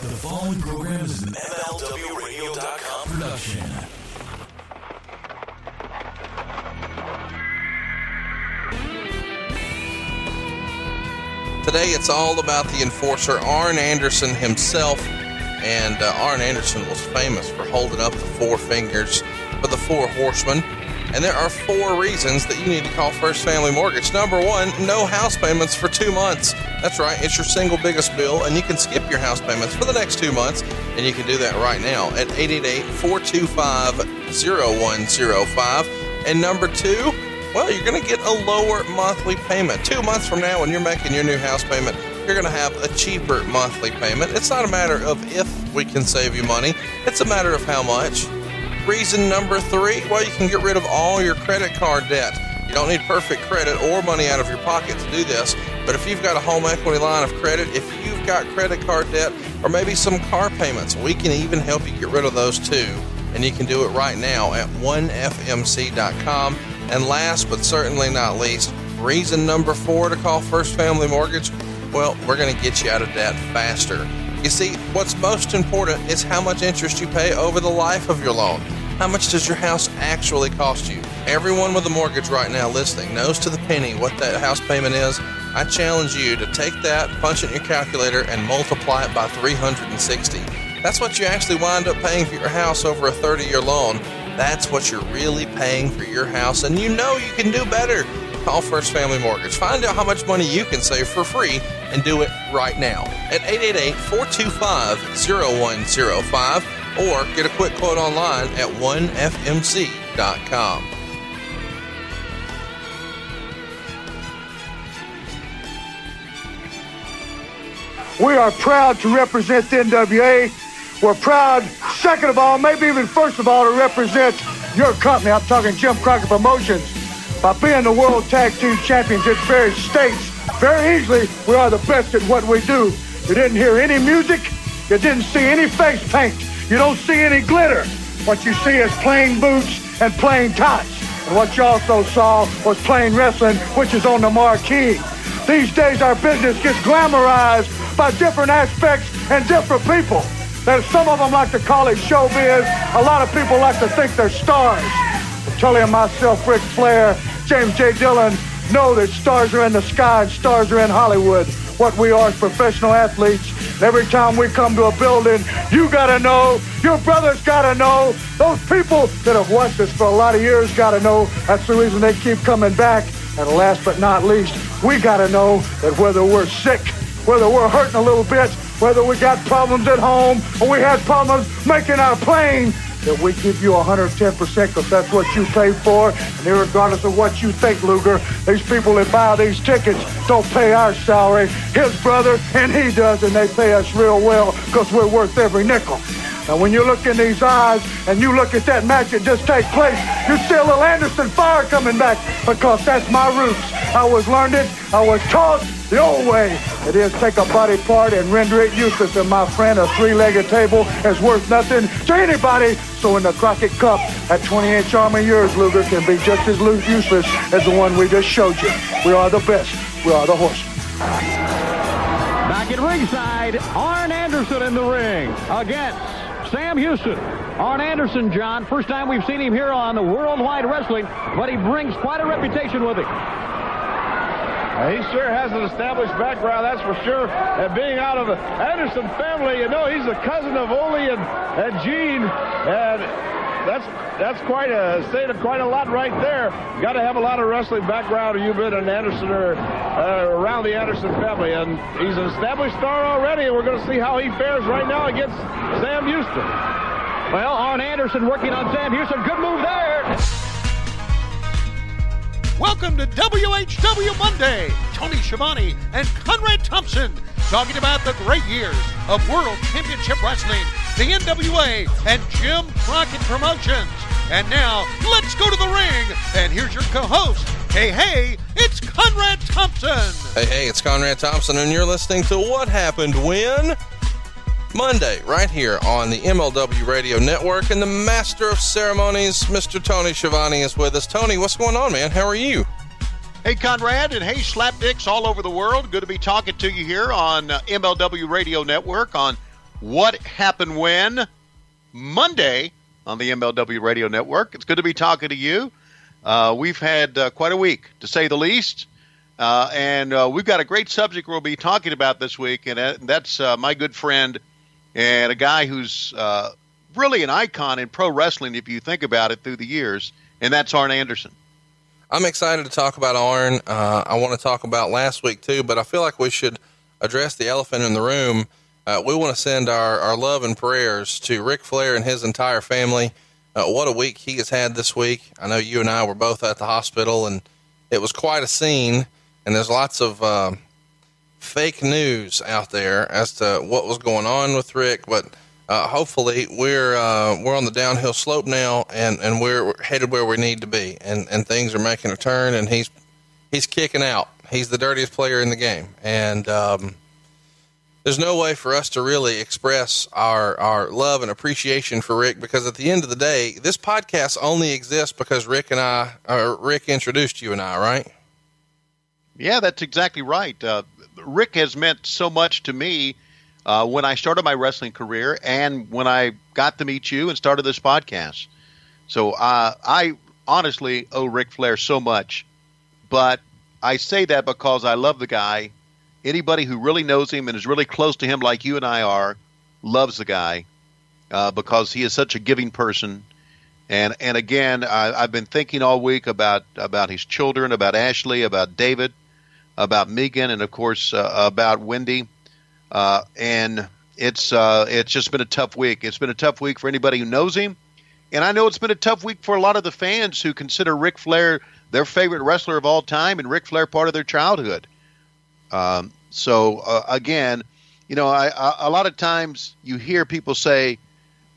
The following program is an MLWRadio.com production. Today it's all about the enforcer, Arn Anderson himself. And uh, Arn Anderson was famous for holding up the four fingers for the four horsemen. And there are four reasons that you need to call First Family Mortgage. Number one, no house payments for two months. That's right, it's your single biggest bill, and you can skip your house payments for the next two months. And you can do that right now at 888 425 0105. And number two, well, you're going to get a lower monthly payment. Two months from now, when you're making your new house payment, you're going to have a cheaper monthly payment. It's not a matter of if we can save you money, it's a matter of how much. Reason number three, well, you can get rid of all your credit card debt. You don't need perfect credit or money out of your pocket to do this, but if you've got a home equity line of credit, if you've got credit card debt, or maybe some car payments, we can even help you get rid of those too. And you can do it right now at 1fmc.com. And last but certainly not least, reason number four to call First Family Mortgage well, we're going to get you out of debt faster. You see, what's most important is how much interest you pay over the life of your loan. How much does your house actually cost you? Everyone with a mortgage right now listening knows to the penny what that house payment is. I challenge you to take that, punch it in your calculator, and multiply it by 360. That's what you actually wind up paying for your house over a 30 year loan. That's what you're really paying for your house, and you know you can do better. Call First Family Mortgage. Find out how much money you can save for free and do it right now at 888 425 0105 or get a quick quote online at 1fmc.com. We are proud to represent the NWA. We're proud, second of all, maybe even first of all, to represent your company. I'm talking Jim Crockett Promotions. By being the World Tag Team Champions in various states, very easily, we are the best at what we do. You didn't hear any music. You didn't see any face paint. You don't see any glitter. What you see is plain boots and plain tights. And what you also saw was plain wrestling, which is on the marquee. These days, our business gets glamorized by different aspects and different people. That some of them like to call it showbiz. A lot of people like to think they're stars. Tully and myself, Ric Flair, James J. Dillon, know that stars are in the sky and stars are in Hollywood. What we are is professional athletes. Every time we come to a building, you gotta know, your brothers gotta know, those people that have watched us for a lot of years gotta know. That's the reason they keep coming back. And last but not least, we gotta know that whether we're sick, whether we're hurting a little bit, whether we got problems at home or we had problems making our plane, that we give you 110% because that's what you paid for. And regardless of what you think, Luger, these people that buy these tickets don't pay our salary. His brother, and he does, and they pay us real well because we're worth every nickel. Now, when you look in these eyes and you look at that match that just take place, you see a little Anderson fire coming back because that's my roots. I was learned it. I was taught the old way. It is take a body part and render it useless. And my friend, a three-legged table is worth nothing to anybody. So in the Crockett Cup, that 20-inch arm of yours, Luger, can be just as useless as the one we just showed you. We are the best. We are the horsemen. Back at ringside, Arn Anderson in the ring against Sam Houston. Arn Anderson, John, first time we've seen him here on the Worldwide Wrestling, but he brings quite a reputation with him. He sure has an established background, that's for sure. And being out of the Anderson family, you know, he's a cousin of Ole and, and Gene. And that's that's quite a state of quite a lot right there. Got to have a lot of wrestling background, or you've been an Anderson or uh, around the Anderson family. And he's an established star already, and we're going to see how he fares right now against Sam Houston. Well, Arn Anderson working on Sam Houston. Good move there. Welcome to WHW Monday. Tony Schiavone and Conrad Thompson talking about the great years of World Championship Wrestling, the NWA, and Jim Crockett Promotions. And now, let's go to the ring. And here's your co-host. Hey, hey, it's Conrad Thompson. Hey, hey, it's Conrad Thompson, and you're listening to What Happened When? Monday, right here on the MLW Radio Network. And the master of ceremonies, Mr. Tony Schiavone, is with us. Tony, what's going on, man? How are you? Hey, Conrad, and hey, slapdicks all over the world. Good to be talking to you here on uh, MLW Radio Network on What Happened When Monday on the MLW Radio Network. It's good to be talking to you. Uh, we've had uh, quite a week, to say the least. Uh, and uh, we've got a great subject we'll be talking about this week, and uh, that's uh, my good friend and a guy who's really an icon in pro wrestling, if you think about it, through the years, and that's Arn Anderson. I'm excited to talk about Arn. I want to talk about last week, too, but I feel like we should address the elephant in the room uh, we want to send our, our love and prayers to Ric Flair and his entire family. Uh, what a week he has had this week. I know you and I were both at the hospital, and it was quite a scene. And there's lots of uh, fake news out there as to what was going on with Ric, but uh, hopefully we're uh, we're on the downhill slope now, and, and we're headed where we need to be, and, and things are making a turn, and he's he's kicking out. He's the dirtiest player in the game, and um, there's no way for us to really express our our love and appreciation for Ric because at the end of the day, this podcast only exists because Ric and I, or Ric introduced you and I, right? Yeah, that's exactly right. Uh, Ric has meant so much to me uh, when I started my wrestling career and when I got to meet you and started this podcast. So uh, I honestly owe Ric Flair so much, but I say that because I love the guy anybody who really knows him and is really close to him, like you and I are, loves the guy uh, because he is such a giving person. And and again, I, have been thinking all week about about his children, about Ashley, about David, about Megan, and of course uh, about Wendy. Uh, and it's uh, it's just been a tough week. It's been a tough week for anybody who knows him, and I know it's been a tough week for a lot of the fans who consider Ric Flair their favorite wrestler of all time and Ric Flair part of their childhood. Um, so uh, again, you know, I, I, a lot of times you hear people say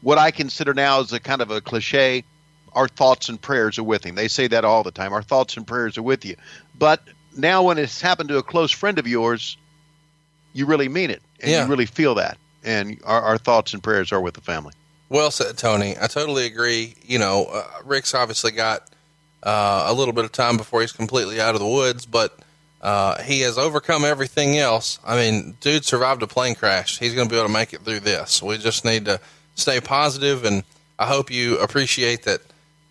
what I consider now is a kind of a cliche. Our thoughts and prayers are with him. They say that all the time. Our thoughts and prayers are with you. But now, when it's happened to a close friend of yours, you really mean it, and yeah. you really feel that. And our, our, thoughts and prayers are with the family. Well said, Tony. I totally agree. You know, uh, Ric's obviously got uh, a little bit of time before he's completely out of the woods, but uh, he has overcome everything else. I mean, dude survived a plane crash. He's going to be able to make it through this. We just need to stay positive, and I hope you appreciate that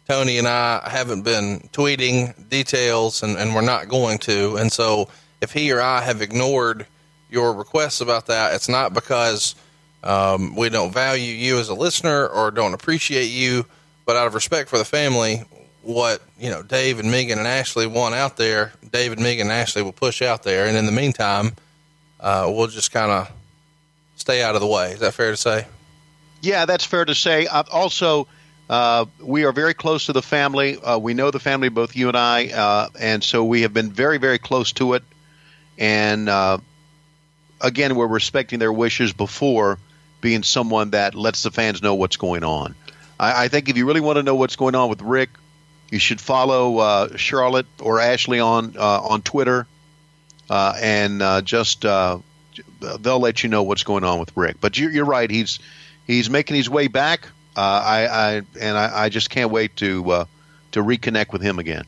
Tony and I haven't been tweeting details, and, and we're not going to. And so, if he or I have ignored your requests about that, it's not because um, we don't value you as a listener or don't appreciate you, but out of respect for the family, what you know Dave and Megan and Ashley want out there, David, Megan, and Ashley will push out there, and in the meantime, uh, we'll just kind of stay out of the way. Is that fair to say? Yeah, that's fair to say. Uh, also, uh, we are very close to the family. Uh, we know the family, both you and I, uh, and so we have been very, very close to it. And uh, again, we're respecting their wishes before being someone that lets the fans know what's going on. I, I think if you really want to know what's going on with Ric, you should follow uh, Charlotte or Ashley on uh, on Twitter, uh, and uh, just they'll let you know what's going on with Ric. But you're, you're right; he's he's making his way back. I, I and I, I, just can't wait to to reconnect with him again.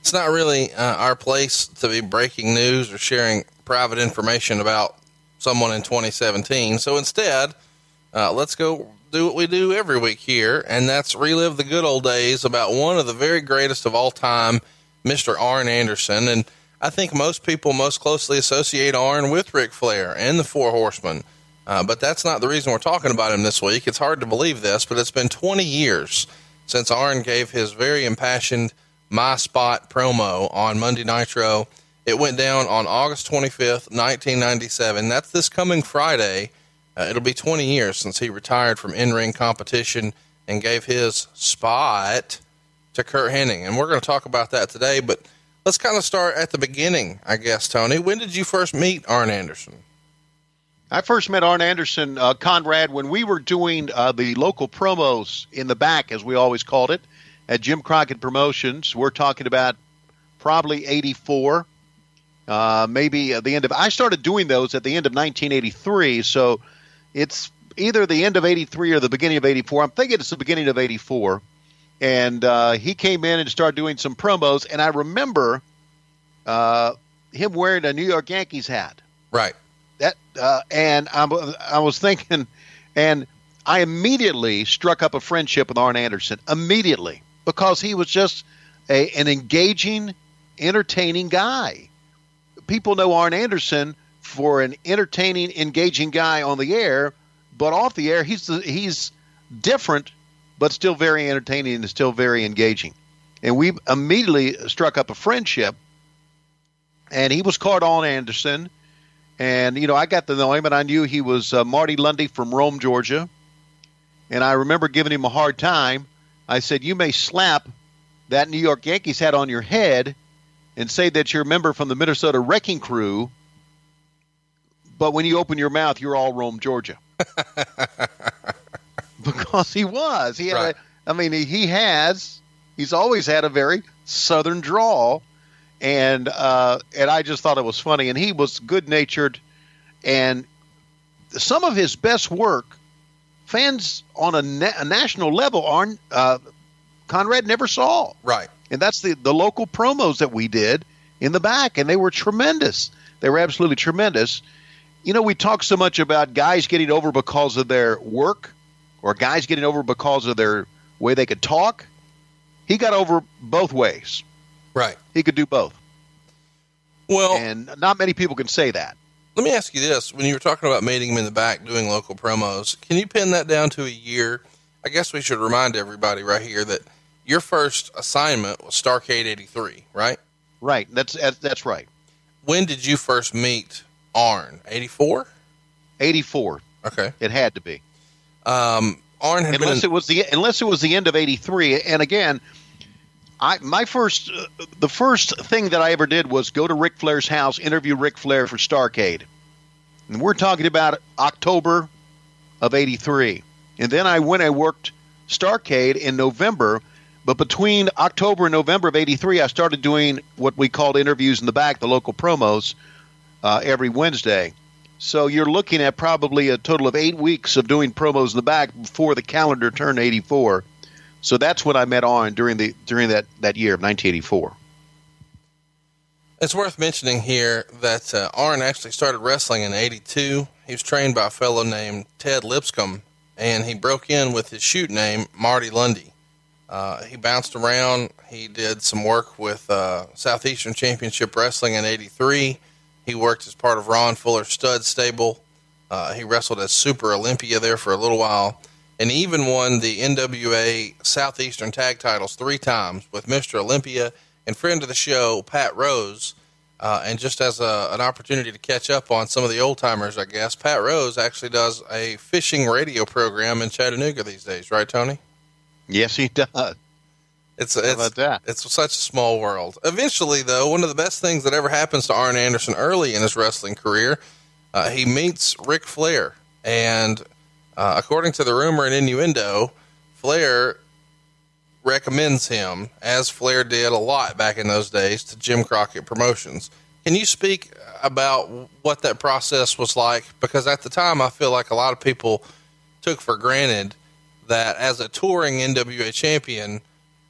It's not really our place to be breaking news or sharing private information about someone in 2017. So instead, let's go do what we do every week here, and that's relive the good old days about one of the very greatest of all time, Mr. Arn Anderson. And I think most people most closely associate Arn with Ric Flair and the Four Horsemen. Uh, but that's not the reason we're talking about him this week. It's hard to believe this, but it's been 20 years since Arn gave his very impassioned My Spot promo on Monday Nitro. It went down on August 25th, 1997. That's this coming Friday. Uh, it'll be 20 years since he retired from in ring competition and gave his spot to Curt Hennig. And we're going to talk about that today, but let's kind of start at the beginning, I guess, Tony. When did you first meet Arn Anderson? I first met Arn Anderson, uh, Conrad, when we were doing uh, the local promos in the back, as we always called it, at Jim Crockett Promotions. We're talking about probably 84, uh, maybe at the end of. I started doing those at the end of 1983, so it's either the end of 83 or the beginning of 84. I'm thinking it's the beginning of 84. And uh, he came in and started doing some promos. And I remember uh, him wearing a New York Yankees hat. Right. That uh, And I'm, I was thinking, And I immediately struck up a friendship with Arn Anderson immediately because he was just a, an engaging, entertaining guy. People know Arn Anderson for an entertaining, engaging guy on the air, but off the air, he's he's different, but still very entertaining and still very engaging. And we immediately struck up a friendship. And he was Arn Anderson, and you know I got to know him, and I knew he was uh, Marty Lunde from Rome, Georgia. And I remember giving him a hard time. I said, "You may slap that New York Yankees hat on your head and say that you're a member from the Minnesota Wrecking Crew, but when you open your mouth, you're all Rome, Georgia." because he was. He had. Right. A, I mean, he, he has. He's always had a very southern drawl, and uh, and I just thought it was funny. And he was good natured, and some of his best work, fans on a, na- a national level, aren't uh, Conrad never saw. Right. And that's the the local promos that we did in the back, and they were tremendous. They were absolutely tremendous. You know, we talk so much about guys getting over because of their work, or guys getting over because of their way they could talk. He got over both ways. Right. He could do both, Well, and not many people can say that. let me ask you this: When you were talking about meeting him in the back doing local promos, can you pin that down to a year? I guess we should remind everybody right here that your first assignment was Starcade '83, right? Right. That's that's, that's right. When did you first meet Arn? '84. Eighty-four. Okay. It had to be. Um, Arn had unless been. it was the unless it was the end of '83. And again, I my first uh, the first thing that I ever did was go to Ric Flair's house, interview Ric Flair for Starcade, and we're talking about October of '83. And then I went and worked Starcade in November. But between October and November of '83, I started doing what we called interviews in the back, the local promos, uh, every Wednesday. So you're looking at probably a total of eight weeks of doing promos in the back before the calendar turned 84. So that's when I met Arn during the during that, that year of 1984. It's worth mentioning here that uh, Arn actually started wrestling in '82. He was trained by a fellow named Ted Lipscomb, and he broke in with his shoot name Marty Lunde. Uh, he bounced around. He did some work with uh, Southeastern Championship Wrestling in '83. He worked as part of Ron Fuller Stud Stable. Uh, he wrestled as Super Olympia there for a little while, and even won the NWA Southeastern Tag Titles three times with Mr. Olympia and friend of the show Pat Rose. Uh, and just as a, an opportunity to catch up on some of the old timers, I guess Pat Rose actually does a fishing radio program in Chattanooga these days, right, Tony? Yes, he does. It's it's about that? it's such a small world. Eventually, though, one of the best things that ever happens to Arn Anderson early in his wrestling career, uh, he meets Ric Flair, and uh, according to the rumor and innuendo, Flair recommends him, as Flair did a lot back in those days, to Jim Crockett Promotions. Can you speak about what that process was like? Because at the time, I feel like a lot of people took for granted that as a touring NWA champion,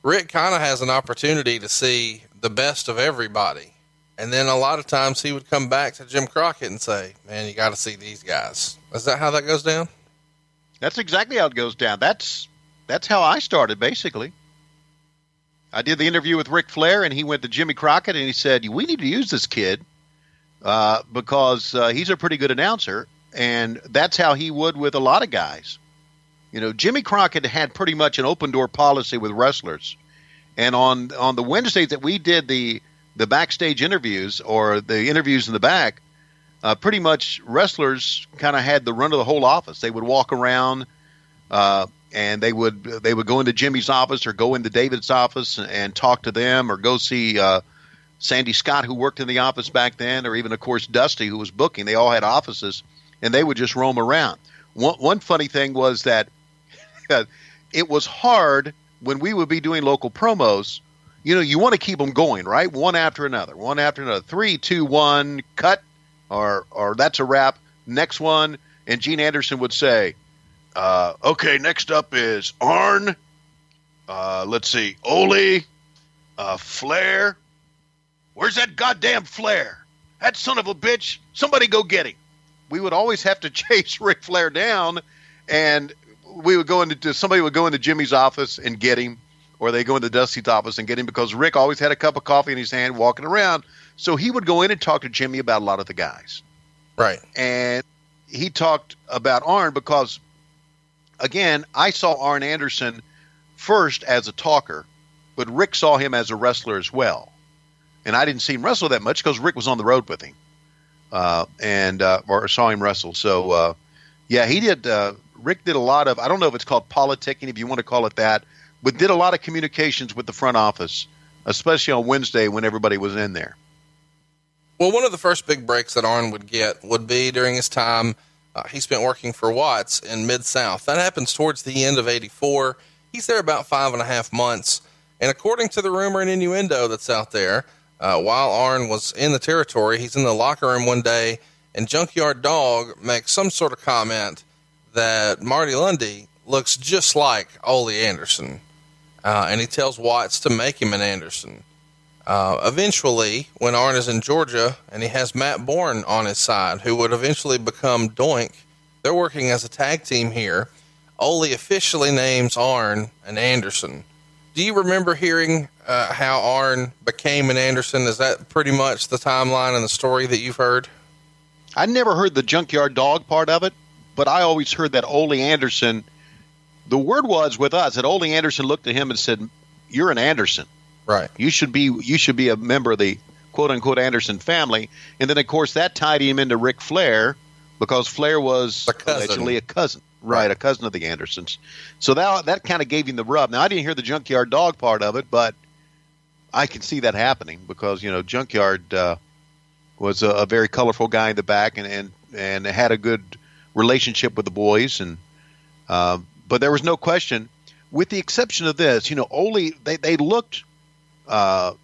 Ric kind of has an opportunity to see the best of everybody. And then a lot of times he would come back to Jim Crockett and say, Man, you got to see these guys. Is that how that goes down? That's exactly how it goes down. That's that's how I started basically. I did the interview with Ric Flair, and he went to Jimmy Crockett, and he said, "We need to use this kid uh, because uh, he's a pretty good announcer." And that's how he would with a lot of guys. You know, Jimmy Crockett had pretty much an open door policy with wrestlers, and on on the Wednesdays that we did the the backstage interviews or the interviews in the back, uh, pretty much wrestlers kind of had the run of the whole office. They would walk around, uh, and they would they would go into Jimmy's office or go into David's office and, and talk to them, or go see uh, Sandy Scott who worked in the office back then, or even of course Dusty who was booking. They all had offices, and they would just roam around. One one funny thing was that it was hard when we would be doing local promos. You know, you want to keep them going, right? One after another, one after another. Three, two, one, cut, or or that's a wrap. Next one, and Gene Anderson would say, uh, "Okay, next up is Arn. Uh, let's see, Ole, uh, Flair. Where's that goddamn Flair? That son of a bitch! Somebody go get him." We would always have to chase Ric Flair down, and we would go into somebody would go into Jimmy's office and get him, or they go into Dusty's office and get him because Ric always had a cup of coffee in his hand walking around. So he would go in and talk to Jimmy about a lot of the guys. Right. And he talked about Arn because, again, I saw Arn Anderson first as a talker, but Ric saw him as a wrestler as well. And I didn't see him wrestle that much because Ric was on the road with him, uh, and uh, or saw him wrestle. So, uh, yeah, he did. Uh, Ric did a lot of. I don't know if it's called politicking, if you want to call it that, but did a lot of communications with the front office, especially on Wednesday when everybody was in there. Well, one of the first big breaks that Arn would get would be during his time uh, he spent working for Watts in Mid South. That happens towards the end of '84. He's there about five and a half months, and according to the rumor and innuendo that's out there, uh, while Arn was in the territory, he's in the locker room one day, and Junkyard Dog makes some sort of comment that Marty Lunde looks just like Ole Anderson, uh, and he tells Watts to make him an Anderson. Uh, eventually, when Arn is in Georgia and he has Matt Borne on his side, who would eventually become Doink, they're working as a tag team here. Ole officially names Arn an Anderson. Do you remember hearing uh, how Arn became an Anderson? Is that pretty much the timeline and the story that you've heard? I never heard the junkyard dog part of it, but I always heard that Ole Anderson. The word was with us that Ole Anderson looked at him and said, "You're an Anderson. Right. You should be. You should be a member of the quote unquote Anderson family." And then, of course, that tied him into Ric Flair because Flair was A allegedly a cousin, right? A cousin of the Andersons. So that that kind of gave him the rub. Now, I didn't hear the junkyard dog part of it, but I can see that happening because you know Junkyard uh, was a, a very colorful guy in the back and and and had a good relationship with the boys and uh, but there was no question, with the exception of this, you know, Ole they they looked. Uh,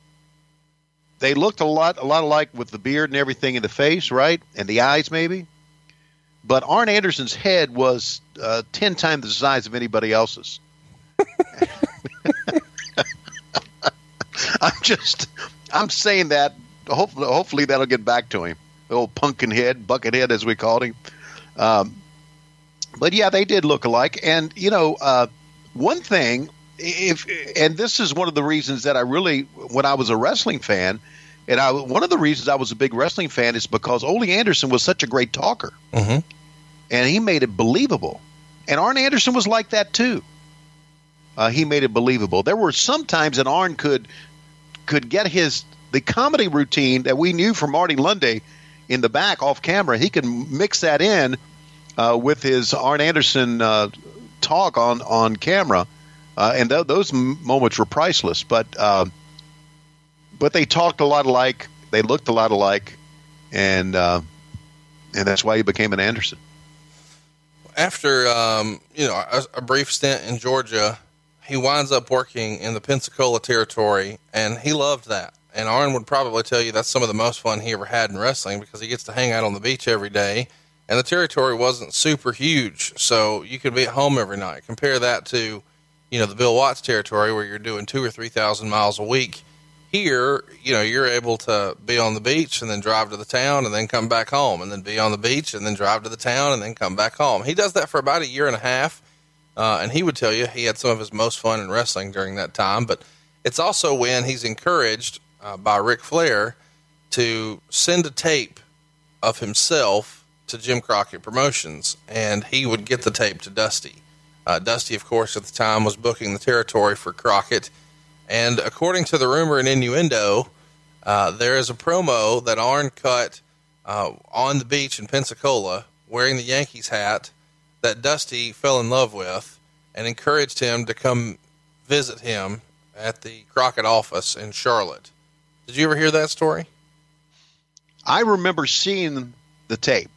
they looked a lot, a lot alike with the beard and everything in the face, right, and the eyes, maybe. But Arn Anderson's head was uh, ten times the size of anybody else's. I'm just, I'm saying that. Hopefully, hopefully that'll get back to him. The old pumpkin head, bucket head, as we called him. Um, but yeah, they did look alike. And you know, uh, one thing, if and this is one of the reasons that I really, when I was a wrestling fan, and I one of the reasons I was a big wrestling fan is because Ole Anderson was such a great talker, Mhm. and he made it believable. And Arn Anderson was like that too. Uh, he made it believable. There were some times that Arn could could get his the comedy routine that we knew from Marty Lunde in the back off camera. He could mix that in uh, with his Arn Anderson uh, talk on on camera, uh, and th- those moments were priceless. But uh, but they talked a lot alike. They looked a lot alike, and and that's why he became an Anderson. After um, you know a, a brief stint in Georgia, he winds up working in the Pensacola territory, and he loved that. And Arn would probably tell you that's some of the most fun he ever had in wrestling because he gets to hang out on the beach every day, and the territory wasn't super huge, so you could be at home every night. Compare that to, you know, the Bill Watts territory where you're doing two or three thousand miles a week. Here, you know, you're able to be on the beach and then drive to the town and then come back home, and then be on the beach and then drive to the town and then come back home. He does that for about a year and a half. Uh, and he would tell you he had some of his most fun in wrestling during that time. But it's also when he's encouraged uh, by Ric Flair to send a tape of himself to Jim Crockett Promotions, and he would get the tape to Dusty. Uh, Dusty, of course, at the time was booking the territory for Crockett, and according to the rumor and innuendo, uh, there is a promo that Arn cut uh, on the beach in Pensacola wearing the Yankees hat that Dusty fell in love with and encouraged him to come visit him at the Crockett office in Charlotte. Did you ever hear that story? I remember seeing the tape.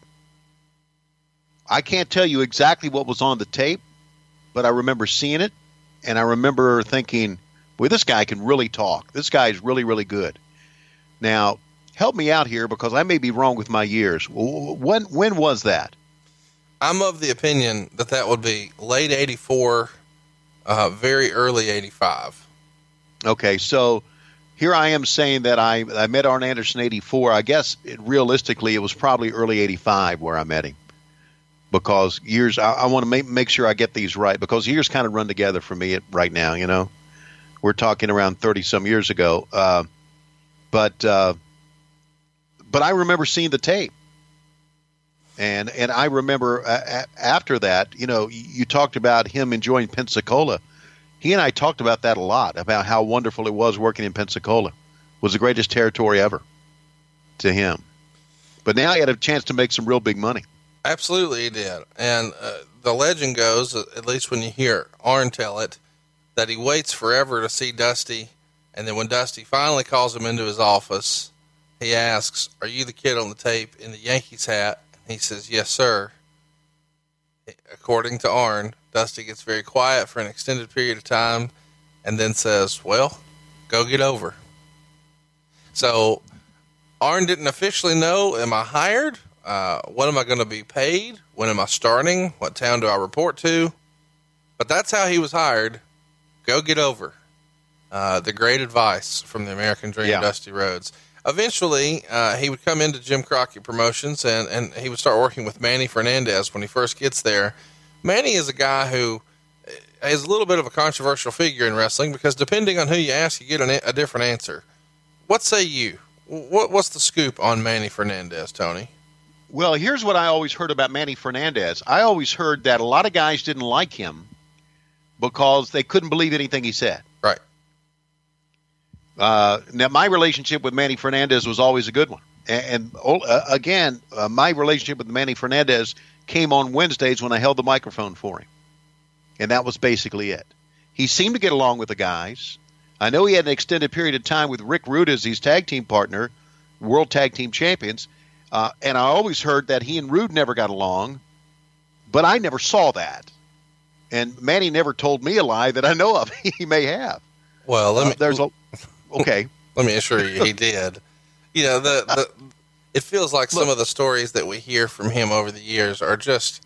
I can't tell you exactly what was on the tape, but I remember seeing it, and I remember thinking, "Boy, this guy can really talk. This guy is really, really good." Now, help me out here because I may be wrong with my years. When when was that? I'm of the opinion that that would be late 84, uh, very early 85. Okay, so here I am saying that I I met Arn Anderson '84. I guess it, realistically, it was probably early '85 where I met him. Because years I, I want to make make sure I get these right because years kind of run together for me right now. You know, we're talking around thirty some years ago, uh, but uh, but I remember seeing the tape, and and I remember uh, after that, you know, you, talked about him enjoying Pensacola. He and I talked about that a lot about how wonderful it was working in Pensacola. It was the greatest territory ever to him. But now he had a chance to make some real big money. Absolutely, he did. And uh, the legend goes, at least when you hear Arn tell it, that he waits forever to see Dusty. And then when Dusty finally calls him into his office, he asks, Are you the kid on the tape in the Yankees hat? And he says, Yes, sir. According to Arn, Dusty gets very quiet for an extended period of time and then says, Well, go get over. So Arn didn't officially know, Am I hired? Uh, what am I going to be paid? When am I starting? What town do I report to? But that's how he was hired. Go get over. Uh, the great advice from the American Dream, Yeah. Dusty Rhodes. Eventually, uh, he would come into Jim Crockett Promotions and, and he would start working with Manny Fernandez when he first gets there. Manny is a guy who is a little bit of a controversial figure in wrestling because depending on who you ask, you get an, a different answer. What say you? What, what's the scoop on Manny Fernandez, Tony? Well, here's what I always heard about Manny Fernandez. I always heard that a lot of guys didn't like him because they couldn't believe anything he said. Right. Uh, now, my relationship with Manny Fernandez was always a good one. And, and uh, again, uh, my relationship with Manny Fernandez came on Wednesdays when I held the microphone for him. And that was basically it. He seemed to get along with the guys. I know he had an extended period of time with Rick Rude as his tag team partner, world tag team champions. Uh, and I always heard that he and Rude never got along, but I never saw that. And Manny never told me a lie that I know of. he may have. Well, let Uh, me there's a okay. let me assure you, he did. You know, the, the it feels like some of the stories that we hear from him over the years are just.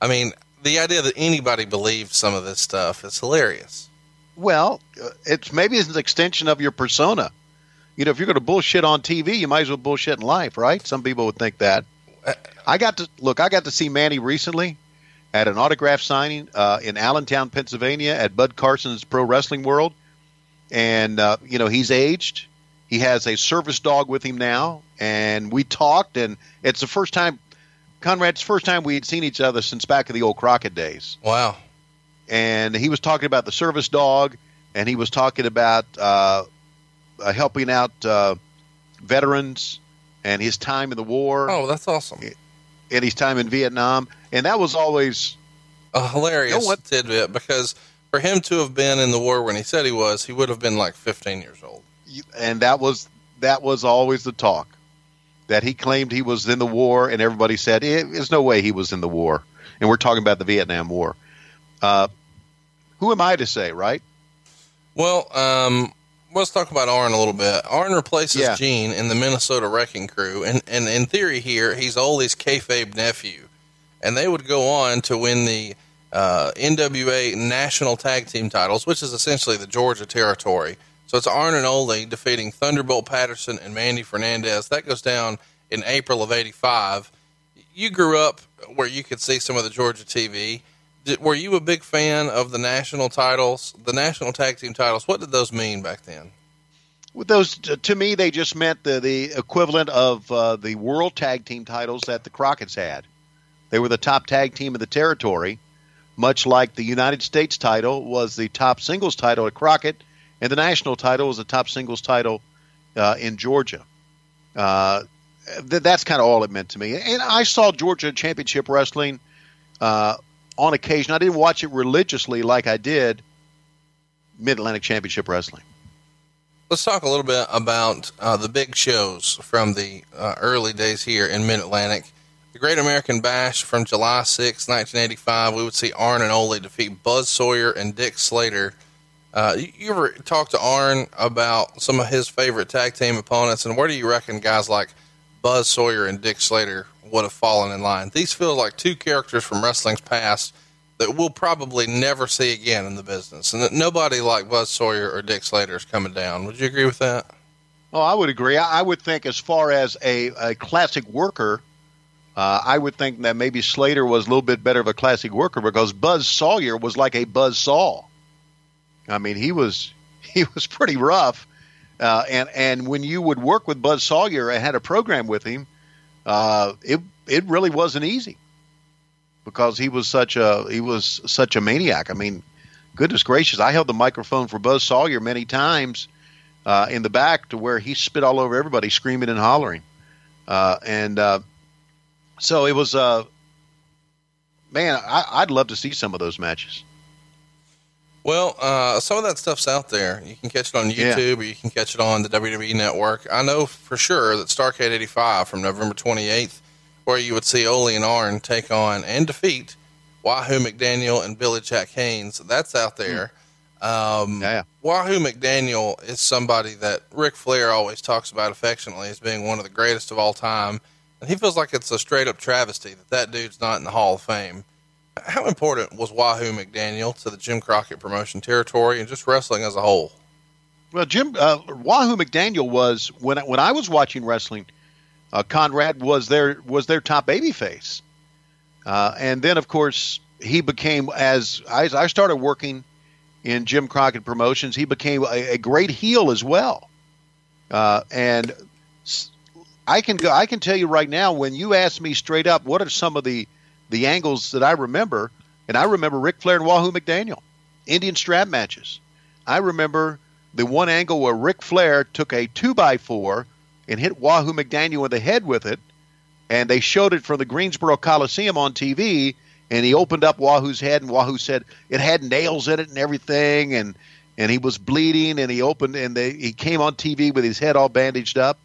I mean, the idea that anybody believes some of this stuff is hilarious. Well, uh, it's maybe it's an extension of your persona. You know, if you're going to bullshit on TV, you might as well bullshit in life, right? Some people would think that. I got to look. I got to see Manny recently at an autograph signing uh, in Allentown, Pennsylvania, at Bud Carson's Pro Wrestling World, and uh, you know he's aged. He has a service dog with him now, and we talked, and it's the first time, Conrad's first time we had seen each other since back in the old Crockett days Wow. and he was talking about the service dog, and he was talking about uh, uh, helping out uh, veterans and his time in the war Oh, that's awesome. and his time in Vietnam, and that was always A hilarious You know tidbit because for him to have been in the war when he said he was, he would have been like 15 years old. and that was that was always the talk that he claimed he was in the war, and everybody said "Eh, there's no way he was in the war, and we're talking about the Vietnam War. Uh, who am I to say, right? Well, um, let's talk about Arn a little bit. Arn replaces Yeah. Gene in the Minnesota Wrecking Crew, and, and in theory here, he's Ole's kayfabe nephew. And they would go on to win the uh, NWA National Tag Team titles, which is essentially the Georgia territory. So it's Arn and Ole defeating Thunderbolt Patterson and Manny Fernandez. That goes down in April of 85. You grew up where you could see some of the Georgia TV. Did, were you a big fan of the national titles, the national tag team titles? What did those mean back then? With those, to me, they just meant the, the equivalent of uh, the world tag team titles that the Crockett's had. They were the top tag team of the territory, much like the United States title was the top singles title at Crockett, and the national title was the top singles title uh, in Georgia. Uh, th- that's kind of all it meant to me. And I saw Georgia Championship Wrestling uh, on occasion. I didn't watch it religiously like I did Mid Atlantic Championship Wrestling. Let's talk a little bit about uh, the big shows from the uh, early days here in Mid Atlantic. The Great American Bash from July 6, 1985, we would see Arn and Ole defeat Buzz Sawyer and Dick Slater. Uh, you, you ever talk to Arn about some of his favorite tag team opponents, and where do you reckon guys like Buzz Sawyer and Dick Slater would have fallen in line? These feel like two characters from wrestling's past that we'll probably never see again in the business, and that nobody like Buzz Sawyer or Dick Slater is coming down. Would you agree with that? Oh, I would agree. I would think, as far as a, a classic worker, Uh, I would think that maybe Slater was a little bit better of a classic worker because Buzz Sawyer was like a buzz saw. I mean, he was he was pretty rough, uh, and and when you would work with Buzz Sawyer and had a program with him, uh, it it really wasn't easy because he was such a he was such a maniac. I mean, goodness gracious, I held the microphone for Buzz Sawyer many times uh, in the back to where he spit all over everybody, screaming and hollering, uh, and uh, so it was. Uh, man, I, I'd love to see some of those matches. Well, uh, some of that stuff's out there. You can catch it on Yeah. YouTube or you can catch it on the WWE Network. I know for sure that Starcade 85 from November 28th, where you would see Ole and Arn take on and defeat Wahoo McDaniel and Billy Jack Haynes, that's out there. Um, Yeah. Wahoo McDaniel is somebody that Ric Flair always talks about affectionately as being one of the greatest of all time. And he feels like it's a straight up travesty that that dude's not in the Hall of Fame. How important was Wahoo McDaniel to the Jim Crockett promotion territory and just wrestling as a whole? Well, Jim uh, Wahoo McDaniel was when I, when I was watching wrestling. Uh, Conrad was their was their top babyface, uh, and then of course he became as I, I started working in Jim Crockett Promotions, he became a, a great heel as well. Uh, and I can go, I can tell you right now when you ask me straight up, what are some of the the angles that I remember? And I remember Ric Flair and Wahoo McDaniel, Indian strap matches. I remember the one angle where Ric Flair took a two by four and hit Wahoo McDaniel in the head with it, and they showed it from the Greensboro Coliseum on TV. And he opened up Wahoo's head, and Wahoo said it had nails in it and everything, and and he was bleeding. And he opened, and they, he came on TV with his head all bandaged up.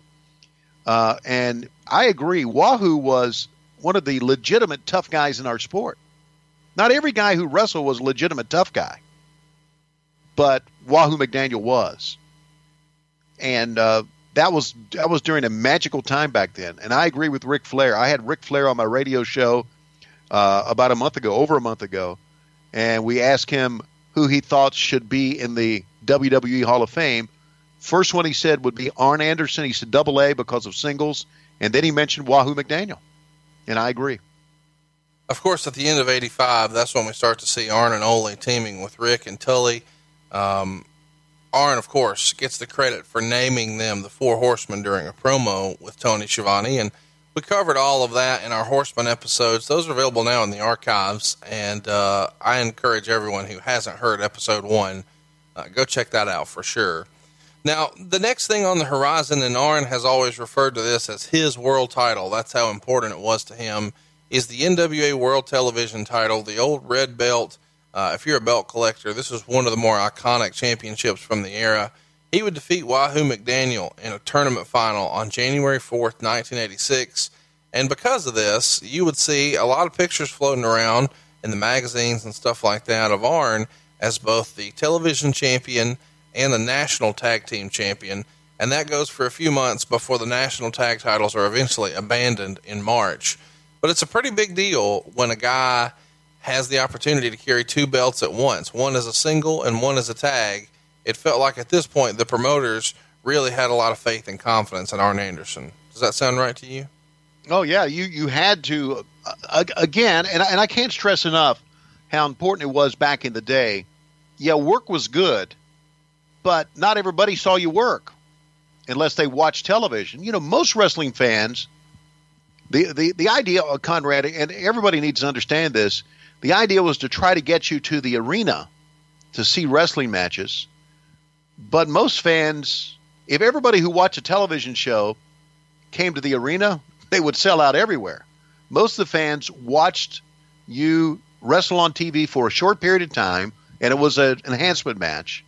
Uh, and I agree, Wahoo was one of the legitimate tough guys in our sport. Not every guy who wrestled was a legitimate tough guy, but Wahoo McDaniel was, and uh, that was that was during a magical time back then. And I agree with Ric Flair. I had Ric Flair on my radio show uh, about a month ago, over a month ago, and we asked him who he thought should be in the WWE Hall of Fame. First one he said would be Arn Anderson. He said double A because of singles, and then he mentioned Wahoo McDaniel, and I agree. Of course, at the end of 85, that's when we start to see Arn and Ole teaming with Ric and Tully. Um, Arn, of course, gets the credit for naming them the Four Horsemen during a promo with Tony Schiavone. And we covered all of that in our Horseman episodes. Those are available now in the archives. And uh, I encourage everyone who hasn't heard episode one, uh, go check that out for sure. Now, the next thing on the horizon, and Arn has always referred to this as his world title. That's how important it was to him. Is the NWA World Television title, the old red belt? Uh, if you're a belt collector, this is one of the more iconic championships from the era. He would defeat Wahoo McDaniel in a tournament final on January 4th, 1986. And because of this, you would see a lot of pictures floating around in the magazines and stuff like that of Arn as both the television champion and the national tag team champion. And that goes for a few months before the national tag titles are eventually abandoned in March. But it's a pretty big deal when a guy has the opportunity to carry two belts at once one as a single and one as a tag. It felt like at this point the promoters really had a lot of faith and confidence in Arn Anderson. Does that sound right to you? Oh yeah, you you had to uh, again, and and I can't stress enough how important it was back in the day. Yeah, work was good, but not everybody saw you work unless they watched television. You know, most wrestling fans, the the the idea of Conrad, and everybody needs to understand this. The idea was to try to get you to the arena to see wrestling matches, but most fans, if everybody who watched a television show came to the arena, they would sell out everywhere. Most of the fans watched you wrestle on TV for a short period of time, and it was an enhancement match.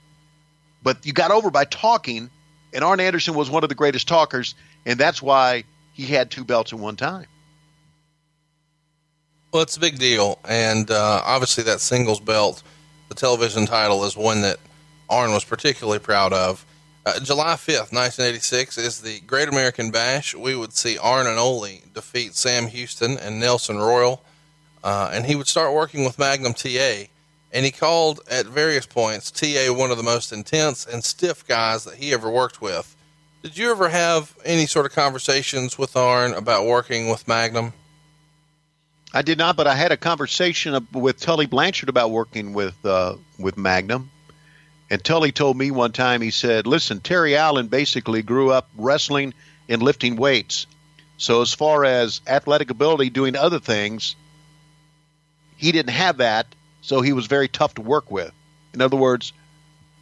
But you got over by talking, and Arn Anderson was one of the greatest talkers, and that's why he had two belts at one time. Well, it's a big deal, and uh, obviously that singles belt, the television title, is one that Arn was particularly proud of. Uh, July 5th, 1986, is the Great American Bash. We would see Arn and Ole defeat Sam Houston and Nelson Royal, uh, and he would start working with Magnum TA. And he called at various points TA one of the most intense and stiff guys that he ever worked with. Did you ever have any sort of conversations with Arn about working with Magnum? I did not, but I had a conversation with Tully Blanchard about working with uh, with Magnum. And Tully told me one time, he said, Listen, Terry Allen basically grew up wrestling and lifting weights. So, as far as athletic ability, doing other things, he didn't have that. So, he was very tough to work with. In other words,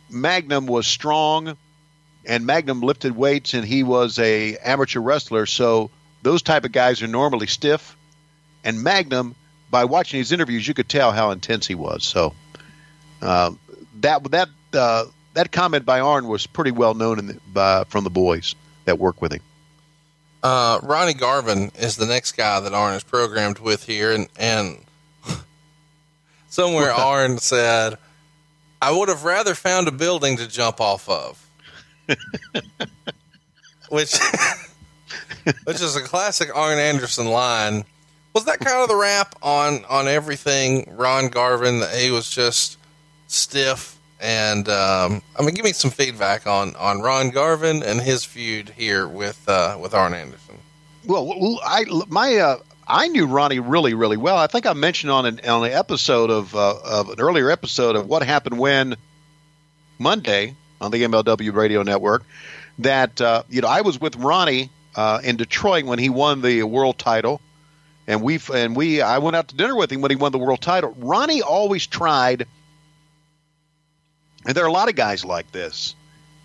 Magnum was strong and Magnum lifted weights and he was a amateur wrestler. So, those type of guys are normally stiff. And Magnum, by watching his interviews, you could tell how intense he was. So, uh, that that uh, that comment by Arn was pretty well known the, by, from the boys that work with him. Uh, Ronnie Garvin is the next guy that Arn is programmed with here, and and somewhere Arn said, "I would have rather found a building to jump off of," which which is a classic Arn Anderson line. Was that kind of the rap on on everything Ron Garvin? That he was just stiff and um, I mean, give me some feedback on on Ron Garvin and his feud here with uh, with Arn Anderson. Well, I my uh, I knew Ronnie really really well. I think I mentioned on an on an episode of uh, of an earlier episode of what happened when Monday on the MLW Radio Network that uh, you know I was with Ronnie uh, in Detroit when he won the world title. And we and we I went out to dinner with him when he won the world title. Ronnie always tried and there are a lot of guys like this.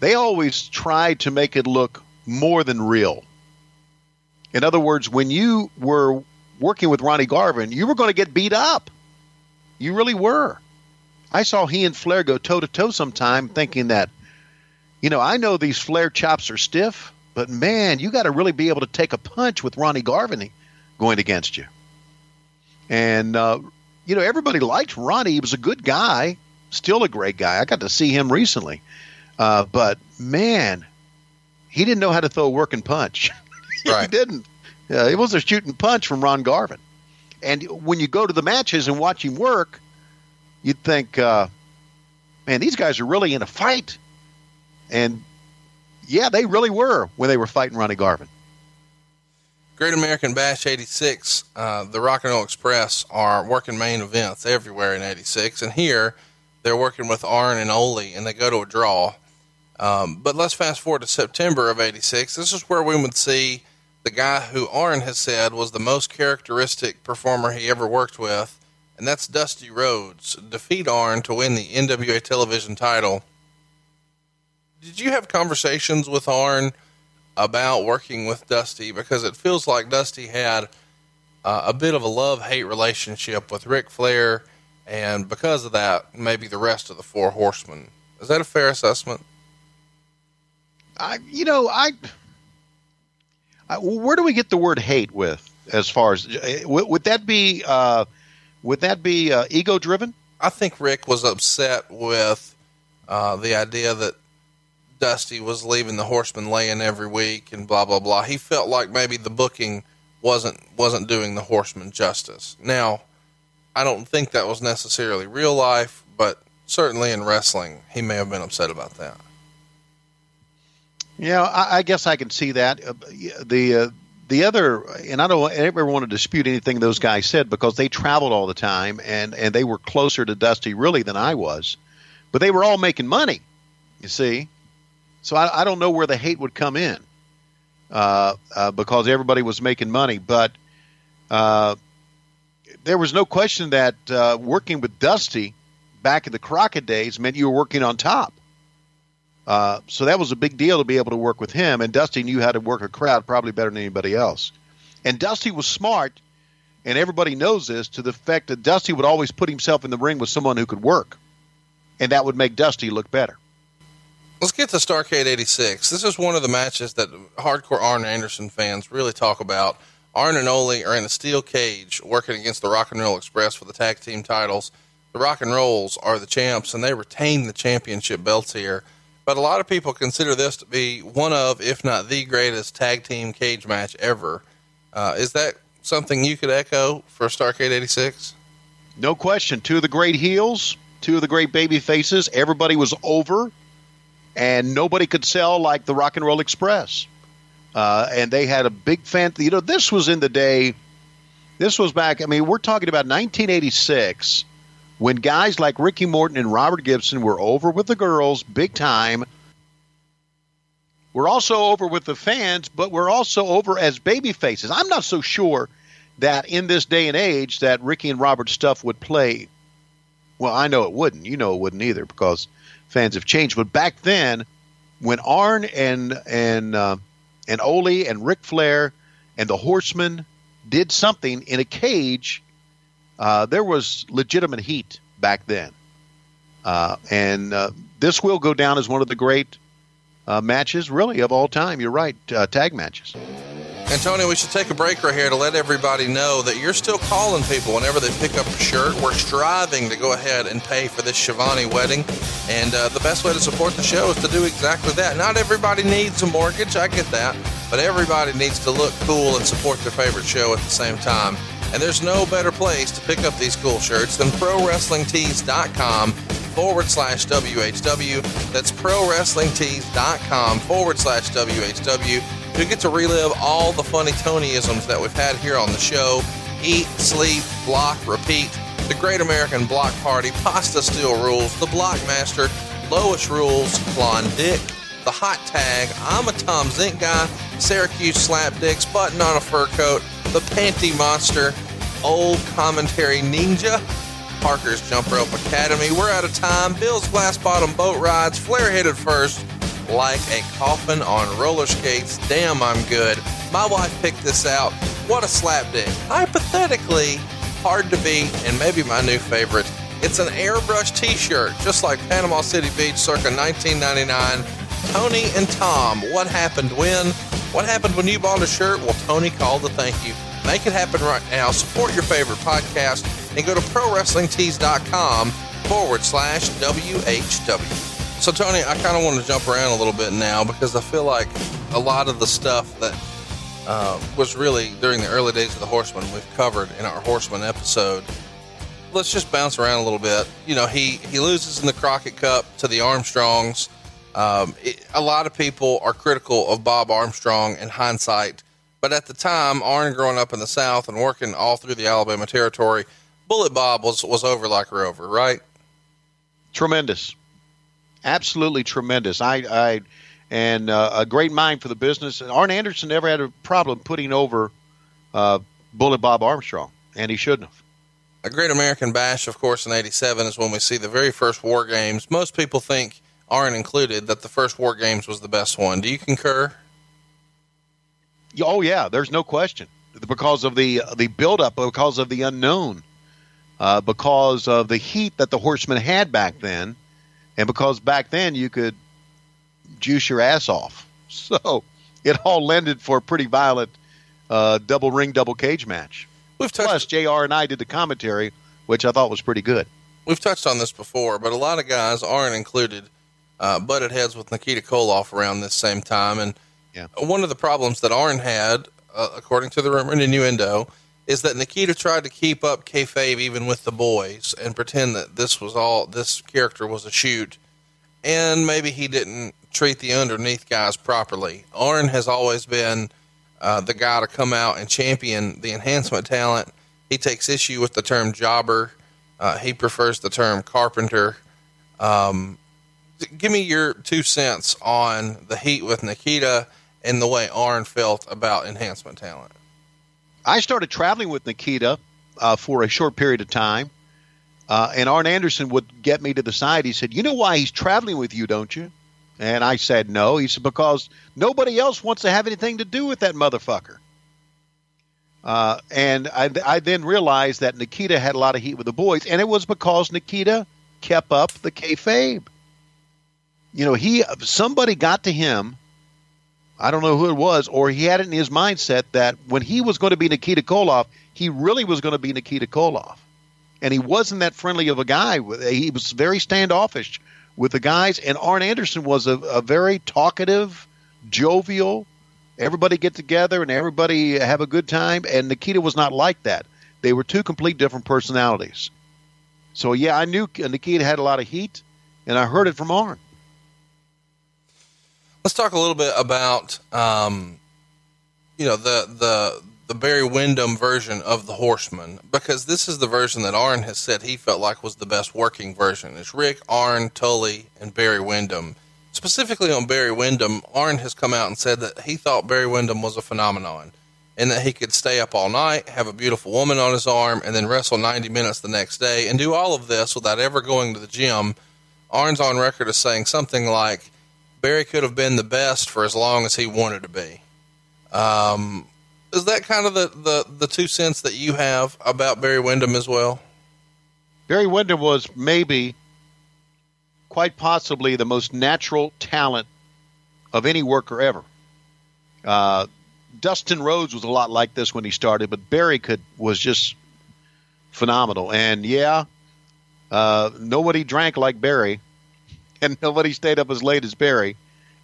They always try to make it look more than real. In other words, when you were working with Ronnie Garvin, you were going to get beat up. You really were. I saw he and Flair go toe to toe sometime thinking that, you know, I know these Flair chops are stiff, but man, you got to really be able to take a punch with Ronnie Garvin going against you. And, uh, you know, everybody liked Ronnie. He was a good guy still a great guy. I got to see him recently, uh, but man, he didn't know how to throw a working punch. Right. he didn't. Uh, it was a shooting punch from Ron Garvin. And when you go to the matches and watch him work, you'd think, uh, man, these guys are really in a fight. And yeah, they really were when they were fighting Ronnie Garvin. Great American Bash 86, uh, the Rock and Roll Express are working main events everywhere in 86. And here, they're working with Arn and Ole, and they go to a draw. Um, but let's fast forward to September of '86. This is where we would see the guy who Arn has said was the most characteristic performer he ever worked with, and that's Dusty Rhodes. Defeat Arn to win the NWA television title. Did you have conversations with Arn about working with Dusty? Because it feels like Dusty had uh, a bit of a love hate relationship with Ric Flair and because of that, maybe the rest of the four horsemen. Is that a fair assessment? I, you know, I, I where do we get the word hate with? As far as would, would that be, uh, would that be uh, ego driven? I think Ric was upset with uh, the idea that Dusty was leaving the Horsemen laying every week and blah blah blah. He felt like maybe the booking wasn't wasn't doing the Horsemen justice. Now, I don't think that was necessarily real life, but certainly in wrestling, he may have been upset about that. Yeah, I, I guess I can see that. Uh, the uh, the other, and I don't ever want to dispute anything those guys said because they traveled all the time and and they were closer to Dusty really than I was, but they were all making money. You see, so I, I don't know where the hate would come in uh, uh because everybody was making money, but. Uh, there was no question that uh, working with Dusty back in the Crockett days meant you were working on top. Uh, so that was a big deal to be able to work with him. And Dusty knew how to work a crowd probably better than anybody else. And Dusty was smart, and everybody knows this to the fact that Dusty would always put himself in the ring with someone who could work, and that would make Dusty look better. Let's get to Starcade 86. This is one of the matches that hardcore Arn Anderson fans really talk about Arn and Ole are in a steel cage working against the Rock and Roll Express for the tag team titles. The Rock and Rolls are the champs, and they retain the championship belts here. But a lot of people consider this to be one of, if not the greatest tag team cage match ever. Uh, is that something you could echo for Starcade 86? No question. Two of the great heels, two of the great baby faces. Everybody was over, and nobody could sell like the Rock and Roll Express. Uh, and they had a big fan. You know, this was in the day This was back. I mean, we're talking about 1986 when guys like Ricky Morton and Robert Gibson were over with the girls big time. We're also over with the fans, but we're also over as baby faces. I'm not so sure that in this day and age that Ricky and Robert stuff would play. Well, I know it wouldn't. You know it wouldn't either because fans have changed. But back then, when Arn and and uh, and Ole and Ric Flair and the Horsemen did something in a cage, uh, there was legitimate heat back then. Uh, and uh, this will go down as one of the great uh, matches, really, of all time. You're right, uh, tag matches. And Tony, we should take a break right here to let everybody know that you're still calling people whenever they pick up a shirt. We're striving to go ahead and pay for this Schiavone wedding, and uh, the best way to support the show is to do exactly that. Not everybody needs a mortgage, I get that, but everybody needs to look cool and support their favorite show at the same time. And there's no better place to pick up these cool shirts than ProWrestlingTees.com forward slash WHW. That's ProWrestlingTees.com forward slash WHW. You get to relive all the funny Tonyisms that we've had here on the show. Eat, sleep, block, repeat. The Great American Block Party, Pasta Steel Rules, The Blockmaster, Lois Rules, Klondike, The Hot Tag, I'm a Tom Zenk Guy, Syracuse Slap Dicks, Button on a Fur Coat, The Panty Monster, Old Commentary Ninja, Parker's Jump Rope Academy. We're out of time. Bill's Glass Bottom Boat Rides, flare headed first, like a coffin on roller skates. Damn, I'm good. My wife picked this out. What a slap dick. Hypothetically, hard to beat, and maybe my new favorite. It's an airbrush t shirt, just like Panama City Beach circa 1999. Tony and Tom, what happened when? What happened when you bought a shirt? Well, Tony called to thank you. Make it happen right now. Support your favorite podcast and go to ProWrestlingTees.com forward slash WHW. So, Tony, I kind of want to jump around a little bit now because I feel like a lot of the stuff that uh, was really during the early days of the Horseman we've covered in our Horseman episode. Let's just bounce around a little bit. You know, he, he loses in the Crockett Cup to the Armstrongs. Um, it, a lot of people are critical of Bob Armstrong in hindsight, but at the time, Arn growing up in the South and working all through the Alabama territory, Bullet Bob was, was over like Rover, right? Tremendous, absolutely tremendous. I, I and uh, a great mind for the business. And Arn Anderson never had a problem putting over uh, Bullet Bob Armstrong, and he shouldn't have. A Great American Bash, of course, in '87 is when we see the very first War Games. Most people think, Arn included, that the first War Games was the best one. Do you concur? Oh yeah, there's no question because of the the buildup, because of the unknown, uh, because of the heat that the Horsemen had back then, and because back then you could juice your ass off. So it all lended for a pretty violent uh, double ring, double cage match. We've touched, Plus, Jr. and I did the commentary, which I thought was pretty good. we've touched on this before, but a lot of guys Arn included. Uh, butted heads with Nikita Koloff around this same time, and Yeah. one of the problems that Arn had, uh, according to the rumor and innuendo, is that Nikita tried to keep up kayfabe even with the boys and pretend that this was all this character was a shoot, and maybe he didn't treat the underneath guys properly. Arn has always been uh, the guy to come out and champion the enhancement talent. He takes issue with the term jobber. Uh, he prefers the term carpenter. Um, give me your two cents on the heat with Nikita and the way Arn felt about enhancement talent. I started traveling with Nikita uh, for a short period of time, uh, and Arn Anderson would get me to the side. He said, "You know why he's traveling with you, don't you?" And I said, "No." He said, "Because nobody else wants to have anything to do with that motherfucker." Uh, and I, I then realized that Nikita had a lot of heat with the boys, and it was because Nikita kept up the kayfabe. You know, he somebody got to him I don't know who it was, or he had it in his mindset that when he was going to be Nikita Koloff, he really was going to be Nikita Koloff. And he wasn't that friendly of a guy. He was very standoffish with the guys. And Arn Anderson was a, a very talkative, jovial, everybody get together and everybody have a good time. And Nikita was not like that. They were two complete different personalities. So, yeah, I knew Nikita had a lot of heat, and I heard it from Arn. Let's talk a little bit about, um, you know, the the the Barry Windham version of the Horseman because this is the version that Arn has said he felt like was the best working version. It's Ric, Arn, Tully, and Barry Windham. Specifically on Barry Windham, Arn has come out and said that he thought Barry Windham was a phenomenon and that he could stay up all night, have a beautiful woman on his arm, and then wrestle 90 minutes the next day and do all of this without ever going to the gym. Arn's on record as saying something like, Barry could have been the best for as long as he wanted to be. Um, is that kind of the, the, the two cents that you have about Barry Windham as well? Barry Windham was maybe, quite possibly, the most natural talent of any worker ever. Uh, Dustin Rhodes was a lot like this when he started, but Barry could was just phenomenal. And yeah, uh, nobody drank like Barry, and nobody stayed up as late as Barry,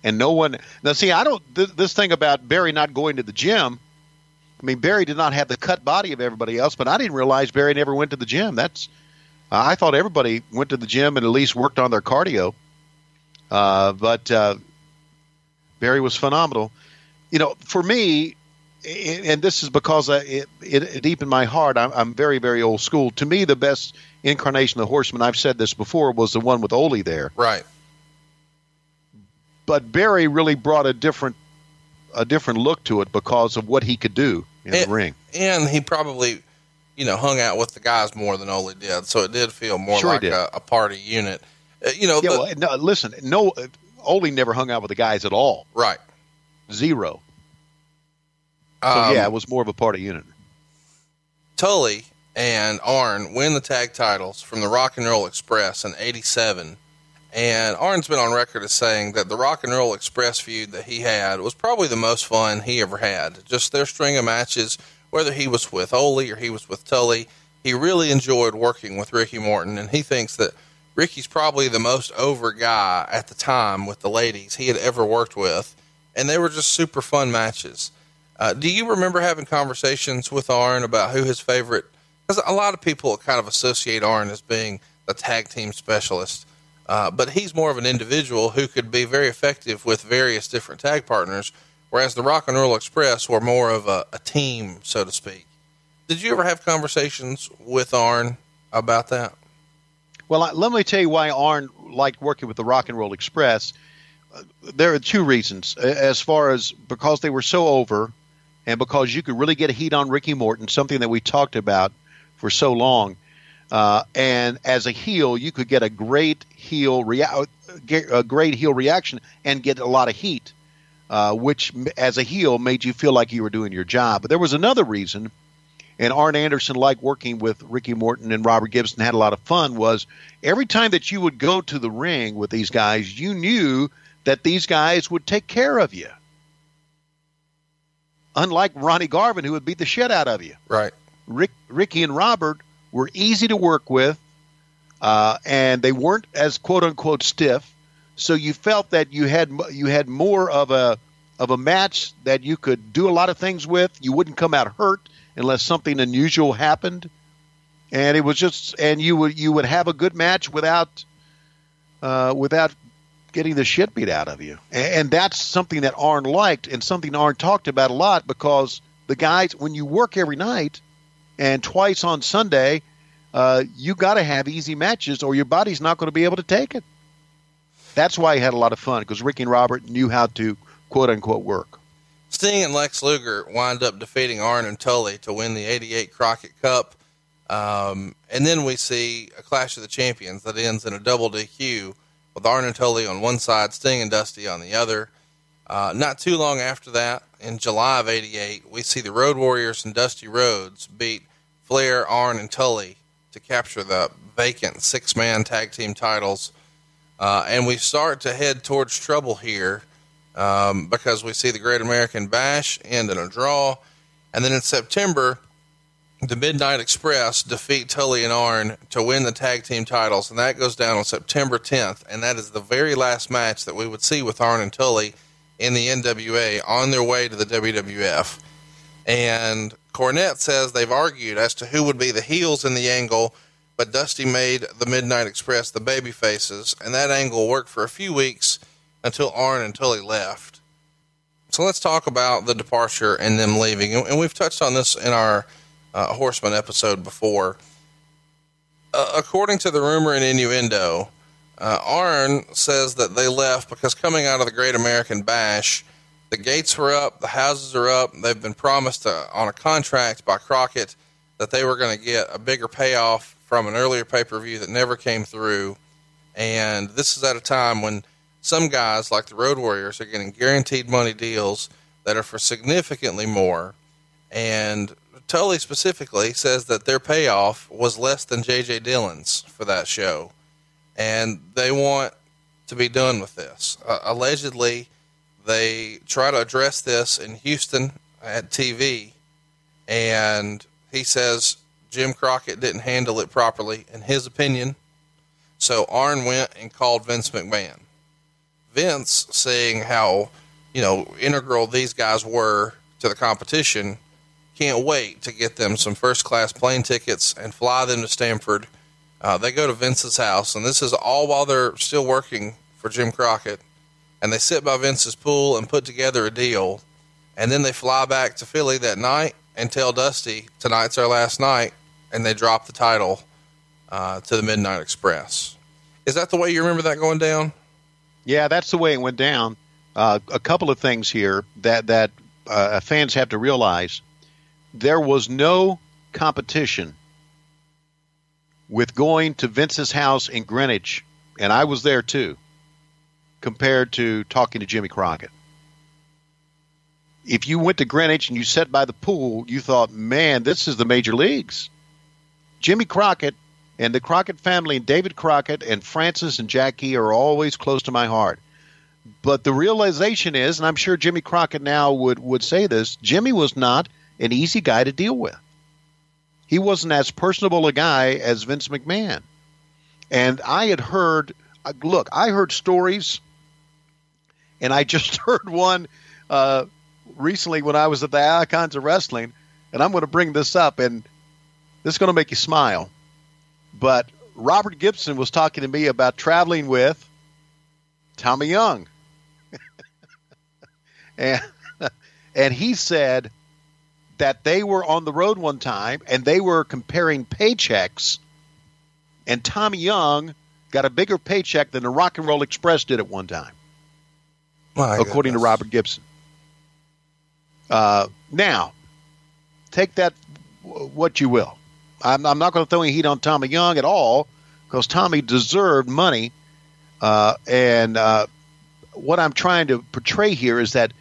and no one. Now, see, I don't. Th- this thing about Barry not going to the gym. I mean, Barry did not have the cut body of everybody else, but I didn't realize Barry never went to the gym. That's. Uh, I thought everybody went to the gym and at least worked on their cardio. Uh, but uh, Barry was phenomenal you know, for me, and this is because I, it, it, deep in my heart, I'm, I'm, very, very old school. To me, the best incarnation of the Horseman, I've said this before, was the one with Ole there. Right. But Barry really brought a different, a different look to it because of what he could do in and, the ring. And he probably, you know, hung out with the guys more than Ole did, so it did feel more sure like a, a, party unit. Uh, you know, yeah. The, well, no, listen, no, Ole never hung out with the guys at all. Right. Zero. So um, yeah, it was more of a party unit. Tully and Arn win the tag titles from the Rock and Roll Express in '87, and Arn's been on record as saying that the Rock and Roll Express feud that he had was probably the most fun he ever had. Just their string of matches, whether he was with Ole or he was with Tully, he really enjoyed working with Ricky Morton, and he thinks that Ricky's probably the most over guy at the time with the ladies he had ever worked with, and they were just super fun matches. Uh, do you remember having conversations with Arn about who his favorite? Because a lot of people kind of associate Arn as being a tag team specialist, uh, but he's more of an individual who could be very effective with various different tag partners, whereas the Rock and Roll Express were more of a, a team, so to speak. Did you ever have conversations with Arn about that? Well, let me tell you why Arn liked working with the Rock and Roll Express. Uh, there are two reasons. As far as because they were so over, and because you could really get a heat on Ricky Morton, something that we talked about for so long. Uh, and as a heel, you could get a great heel rea- a great heel reaction and get a lot of heat, uh, which as a heel made you feel like you were doing your job. But there was another reason, and Arn Anderson liked working with Ricky Morton and Robert Gibson had a lot of fun. Was every time that you would go to the ring with these guys, you knew that these guys would take care of you unlike Ronnie Garvin, who would beat the shit out of you. Right. Rick, Ricky and Robert were easy to work with, uh, and they weren't as quote unquote stiff. So you felt that you had you had more of a of a match that you could do a lot of things with. You wouldn't come out hurt unless something unusual happened, and it was just and you would you would have a good match without uh, without getting the shit beat out of you. And, and that's something that Arn liked and something Arn talked about a lot because the guys, when you work every night and twice on Sunday, uh, you got to have easy matches or your body's not going to be able to take it. That's why he had a lot of fun because Ricky and Robert knew how to quote unquote work. Sting and Lex Luger wind up defeating Arn and Tully to win the 88 Crockett Cup. Um, and then we see a Clash of the Champions that ends in a double DQ with Arn and Tully on one side, Sting and Dusty on the other. Uh, not too long after that, in July of '88, we see the Road Warriors and Dusty Rhodes beat Flair, Arn, and Tully to capture the vacant six-man tag team titles. Uh, and we start to head towards trouble here um, because we see the Great American Bash end in a draw, and then in September the Midnight Express defeat Tully and Arn to win the tag team titles, and that goes down on September 10th, and that is the very last match that we would see with Arn and Tully in the NWA on their way to the WWF. And Cornette says they've argued as to who would be the heels in the angle, but Dusty made the Midnight Express the baby faces, and that angle worked for a few weeks until Arn and Tully left. So let's talk about the departure and them leaving. And we've touched on this in our uh, Horseman episode before. Uh, according to the rumor and innuendo, uh, Arn says that they left because coming out of the Great American Bash, the gates were up, the houses are up. They've been promised uh on a contract by Crockett that they were going to get a bigger payoff from an earlier pay per view that never came through. And this is at a time when some guys, like the Road Warriors, are getting guaranteed money deals that are for significantly more. And Tully specifically says that their payoff was less than J.J. Dillon's for that show. And they want to be done with this. Uh, allegedly, they try to address this in Houston at TV. And he says Jim Crockett didn't handle it properly, in his opinion. So Arn went and called Vince McMahon. Vince, seeing how you know integral these guys were to the competition, can't wait to get them some first class plane tickets and fly them to Stamford. Uh, they go to Vince's house, and this is all while they're still working for Jim Crockett. And they sit by Vince's pool and put together a deal. And then they fly back to Philly that night and tell Dusty, tonight's our last night. And they drop the title uh, to the Midnight Express. Is that the way you remember that going down? Yeah, that's the way it went down. Uh, a couple of things here that that uh, fans have to realize: there was no competition with going to Vince's house in Greenwich, and I was there too, compared to talking to Jimmy Crockett. If you went to Greenwich and you sat by the pool, you thought, "Man, this is the major leagues." Jimmy Crockett and the Crockett family and David Crockett and Francis and Jackie are always close to my heart. But the realization is, and I'm sure Jimmy Crockett now would, would say this, Jimmy was not an easy guy to deal with. He wasn't as personable a guy as Vince McMahon. And I had heard, uh, look, I heard stories, and I just heard one uh, recently when I was at the Icons of Wrestling, and I'm going to bring this up, and this is going to make you smile. But Robert Gibson was talking to me about traveling with Tommy Young. and and he said that they were on the road one time and they were comparing paychecks and Tommy Young got a bigger paycheck than the Rock and Roll Express did at one time. My according to. Robert Gibson. Uh, now, take that w- what you will. I'm, I'm not going to throw any heat on Tommy Young at all because Tommy deserved money. Uh, and uh, what I'm trying to portray here is that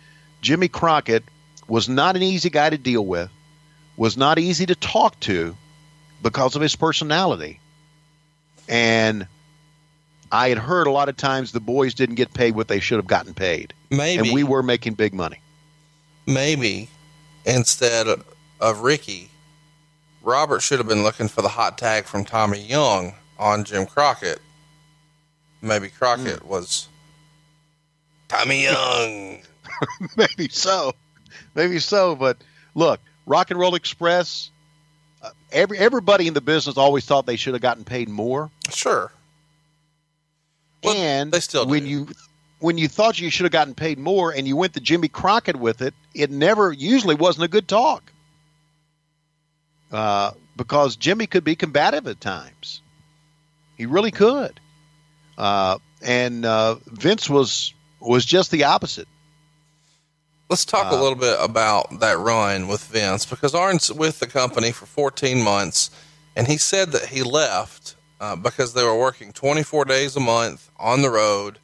Jimmy Crockett was not an easy guy to deal with, was not easy to talk to because of his personality. And I had heard a lot of times the boys didn't get paid what they should have gotten paid. Maybe And we were making big money. maybe instead of Ricky, Robert should have been looking for the hot tag from Tommy Young on Jim Crockett. Maybe Crockett Hmm. was Tommy Young. Maybe so. Maybe so. But look, Rock and Roll Express, uh, every, everybody in the business always thought they should have gotten paid more. sure. Well, and they still when do. you when you thought you should have gotten paid more and you went to Jimmy Crockett with it, it never usually wasn't a good talk. Uh, because Jimmy could be combative at times. He really could. Uh, and uh, Vince was was just the opposite. Let's talk a Uh, little bit about that run with Vince because Arn's with the company for 14 months, and he said that he left uh, because they were working 24 days a month on the road.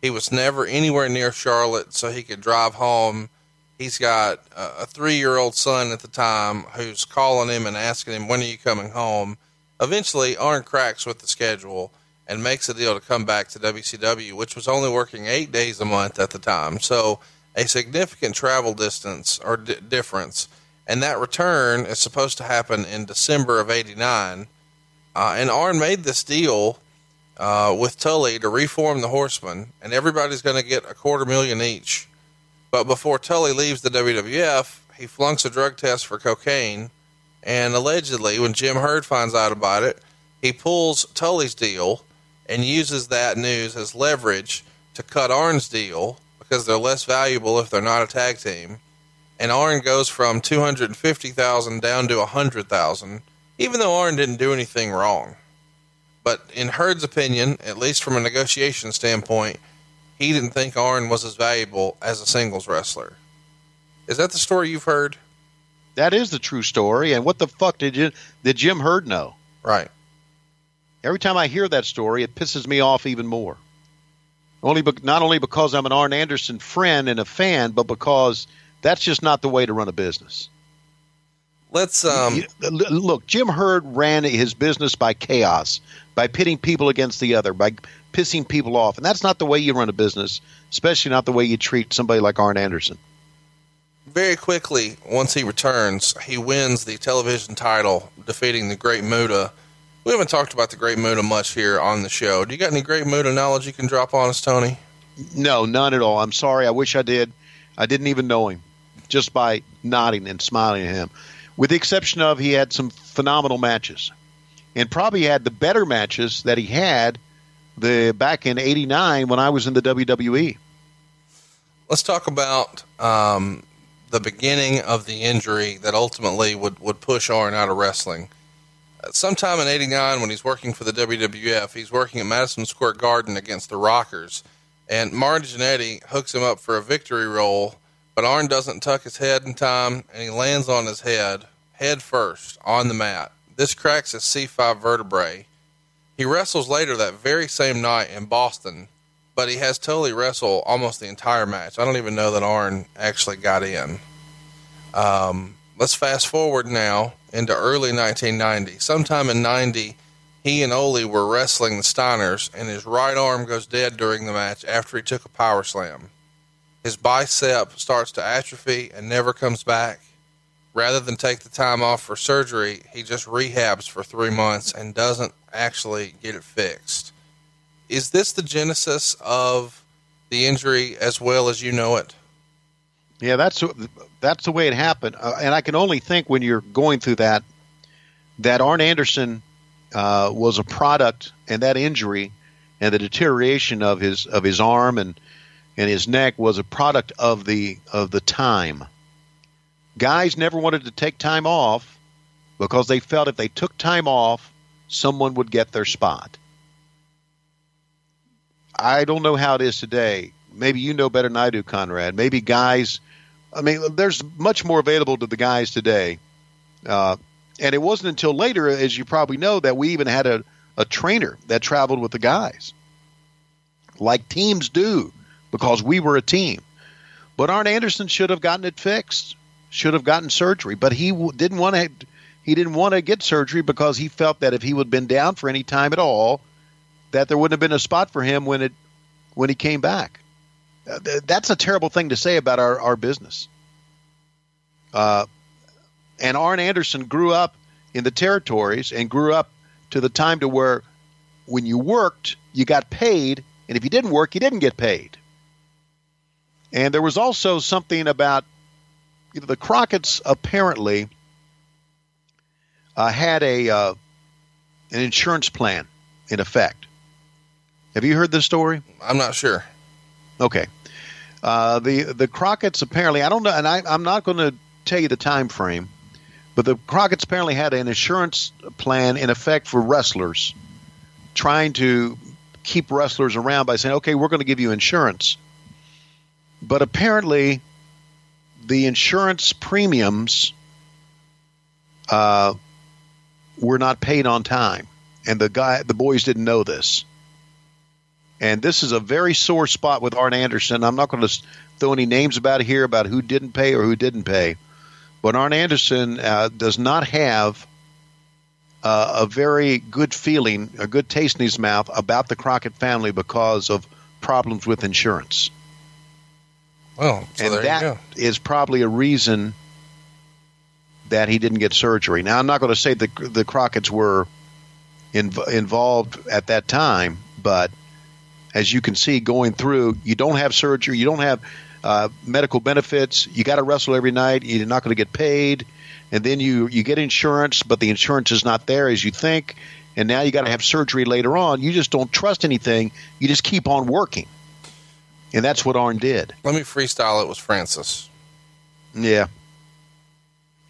He was never anywhere near Charlotte, so he could drive home. He's got uh, a three year old son at the time who's calling him and asking him, When are you coming home? Eventually, Arn cracks with the schedule and makes a deal to come back to WCW, which was only working eight days a month at the time. So, a significant travel distance or difference. And that return is supposed to happen in December of 89. Uh, and Arn made this deal uh, with Tully to reform the Horsemen, and everybody's going to get a quarter million each. But before Tully leaves the WWF, he flunks a drug test for cocaine. And allegedly, when Jim Herd finds out about it, he pulls Tully's deal and uses that news as leverage to cut Arn's deal because they're less valuable if they're not a tag team. And Arn goes from 250,000 down to 100,000, even though Arn didn't do anything wrong. But in Herd's opinion, at least from a negotiation standpoint, he didn't think Arn was as valuable as a singles wrestler. Is that the story you've heard? That is the true story. And what the fuck did you did Jim Herd know? Right. Every time I hear that story, it pisses me off even more. Only, be- not only because I'm an Arn Anderson friend and a fan, but because that's just not the way to run a business. Let's um look, Jim Herd ran his business by chaos, by pitting people against the other, by pissing people off, and that's not the way you run a business, especially not the way you treat somebody like Arn Anderson. very quickly, once he returns, he wins the television title, defeating the Great Muta. We haven't talked about the Great Muta much here on the show. Do you got any Great Muta knowledge you can drop on us, Tony? No, none at all. I'm sorry. I wish I did. I didn't even know him just by nodding and smiling at him. With the exception of he had some phenomenal matches. And probably had the better matches that he had the back in 89 when I was in the. WWE. Let's talk about um, the beginning of the injury that ultimately would, would push Arn out of wrestling. Sometime in '89, when he's working for the WWF, he's working at Madison Square Garden against the Rockers, and Marty Jannetty hooks him up for a victory roll, but Arn doesn't tuck his head in time, and he lands on his head, head first, on the mat. This cracks his C5 vertebrae. He wrestles later that very same night in Boston, but he has Tully wrestle almost the entire match. I don't even know that Arn actually got in. Um, let's fast forward now into early 1990. Sometime in 90, he and Ole were wrestling the Steiners, and his right arm goes dead during the match after he took a power slam. His bicep starts to atrophy and never comes back. Rather than take the time off for surgery, he just rehabs for three months and doesn't actually get it fixed. Is this the genesis of the injury as well as you know it? Yeah, that's that's the way it happened. Uh, and I can only think when you're going through that that Arn Anderson uh, was a product, and that injury and the deterioration of his of his arm and and his neck was a product of the of the time. Guys never wanted to take time off because they felt if they took time off, someone would get their spot. I don't know how it is today. Maybe you know better than I do, Conrad. Maybe guys. I mean, there's much more available to the guys today. Uh, and it wasn't until later, as you probably know, that we even had a, a trainer that traveled with the guys, like teams do, because we were a team. But Arn Anderson should have gotten it fixed, should have gotten surgery, but he w- didn't want to. He didn't want to get surgery because he felt that if he would have been down for any time at all, that there wouldn't have been a spot for him when it when he came back. Th- that's a terrible thing to say about our, our business. Uh, and Arn Anderson grew up in the territories and grew up to the time to where when you worked, you got paid, and if you didn't work, you didn't get paid. And there was also something about you know, the Crockett's apparently uh, had a uh, an insurance plan in effect. Have you heard this story? I'm not sure. Okay. Uh, the the Crockett's apparently I don't know, and I, I'm not going to tell you the time frame, but the Crockett's apparently had an insurance plan in effect for wrestlers, trying to keep wrestlers around by saying, "Okay, we're going to give you insurance," but apparently, the insurance premiums uh, were not paid on time, and the guy, the boys didn't know this. And this is a very sore spot with Arn Anderson. I'm not going to throw any names about here about who didn't pay or who didn't pay. But Arn Anderson uh, does not have uh, a very good feeling, a good taste in his mouth about the Crockett family because of problems with insurance. Well, so and that is probably a reason that he didn't get surgery. Now, I'm not going to say the the Crockett's were inv- involved at that time, but as you can see, going through, you don't have surgery, you don't have uh, medical benefits, you got to wrestle every night, you're not going to get paid, and then you you get insurance, but the insurance is not there as you think, and now you got to have surgery later on. You just don't trust anything. You just keep on working. and that's what Arn did. Let me freestyle it with Francis. Yeah,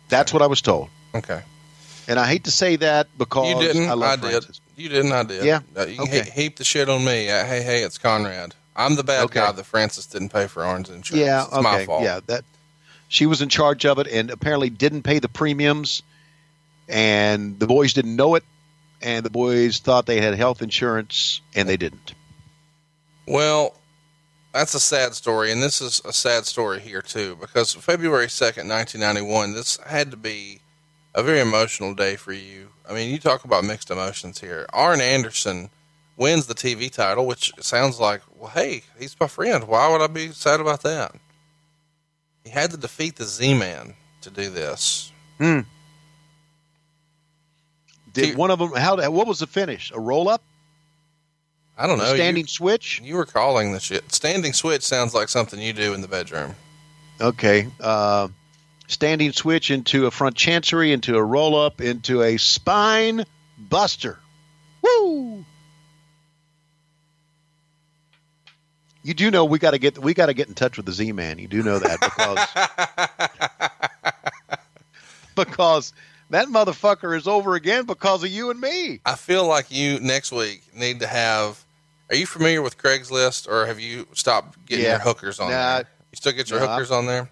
that's what I was told. Okay. And I hate to say that because You didn't. I, I, love did. You didn't. I did. Yeah? Uh, you can Okay. he- heap the shit on me. Uh, hey, hey, it's Conrad. I'm the bad Okay. guy that Francis didn't pay for Arn's insurance. Yeah, it's okay, my fault. yeah. That she was in charge of it, and apparently didn't pay the premiums, and the boys didn't know it, and the boys thought they had health insurance, and they didn't. Well, that's a sad story, and this is a sad story here too, because February second, nineteen ninety one. This had to be a very emotional day for you. I mean, you talk about mixed emotions here. Arn Anderson wins the TV title, which sounds like, well, hey, he's my friend. Why would I be sad about that? He had to defeat the Z-Man to do this. Did one of them? How? What was the finish? A roll up? I don't A know. standing You, switch? you were calling the shit. Standing switch sounds like something you do in the bedroom. Okay. Uh, standing switch into a front chancery, into a roll up, into a spine buster. Woo! You do know we got to get we got to get in touch with the Z Man. You do know that because because that motherfucker is over again because of you and me. I feel like you next week need to have. Are you familiar with Craigslist, or have you stopped getting Yeah. your hookers on Nah. there? You still get your No, hookers on there?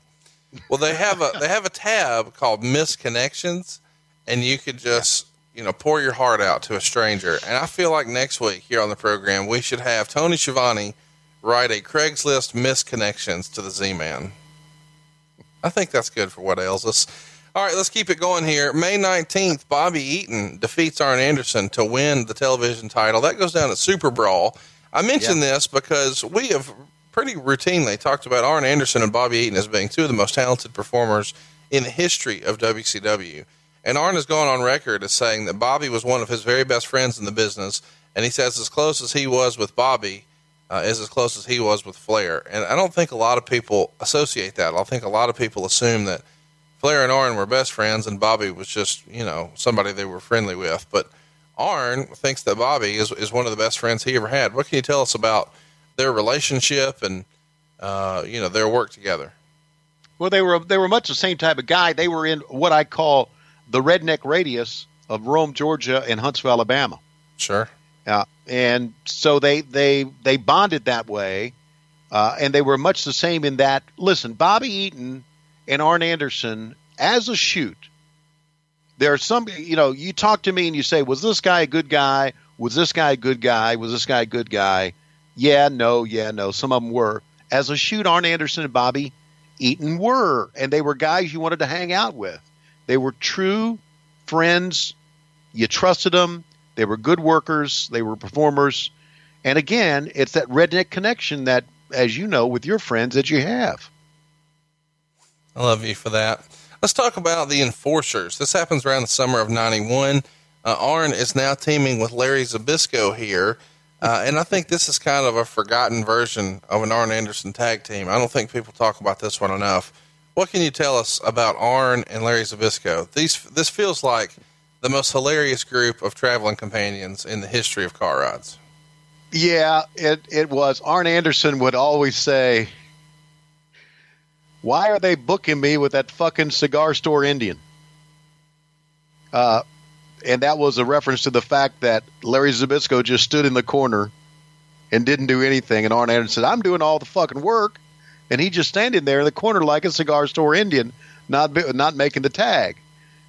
Well, they have a they have a tab called Misconnections, and you could just you know pour your heart out to a stranger. And I feel like next week here on the program we should have Tony Schiavone write a Craigslist Misconnections to the Z Man. I think that's good for what ails us. All right, let's keep it going here. May 19th, Bobby Eaton defeats Arn Anderson to win the television title. That goes down at Super Brawl. I mention this because we have pretty routinely talked about Arn Anderson and Bobby Eaton as being two of the most talented performers in the history of WCW. And Arn has gone on record as saying that Bobby was one of his very best friends in the business. And he says as close as he was with Bobby uh, is as close as he was with Flair. And I don't think a lot of people associate that. I think a lot of people assume that Flair and Arn were best friends, and Bobby was just, you know, somebody they were friendly with. But Arn thinks that Bobby is, is one of the best friends he ever had. What can you tell us about their relationship and, uh, you know, their work together? Well, they were they were much the same type of guy. They were in what I call the redneck radius of Rome, Georgia, and Huntsville, Alabama. Sure. Yeah, and so they they they bonded that way, uh, and they were much the same in that. Listen, Bobby Eaton and Arn Anderson as a shoot. There are some, you know, you talk to me and you say, "Was this guy a good guy? Was this guy a good guy? Was this guy a good guy?" Yeah, no, yeah, no. Some of them were. As a shoot, Arn Anderson and Bobby Eaton were, and they were guys you wanted to hang out with. They were true friends. You trusted them. They were good workers. They were performers. And again, it's that redneck connection that, as you know, with your friends that you have. I love you for that. Let's talk about the enforcers. This happens around the summer of 91. Uh, Arn is now teaming with Larry Zbyszko here. Uh, and I think this is kind of a forgotten version of an Arn Anderson tag team. I don't think people talk about this one enough. What can you tell us about Arn and Larry Zbyszko? These, this feels like the most hilarious group of traveling companions in the history of car rides. Yeah, it, it was. Arn Anderson would always say, Why are they booking me with that fucking cigar store Indian? Uh, and that was a reference to the fact that Larry Zbyszko just stood in the corner and didn't do anything. And Arn Anderson said, I'm doing all the fucking work. And he just standing there in the corner like a cigar store Indian, not, not making the tag.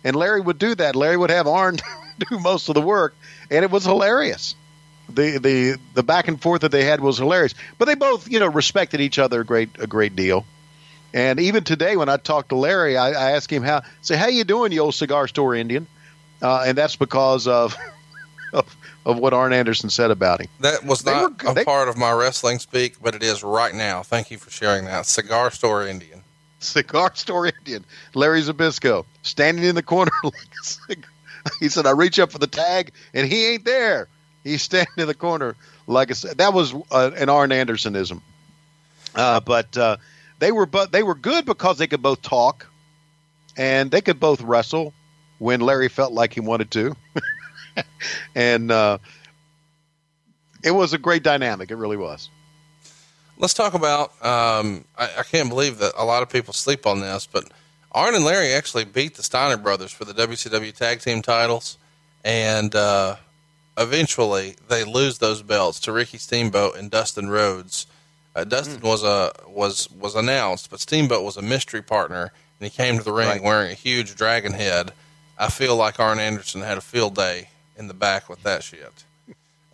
And Larry would do that. Larry would have Arn do most of the work, and it was hilarious the the the back and forth that they had was hilarious. But they both, you know, respected each other a great a great deal. And even today, when I talk to Larry, I, I ask him how say how you doing, you old cigar store Indian, uh, and that's because of, of of what Arn Anderson said about him. That was They not were a They- part of my wrestling speak, but it is right now. Thank you for sharing that. Cigar Store Indian. Cigar store Indian, Larry Zbyszko, standing in the corner like a cigar. He said, "I reach up for the tag, and he ain't there. He's standing in the corner like a." c- That was uh, an Arn Andersonism. Uh, but uh, they were but they were good because they could both talk, and they could both wrestle when Larry felt like he wanted to, and uh, it was a great dynamic. It really was. Let's talk about. Um, I, I can't believe that a lot of people sleep on this, but Arn and Larry actually beat the Steiner brothers for the WCW tag team titles, and uh, eventually they lose those belts to Ricky Steamboat and Dustin Rhodes. Uh, Dustin was a was was announced, but Steamboat was a mystery partner, and he came to the ring Right. wearing a huge dragon head. I feel like Arn Anderson had a field day in the back with that shit.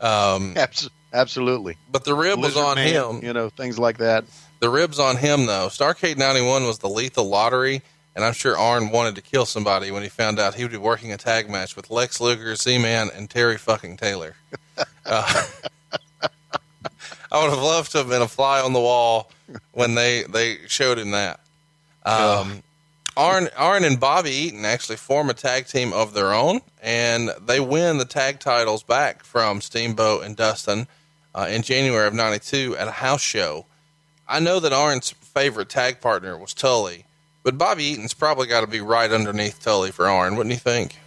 Um, absolutely. but the rib was on Man, him. You know, things like that. The ribs on him though. Starcade '91 was the lethal lottery, and I'm sure Arn wanted to kill somebody when he found out he would be working a tag match with Lex Luger, Z-Man, and Terry fucking Taylor. Uh, I would have loved to have been a fly on the wall when they they showed him that. Um, Arn Arn and Bobby Eaton actually form a tag team of their own, and they win the tag titles back from Steamboat and Dustin uh, in January of '92 at a house show. I know that Arn's favorite tag partner was Tully, but Bobby Eaton's probably got to be right underneath Tully for Arn, wouldn't you think?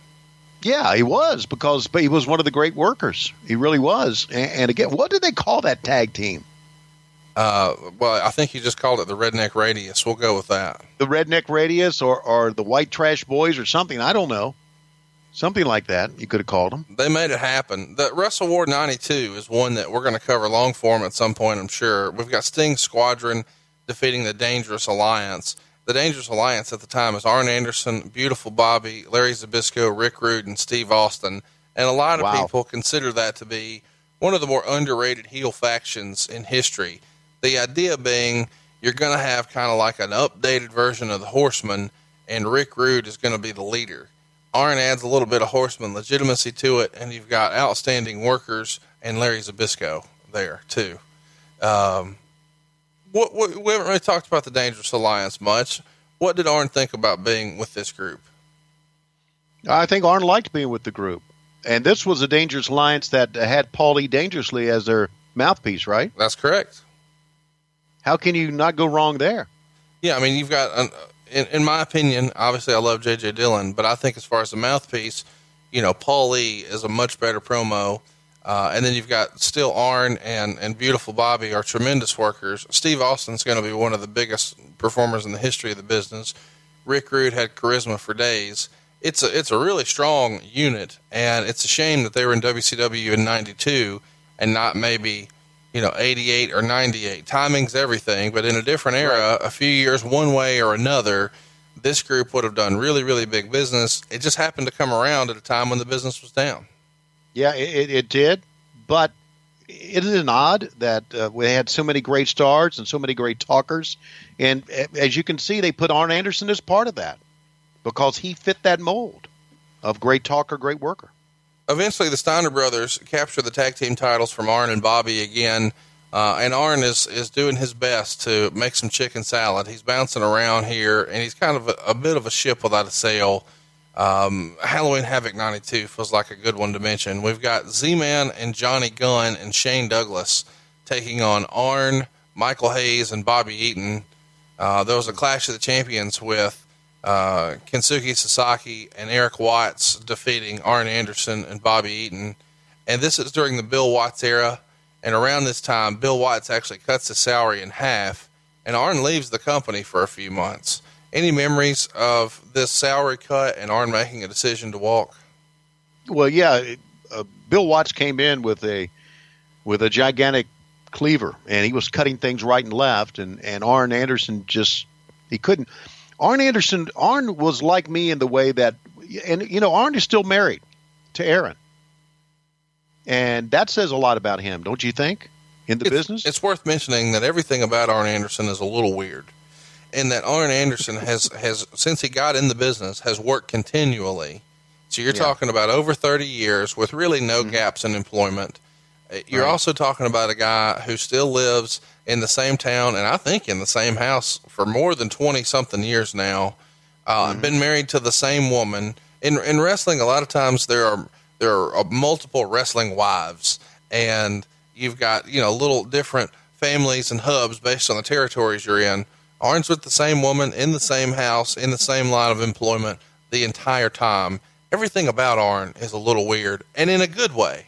Yeah, he was because he was one of the great workers. He really was. And, and again, what did they call that tag team? Uh, well, I think you just called it the Redneck Radius. We'll go with that. The Redneck Radius or, or the White Trash Boys or something? I don't know. Something like that. You could have called them. They made it happen. The Wrestle War 92 is one that we're going to cover long form at some point, I'm sure. We've got Sting Squadron defeating the Dangerous Alliance. The Dangerous Alliance at the time is Arn Anderson, Beautiful Bobby, Larry Zbyszko, Rick Rude, and Steve Austin. And a lot of Wow. people consider that to be one of the more underrated heel factions in history. The idea being you're going to have kind of like an updated version of the Horseman, and Rick Rude is going to be the leader. Arn adds a little bit of horseman legitimacy to it, and you've got outstanding workers and Larry Zbyszko there too. Um, what, what, we haven't really talked about the Dangerous Alliance much. What did Arn think about being with this group? I think Arn liked being with the group. And this was a Dangerous Alliance that had Paulie Dangerously as their mouthpiece, right? That's correct. How can you not go wrong there? Yeah, I mean, you've got, an, in, in my opinion, obviously I love JJ Dillon, but I think as far as the mouthpiece, you know, Paulie is a much better promo. Uh, and then you've got still Arn and, and Beautiful Bobby are tremendous workers. Steve Austin's going to be one of the biggest performers in the history of the business. Rick Rude had charisma for days. It's a it's a really strong unit, and it's a shame that they were in WCW in '92 and not maybe you know, 88 or 98. Timing's everything, but in a different era, a few years one way or another, this group would have done really, really big business. It just happened to come around at a time when the business was down. Yeah, it, it did. But it isn't odd that uh, we had so many great stars and so many great talkers. And as you can see, they put Arn Anderson as part of that because he fit that mold of great talker, great worker. Eventually, the Steiner brothers capture the tag team titles from Arn and Bobby again. Uh, and Arn is, is doing his best to make some chicken salad. He's bouncing around here, and he's kind of a, a bit of a ship without a sail. Um, Halloween Havoc 92 feels like a good one to mention. We've got Z Man and Johnny Gunn and Shane Douglas taking on Arn, Michael Hayes, and Bobby Eaton. Uh, there was a Clash of the Champions with uh, Kensuke Sasaki and Erik Watts defeating Arn Anderson and Bobby Eaton. And this is during the Bill Watts era. And around this time, Bill Watts actually cuts his salary in half, and Arn leaves the company for a few months. Any memories of this salary cut and Arn making a decision to walk? Well, yeah, uh, Bill Watts came in with a with a gigantic cleaver, and he was cutting things right and left. And and Arn Anderson just he couldn't. Arn Anderson, Arn was like me in the way that, and you know, Arn is still married to Aaron, and that says a lot about him, don't you think? In the it's, business, It's worth mentioning that everything about Arn Anderson is a little weird, and that Arn Anderson has has since he got in the business has worked continually. So you're Yeah. Mm-hmm. talking about over 30 years with really no gaps in employment. Uh, You're Right. also talking about a guy who still lives in the same town and I think in the same house for more than 20 something years now. Uh, Mm-hmm. Been married to the same woman. In in wrestling, a lot of times there are there are uh, multiple wrestling wives, and you've got you know little different families and hubs based on the territories you're in. Arn's with the same woman in the same house in the same line of employment the entire time. Everything about Arn is a little weird, and in a good way.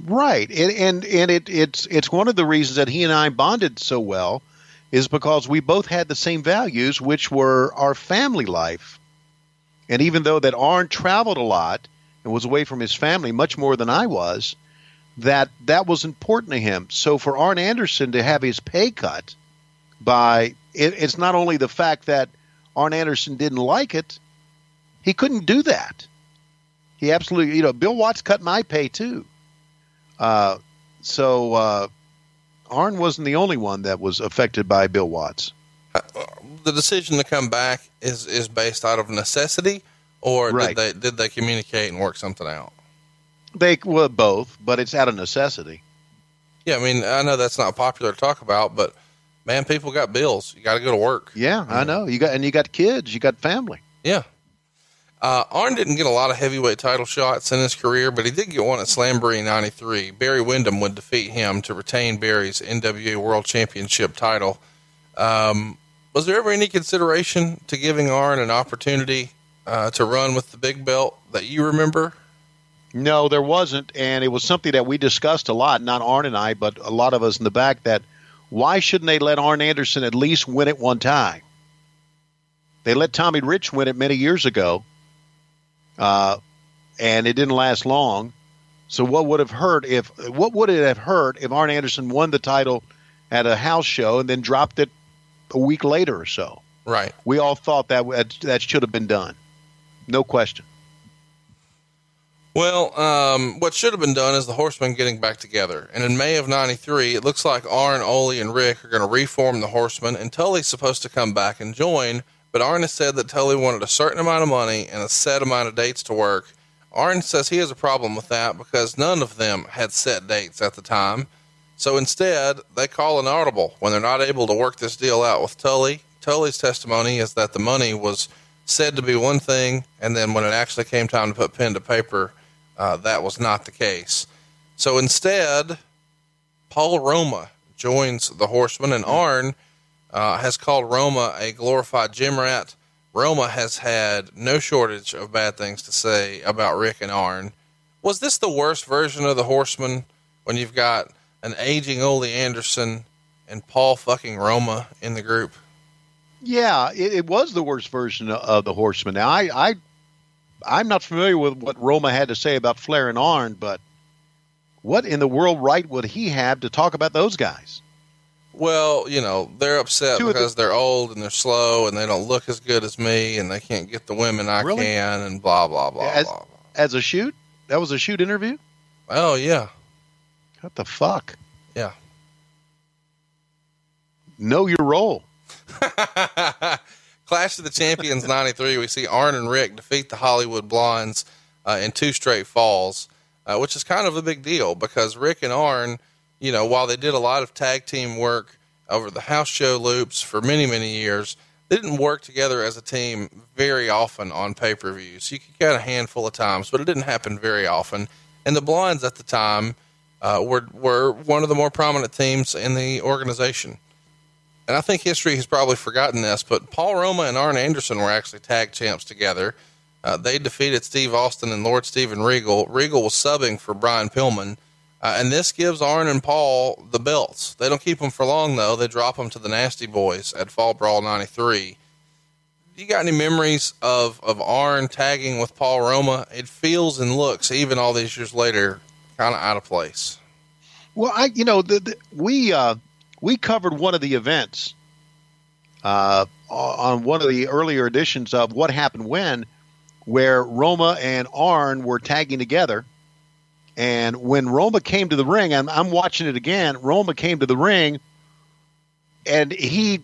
Right, and and, and it, it's it's one of the reasons that he and I bonded so well is because we both had the same values, which were our family life. And even though that Arn traveled a lot and was away from his family much more than I was, that that was important to him. So for Arn Anderson to have his pay cut by it, it's not only the fact that Arn Anderson didn't like it, he couldn't do that. He absolutely, you know, Bill Watts cut my pay too. Uh, so uh, Arn wasn't the only one that was affected by Bill Watts. The decision to come back is is based out of necessity, or Right. did they did they communicate and work something out? They well both, but it's out of necessity. Yeah, I mean, I know that's not popular to talk about, but man, people got bills. You got to go to work. Yeah, I know. You got and you got kids, you got family. Yeah. Uh, Arn didn't get a lot of heavyweight title shots in his career, but he did get one at Slamboree 93. Barry Windham would defeat him to retain Barry's NWA World Championship title. Um, was there ever any consideration to giving Arn an opportunity uh, to run with the big belt that you remember? No, there wasn't, and it was something that we discussed a lot. Not Arn and I, but a lot of us in the back. That why shouldn't they let Arn Anderson at least win it one time? They let Tommy Rich win it many years ago, uh, and it didn't last long. So what would have hurt if what would it have hurt if Arn Anderson won the title at a house show and then dropped it a week later or so? Right. We all thought that that should have been done, no question. Well, um, what should have been done is the Horsemen getting back together. And in May of '93, it looks like Arn, Ole, and Ric are going to reform the Horsemen, and Tully's supposed to come back and join. But Arn said that Tully wanted a certain amount of money and a set amount of dates to work. Arn says he has a problem with that because none of them had set dates at the time. So instead, they call an audible when they're not able to work this deal out with Tully. Tully's testimony is that the money was said to be one thing, and then when it actually came time to put pen to paper, uh, that was not the case. So instead, Paul Roma joins the Horsemen, and Arn uh, has called Roma a glorified gym rat. Roma has had no shortage of bad things to say about Ric and Arn. Was this the worst version of the Horsemen when you've got an aging Ole Anderson and Paul fucking Roma in the group? Yeah, it, it was the worst version of, of the Horseman. Now, I, I, I'm not familiar with what Roma had to say about Flair and Arn, but what in the world right would he have to talk about those guys? Well, you know, they're upset Two of the- because they're old and they're slow and they don't look as good as me and they can't get the women I Really? can and blah, blah, blah, As- blah, blah. As a shoot, that was a shoot interview. Oh, yeah. What the fuck? Yeah. Know your role. Clash of the Champions 93, we see Arn and Ric defeat the Hollywood Blondes uh, in two straight falls, uh, which is kind of a big deal because Rick and Arn, you know, while they did a lot of tag team work over the house show loops for many, many years, they didn't work together as a team very often on pay per views. You could get a handful of times, but it didn't happen very often. And the Blondes at the time uh, were, were one of the more prominent teams in the organization and I think history has probably forgotten this, but Paul Roma and Arn Anderson were actually tag champs together. Uh, they defeated Steve Austin and Lord Steven Regal. Regal was subbing for Brian Pillman, uh, and this gives Arn and Paul the belts. They don't keep them for long though; they drop them to the Nasty Boys at Fall Brawl '93. You got any memories of of Arn tagging with Paul Roma? It feels and looks, even all these years later, kind of out of place. Well, I, you know, the, the, we uh, we covered one of the events uh, on one of the earlier editions of What Happened When, where Roma and Arn were tagging together. And when Roma came to the ring, and I'm watching it again, Roma came to the ring, and he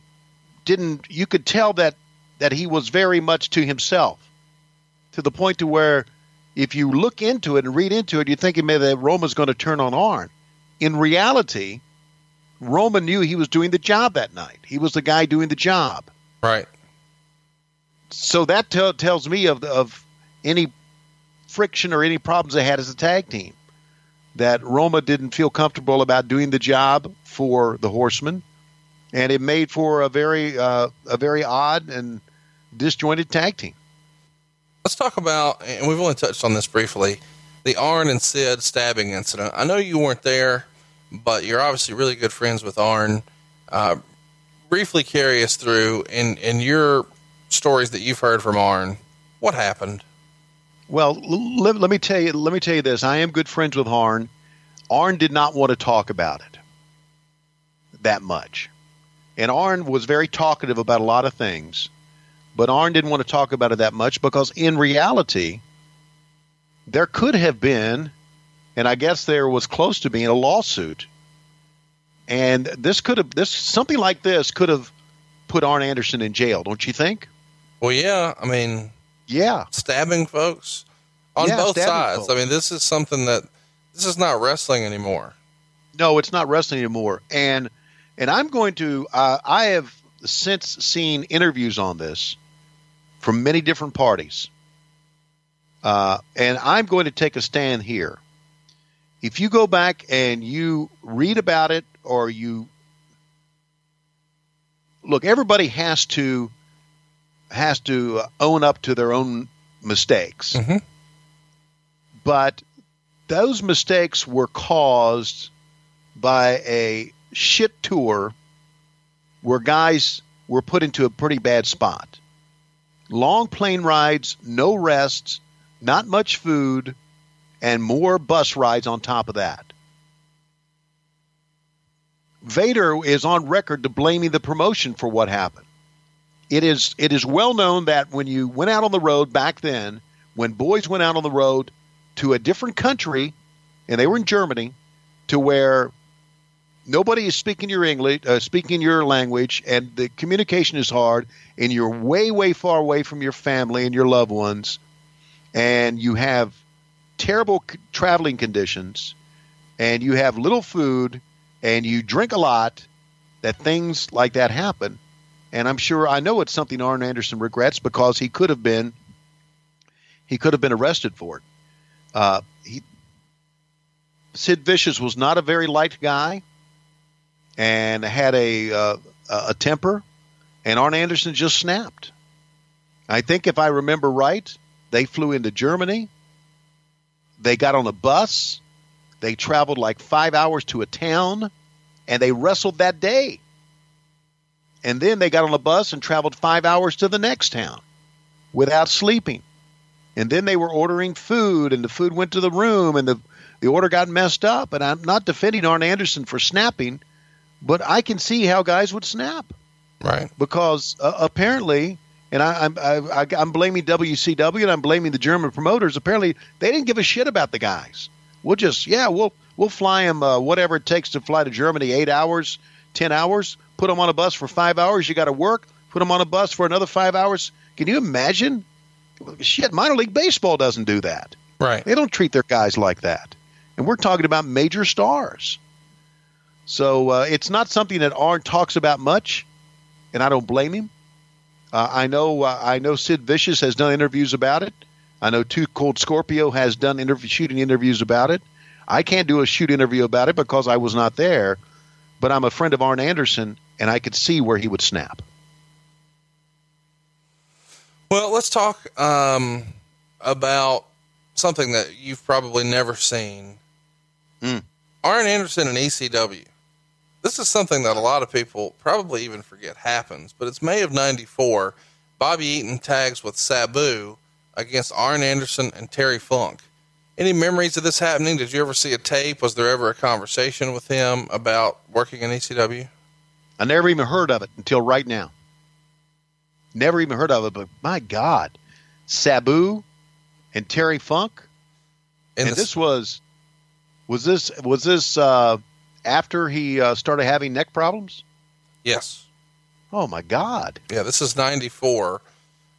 didn't. You could tell that that he was very much to himself, to the point to where, if you look into it and read into it, you're thinking maybe that Roma's going to turn on Arn. In reality, Roma knew he was doing the job that night. He was the guy doing the job. Right. So that tell tells me of of any friction or any problems they had as a tag team. That Roma didn't feel comfortable about doing the job for the Horsemen, and it made for a very uh, a very odd and disjointed tag team. let's talk about, and we've only touched on this briefly. the Arn and Sid stabbing incident. I know you weren't there, but you're obviously really good friends with Arn. Uh, briefly carry us through in in your stories that you've heard from Arn. What happened? Well, let, let me tell you. Let me tell you this. I am good friends with Arn. Arn did not want to talk about it that much, and Arn was very talkative about a lot of things, but Arn didn't want to talk about it that much because, in reality, there could have been, and I guess there was close to being a lawsuit, and this could have this something like this could have put Arn Anderson in jail. Don't you think? Well, yeah. I mean, Yeah. stabbing folks on Yeah, both sides. folks. I mean, this is something that this is not wrestling anymore. No, it's not wrestling anymore. And and I'm going to. Uh, I have since seen interviews on this from many different parties, uh, and I'm going to take a stand here. If you go back and you read about it, or you look, everybody has to has to own up to their own mistakes, Mhm. but those mistakes were caused by a shit tour where guys were put into a pretty bad spot. Long plane rides, no rest, not much food, and more bus rides on top of that. Vader is on record to blaming the promotion for what happened. It is it is well known that when you went out on the road back then, when boys went out on the road to a different country, and they were in Germany, to where nobody is speaking your English, uh, speaking your language, and the communication is hard, and you're way, way far away from your family and your loved ones, and you have terrible c- traveling conditions, and you have little food, and you drink a lot, that things like that happen. And I'm sure I know it's something Arn Anderson regrets because he could have been he could have been arrested for it. Uh, he, Sid Vicious was not a very light guy and had a uh, a temper, and Arn Anderson just snapped. I think if I remember right, they flew into Germany. They got on a bus. They traveled like five hours to a town, and they wrestled that day. And then they got on a bus and traveled five hours to the next town without sleeping. And then they were ordering food, and the food went to the room, and the, the order got messed up. And I'm not defending Arn Anderson for snapping, but I can see how guys would snap Right. because uh, apparently, and I, I'm I, I, I'm blaming WCW and I'm blaming the German promoters. Apparently, they didn't give a shit about the guys. We'll just yeah, we'll we'll fly them uh, whatever it takes to fly to Germany, eight hours, ten hours. Put them on a bus for five hours. You got to work. Put them on a bus for another five hours. Can you imagine? Shit, minor league baseball doesn't do that. Right. They don't treat their guys like that. And we're talking about major stars. So uh, it's not something that Arn talks about much, and I don't blame him. Uh, I know uh, I know Sid Vicious has done interviews about it. I know Two Cold Scorpio has done interview, shooting interviews about it. I can't do a shoot interview about it because I was not there, but I'm a friend of Arn Anderson, and I could see where he would snap. Well, let's talk um, about something that you've probably never seen. Hmm. Arn Anderson and ECW. This is something that a lot of people probably even forget happens, but it's May of 94. Bobby Eaton tags with Sabu against Arn Anderson and Terry Funk. Any memories of this happening? Did you ever see a tape? Was there ever a conversation with him about working in ECW? I never even heard of it until right now. Never even heard of it, but my God, Sabu and Terry Funk. In and the- this was was this was this uh, after he uh, started having neck problems? yes. Oh my God! Yeah, this is 94.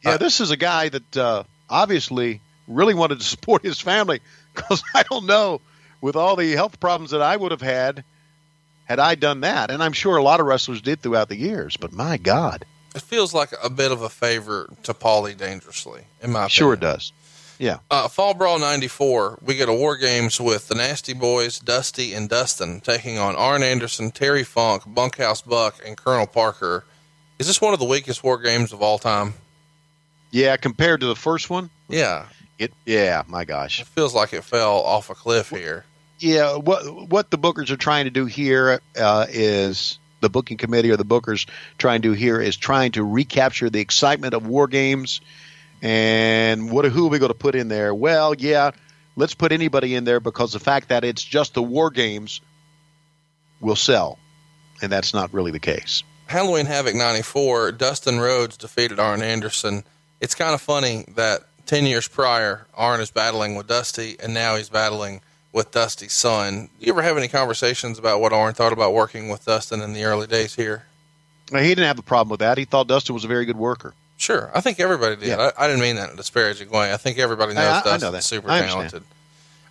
Yeah, Uh, this is a guy that uh, obviously really wanted to support his family because I don't know with all the health problems that I would have had had I done that, and I'm sure a lot of wrestlers did throughout the years. But my God, It feels like a bit of a favor to Paulie Dangerously, in my opinion. sure it does. Yeah, Uh, Fall Brawl 94, we get a War Games with the Nasty Boys, Dusty, and Dustin taking on Arn Anderson, Terry Funk, Bunkhouse Buck, and Colonel Parker. Is this one of the weakest War Games of all time? yeah. Compared to the first one, Yeah. It, yeah, my gosh. It feels like it fell off a cliff here. Yeah, what what the bookers are trying to do here uh, is the booking committee or the bookers trying to do here is trying to recapture the excitement of war games. And what who are we going to put in there? Well, yeah, let's put anybody in there because the fact that it's just the war games will sell, and that's not really the case. Halloween Havoc 94, Dustin Rhodes defeated Arn Anderson. It's kind of funny that 10 years prior, Arn is battling with Dusty, and now he's battling with Dusty's son. Do you ever have any conversations about what Arn thought about working with Dustin in the early days here? Now, he didn't have a problem with that. He thought Dustin was a very good worker. Sure. I think everybody did. Yeah. I, I didn't mean that in a disparaging way. I think everybody knows I- I know Dustin's that. super talented.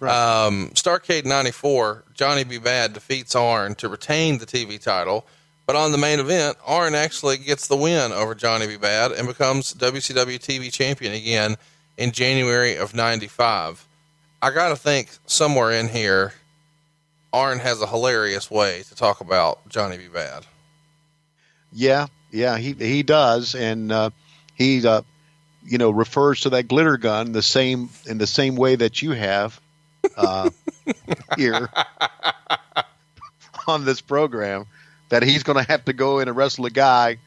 Um, Starcade 94, Johnny B. Bad defeats Arn to retain the TV title. But on the main event, Arn actually gets the win over Johnny B. Bad and becomes WCW TV champion again in January of 95. I got to think somewhere in here, Arn has a hilarious way to talk about Johnny B. Bad. Yeah, yeah, he he does, and uh, he uh, you know refers to that glitter gun the same in the same way that you have uh, here on this program. That he's going to have to go in and wrestle a guy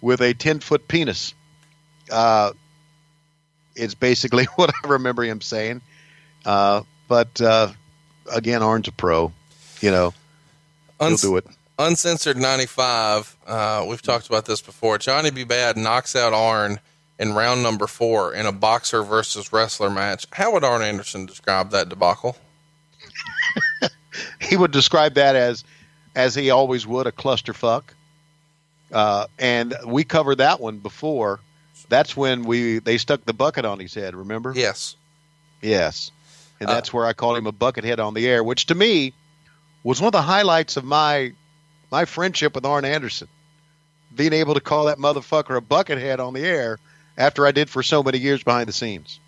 with a ten foot penis. Uh, it's basically what I remember him saying. Uh, but uh, again, Arn's a pro. You know, he'll do it. Uncensored 95. Uh, we've talked about this before. Johnny B. Bad knocks out Arn in round number four in a boxer versus wrestler match. How would Arn Anderson describe that debacle? he would describe that as as he always would a clusterfuck uh, and we covered that one before that's when we they stuck the bucket on his head remember Yes. yes and Uh, that's where i called him a buckethead on the air which to me was one of the highlights of my my friendship with arn anderson being able to call that motherfucker a buckethead on the air after i did for so many years behind the scenes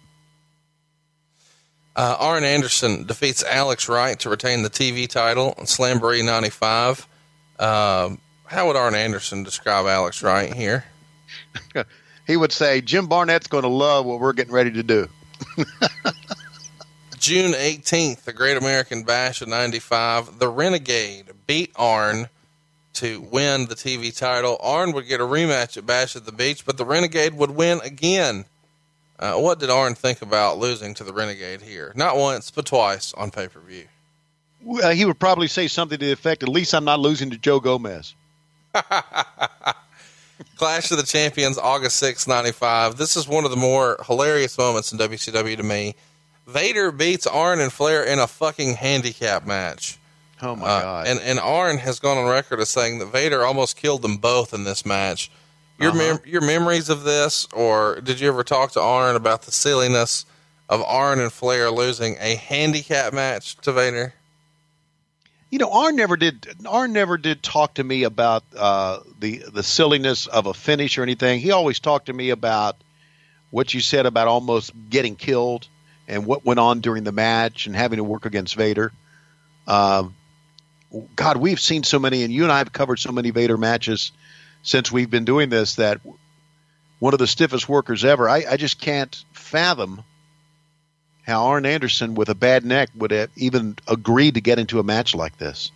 Uh, Arn Anderson defeats Alex Wright to retain the TV title in Slamboree 95. Um, how would Arn Anderson describe Alex Wright here? he would say jim barnett's going to love what we're getting ready to do June 18th, the Great American Bash of 95, the Renegade beat Arn to win the TV title. Arn would get a rematch at Bash at the Beach, but the Renegade would win again. Uh, what did Arn think about losing to the Renegade here? Not once, but twice on pay per view. Well, he would probably say something to the effect, "At least I'm not losing to Joe Gomez." Clash of the Champions, August 6, 95. This is one of the more hilarious moments in WCW to me. Vader beats Arn and Flair in a fucking handicap match. Oh my Uh, god! and and Arn has gone on record as saying that Vader almost killed them both in this match. Your Uh-huh. mem- your memories of this, or did you ever talk to Arn about the silliness of Arn and Flair losing a handicap match to Vader? you know, Arn never did. Arn never did talk to me about uh, the the silliness of a finish or anything. He always talked to me about what you said about almost getting killed and what went on during the match and having to work against Vader. Um, God, we've seen so many, and you and I have covered so many Vader matches since we've been doing this that one of the stiffest workers ever. I, I just can't fathom how Arn Anderson with a bad neck would have even agreed to get into a match like this.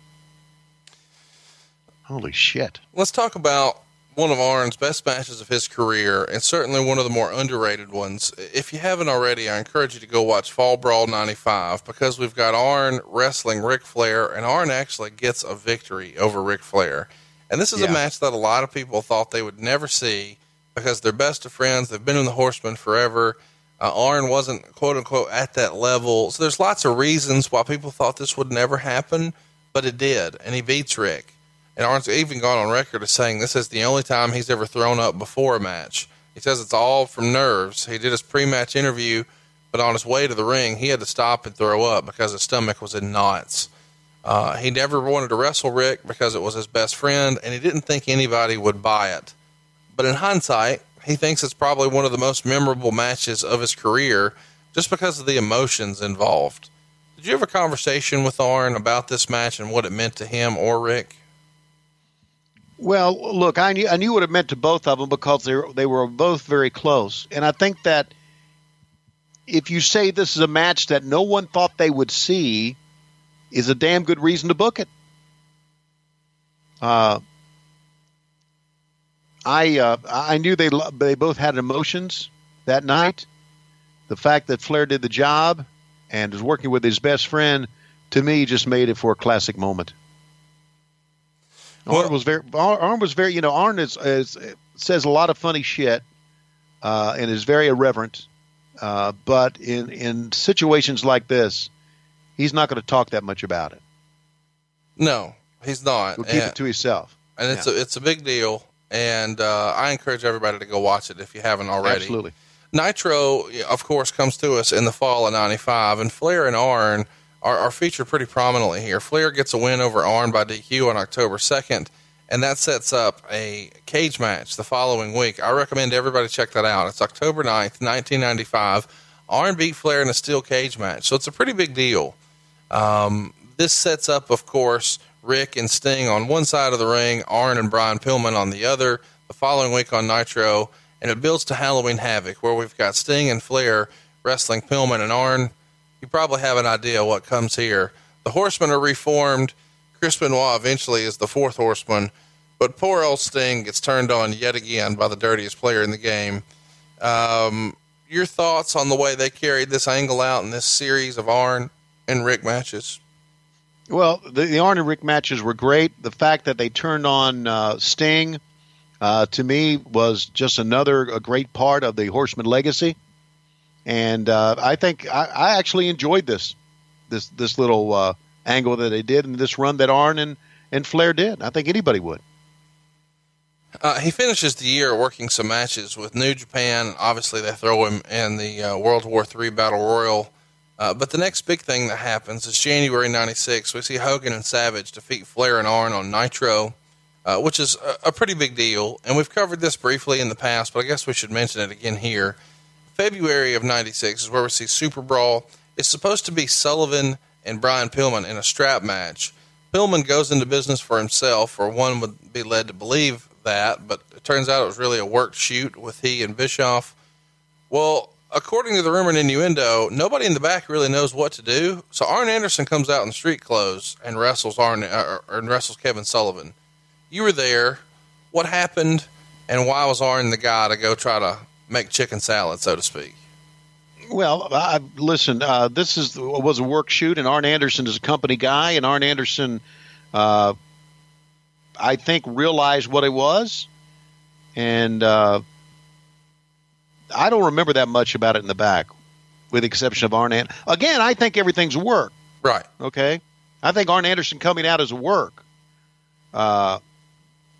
Holy shit. Let's talk about one of Arn's best matches of his career, and certainly one of the more underrated ones. If you haven't already, I encourage you to go watch Fall Brawl 95 because we've got Arn wrestling Ric Flair, and Arn actually gets a victory over Ric Flair. And this is a match that a lot of people thought they would never see because they're best of friends. They've been in the Horsemen forever. Uh, Arn wasn't quote unquote at that level. So there's lots of reasons why people thought this would never happen, but it did. And he beats Ric. And Arn's even gone on record as saying this is the only time he's ever thrown up before a match. He says it's all from nerves. He did his pre match interview, but on his way to the ring, he had to stop and throw up because his stomach was in knots. Uh, he never wanted to wrestle Ric because it was his best friend, and he didn't think anybody would buy it. But in hindsight, he thinks it's probably one of the most memorable matches of his career just because of the emotions involved. Did you have a conversation with Arn about this match and what it meant to him or Ric? Well, look, I knew I knew what it meant to both of them because they were, they were both very close, and I think that if you say this is a match that no one thought they would see, is a damn good reason to book it. Uh, I uh, I knew they they both had emotions that night. The fact that Flair did the job and is working with his best friend, to me, just made it for a classic moment. Arn was very Arn was very you know Arn is, is says a lot of funny shit uh, and is very irreverent, uh, but in in situations like this, he's not going to talk that much about it. No, he's not. He'll keep and, it to himself. and it's a it's a big deal. And uh, I encourage everybody to go watch it if you haven't already. Absolutely. Nitro, of course, comes to us in the fall of '95, and Flair and Arn are, are featured pretty prominently here. Flair gets a win over Arn by DQ on October 2nd, and that sets up a cage match the following week. I recommend everybody check that out. It's October 9th, 1995. Arn beat Flair in a steel cage match, so it's a pretty big deal. Um, this sets up, of course, Ric and Sting on one side of the ring, Arn and Brian Pillman on the other. The following week on Nitro, and it builds to Halloween Havoc, where we've got Sting and Flair wrestling Pillman and Arn. You probably have an idea what comes here. The Horsemen are reformed. Chris Benoit eventually is the fourth Horseman, but poor old Sting gets turned on yet again by the dirtiest player in the game. Um, your thoughts on the way they carried this angle out in this series of Arn and Ric matches? Well, the, the Arn and Ric matches were great. The fact that they turned on uh, Sting, uh, to me, was just another a great part of the Horseman legacy. And uh, I think I, I actually enjoyed this this this little uh, angle that they did and this run that Arn and, and Flair did. I think anybody would. Uh, he finishes the year working some matches with New Japan. Obviously, they throw him in the uh, World War III Battle Royal. Uh, but the next big thing that happens is January 96. We see Hogan and Savage defeat Flair and Arn on Nitro, uh, which is a, a pretty big deal. And we've covered this briefly in the past, but I guess we should mention it again here. February of 96 is where we see Super Brawl. It's supposed to be Sullivan and Brian Pillman in a strap match. Pillman goes into business for himself, or one would be led to believe that, but it turns out it was really a worked shoot with he and Bischoff. Well, according to the rumor and innuendo, nobody in the back really knows what to do. So Arn Anderson comes out in street clothes and wrestles Arn uh, and wrestles Kevin Sullivan. You were there. What happened, and why was Arn the guy to go try to make chicken salad, so to speak? Well, I, listen, uh, this is was a work shoot, and Arn Anderson is a company guy, and Arn Anderson, uh, I think, realized what it was, and uh, I don't remember that much about it in the back, with the exception of Arn. An- Again, I think everything's work. Right. Okay, I think Arn Anderson coming out as a work. Uh,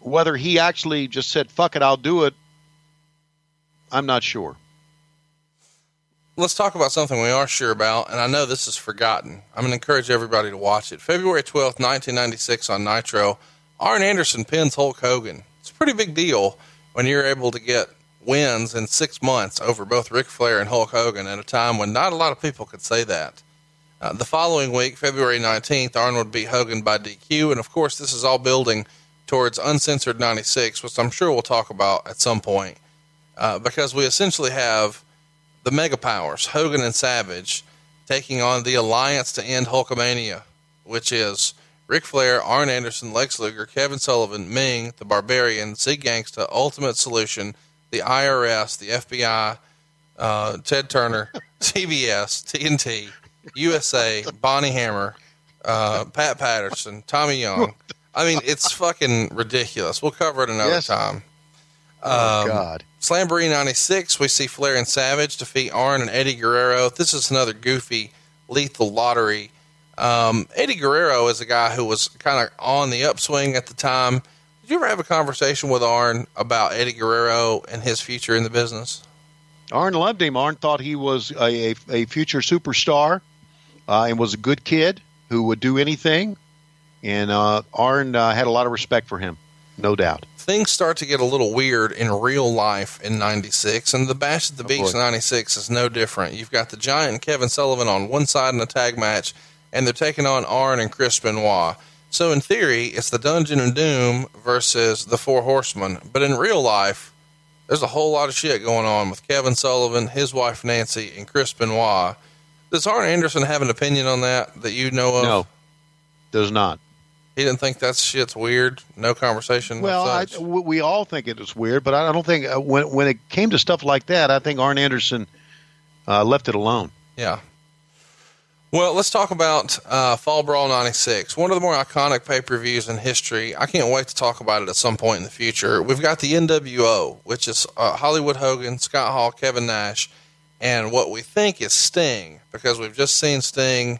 whether he actually just said "fuck it, I'll do it," I'm not sure. Let's talk about something we are sure about, and I know this is forgotten. I'm going to encourage everybody to watch it. February 12th, 1996 on Nitro, Arn Anderson pins Hulk Hogan. It's a pretty big deal when you're able to get wins in six months over both Ric Flair and Hulk Hogan at a time when not a lot of people could say that. Uh, the following week, February 19th, Arn would beat Hogan by DQ, and of course, this is all building towards Uncensored 96, which I'm sure we'll talk about at some point, uh, because we essentially have the mega powers, Hogan and Savage, taking on the alliance to end Hulkamania, which is Ric Flair, Arn Anderson, Lex Luger, Kevin Sullivan, Meng, the Barbarian, Z Gangsta, Ultimate Solution, the IRS, the FBI, uh, Ted Turner, CBS, TNT, USA, Bonnie Hammer, uh, Pat Patterson, Tommy Young. I mean, it's fucking ridiculous. We'll cover it another Yes. time. Oh Um, God. Slamboree 96, we see Flair and Savage defeat Arn and Eddie Guerrero. This is another goofy, lethal lottery. Um, Eddie Guerrero is a guy who was kind of on the upswing at the time. Did you ever have a conversation with Arn about Eddie Guerrero and his future in the business? Arn loved him. Arn thought he was a, a, a future superstar uh, and was a good kid who would do anything. And uh, Arn uh, had a lot of respect for him, no doubt. Things start to get a little weird in real life in 96, and the Bash at the oh, Beach boy. 96 is no different. You've got the Giant and Kevin Sullivan on one side in a tag match, and they're taking on Arn and Chris Benoit. So in theory, it's the Dungeon and Doom versus the Four Horsemen. But in real life, there's a whole lot of shit going on with Kevin Sullivan, his wife Nancy, and Chris Benoit. Does Arn Anderson have an opinion on that that you know of? No, does not. He didn't think that shit's weird. No conversation. Well, I, we all think it was weird, but I don't think uh, when when it came to stuff like that, I think Arn Anderson uh, left it alone. Yeah. Well, let's talk about uh, Fall Brawl 96, one of the more iconic pay per views in history. I can't wait to talk about it at some point in the future. We've got the NWO, which is uh, Hollywood Hogan, Scott Hall, Kevin Nash, and what we think is Sting, because we've just seen Sting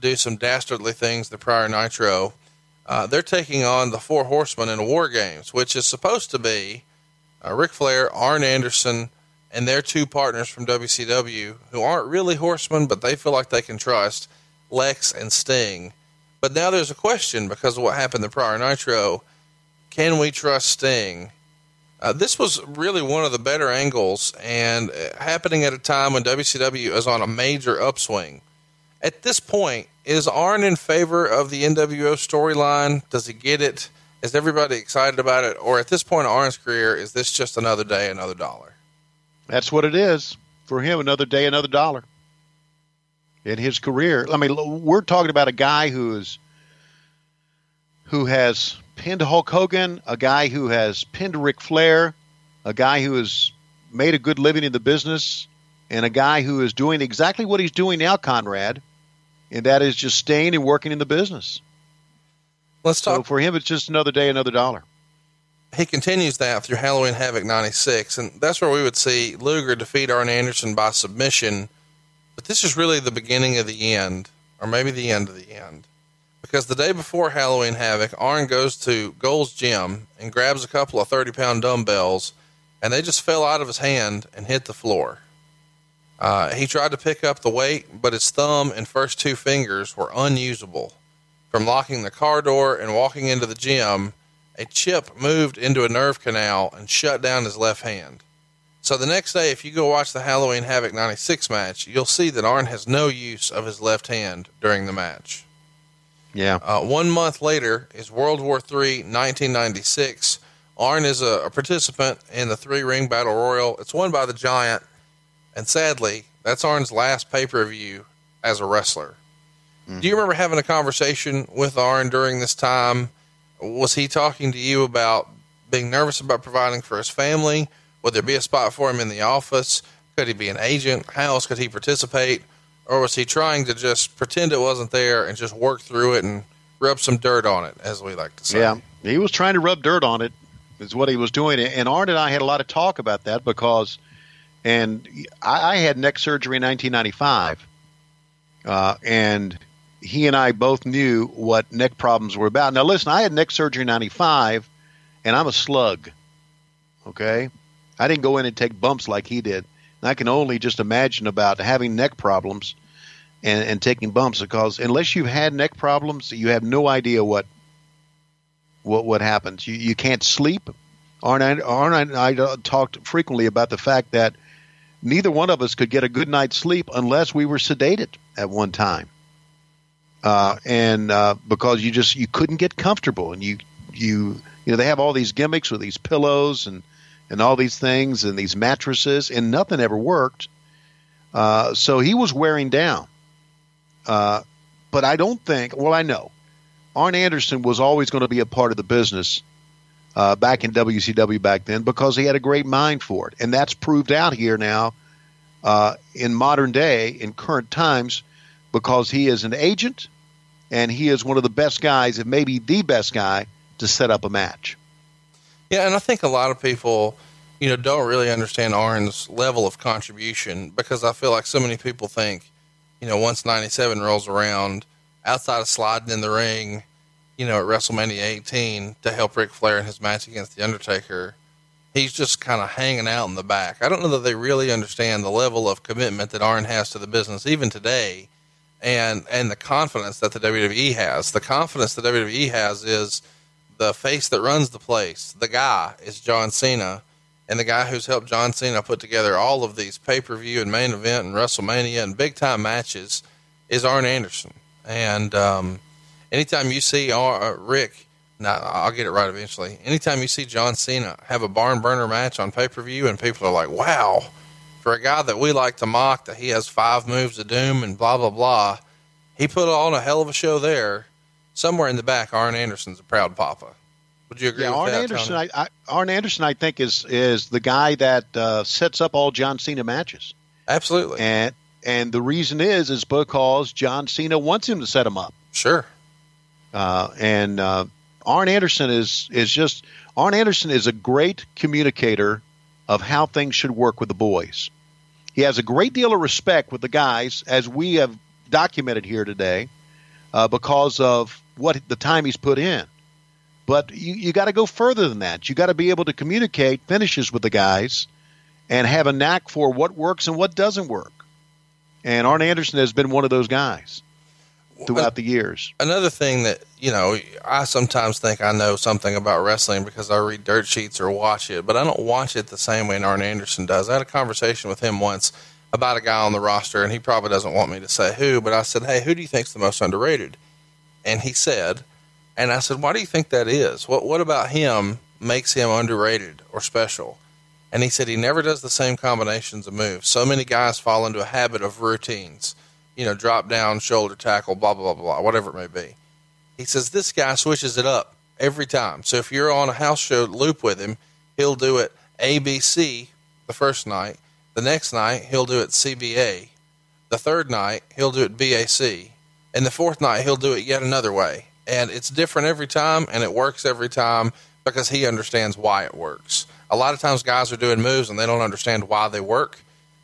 do some dastardly things the prior Nitro. Uh, they're taking on the Four Horsemen in War Games, which is supposed to be uh, Ric Flair, Arn Anderson, and their two partners from WCW who aren't really horsemen, but they feel like they can trust Lex and Sting. But now there's a question because of what happened the prior Nitro. Can we trust Sting? Uh, this was really one of the better angles and uh, happening at a time when WCW is on a major upswing. At this point, is Arn in favor of the NWO storyline? Does he get it? Is everybody excited about it? Or at this point in Arn's career, is this just another day, another dollar? That's what it is for him. Another day, another dollar in his career. I mean, we're talking about a guy who is who has pinned Hulk Hogan, a guy who has pinned Ric Flair, a guy who has made a good living in the business, and a guy who is doing exactly what he's doing now, Conrad, and that is just staying and working in the business. Let's talk. So for him, it's just another day, another dollar. he continues that through Halloween Havoc 96, and that's where we would see Luger defeat Arn Anderson by submission. But this is really the beginning of the end, or maybe the end of the end. Because the day before Halloween Havoc, Arn goes to Gold's Gym and grabs a couple of 30 pound dumbbells, and they just fell out of his hand and hit the floor. Uh, he tried to pick up the weight, but his thumb and first two fingers were unusable. From locking the car door and walking into the gym, a chip moved into a nerve canal and shut down his left hand. So the next day, if you go watch the Halloween Havoc 96 match, you'll see that Arn has no use of his left hand during the match. Yeah. Uh, one month later is World War III, 1996. Arn is a, a participant in the three ring battle royal. It's won by the Giant, and sadly, that's Arn's last pay per view as a wrestler. Do you mm-hmm. remember having a conversation with Arn during this time? Was he talking to you about being nervous about providing for his family? Would there be a spot for him in the office? Could he be an agent? How else could he participate? Or was he trying to just pretend it wasn't there and just work through it and rub some dirt on it, as we like to say? Yeah, he was trying to rub dirt on it. Is what he was doing, and Arn and I had a lot of talk about that because, and I, I had neck surgery in 1995, uh, and he and I both knew what neck problems were about. Now, listen, I had neck surgery in 95, and I'm a slug. Okay, I didn't go in and take bumps like he did. And I can only just imagine about having neck problems and, and taking bumps because unless you've had neck problems, you have no idea what what what happens. You you can't sleep. Arn and Arn and I talked frequently about the fact that neither one of us could get a good night's sleep unless we were sedated at one time, uh, and uh, because you just you couldn't get comfortable, and you you you know they have all these gimmicks with these pillows and and all these things and these mattresses, and nothing ever worked. Uh, so he was wearing down. Uh, but I don't think. Well, I know Arn Anderson was always going to be a part of the business uh, back in WCW back then because he had a great mind for it, and that's proved out here now uh, in modern day, in current times, because he is an agent and he is one of the best guys, and maybe the best guy, to set up a match. Yeah, and I think a lot of people, you know, don't really understand Arn's level of contribution because I feel like so many people think, you know, once 97 rolls around, outside of sliding in the ring, you know, at WrestleMania 18 to help Ric Flair in his match against The Undertaker, he's just kind of hanging out in the back. I don't know that they really understand the level of commitment that Arn has to the business, even today, and and the confidence that the WWE has. The confidence the WWE has is the face that runs the place. The guy is John Cena, and the guy who's helped John Cena put together all of these pay per view and main event and WrestleMania and big time matches is Arn Anderson. And um, anytime you see Ar- uh, Rick No, I'll get it right eventually. Anytime you see John Cena have a barn burner match on pay per view, and people are like, "Wow," for a guy that we like to mock that he has five moves of doom and blah blah blah, he put on a hell of a show there. Somewhere in the back, Arn Anderson's a proud papa. Would you agree Yeah, Arn that, Anderson. I, I, Arn Anderson, I think, is is the guy that uh, sets up all John Cena matches, Absolutely. and and the reason is is because John Cena wants him to set him up. sure. Uh, and uh, Arn Anderson is is just Arn Anderson is a great communicator of how things should work with the boys. He has a great deal of respect with the guys, as we have documented here today, uh, because of what the time he's put in. But you, you got to go further than that. You got to be able to communicate finishes with the guys and have a knack for what works and what doesn't work. And Arn Anderson has been one of those guys throughout the years. another thing that you know i sometimes think i know something about wrestling because i read dirt sheets or watch it but i don't watch it the same way arn anderson does. I had a conversation with him once about a guy on the roster and he probably doesn't want me to say who but i said hey who do you think's the most underrated? And he said and i said why do you think that is? What what about him makes him underrated or special? And he said he never does the same combinations of moves. So many guys fall into a habit of routines you know, drop down, shoulder tackle, blah, blah, blah, blah, whatever it may be. He says this guy switches it up every time. So if you're on a house show loop with him, he'll do it ABC the first night. The next night, he'll do it CBA. The third night, he'll do it BAC. And the fourth night, he'll do it yet another way. And it's different every time, and it works every time because he understands why it works. A lot of times, guys are doing moves and they don't understand why they work.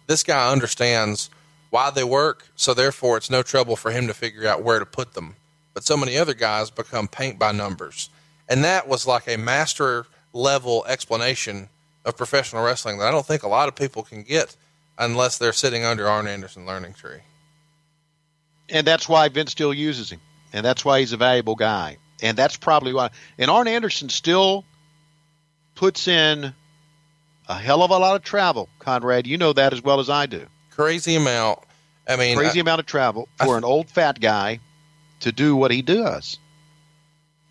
This guy understands why they work, so therefore it's no trouble for him to figure out where to put them. But so many other guys become paint by numbers. And that was like a master level explanation of professional wrestling that I don't think a lot of people can get unless they're sitting under Arn Anderson Learning Tree. and that's why Vince still uses him, and that's why he's a valuable guy, and that's probably why. And Arn Anderson still puts in a hell of a lot of travel, Conrad. You know that as well as I do. Crazy amount. I mean, Crazy amount of travel for an old fat guy to do what he does,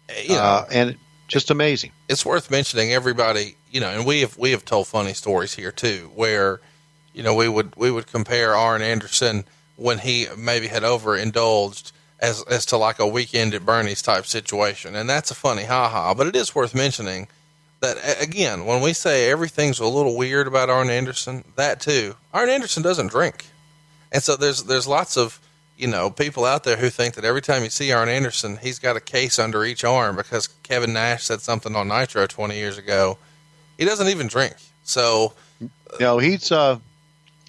I- you know, uh, and just amazing. it's worth mentioning everybody you know and we have we have told funny stories here too where you know we would we would compare Arn Anderson when he maybe had overindulged as as to like a weekend at Bernie's type situation and that's a funny ha ha but it is worth mentioning that again when we say everything's a little weird about Arn Anderson that too Arn Anderson doesn't drink and so there's there's lots of you know people out there who think that every time you see Arn Anderson, he's got a case under each arm because Kevin Nash said something on Nitro 20 years ago. He doesn't even drink. So know, he's uh,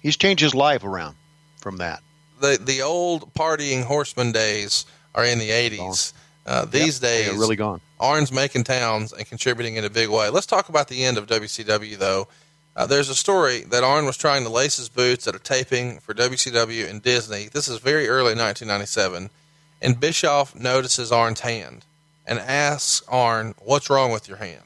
he's changed his life around from that. the the old partying horseman days are in the 80s. Uh, these days, Yeah, really gone. Arn's making towns and contributing in a big way. Let's talk about the end of WCW, though. Uh, there's a story that Arn was trying to lace his boots at a taping for WCW and Disney. This is very early 1997. And Bischoff notices Arn's hand and asks Arn, What's wrong with your hand?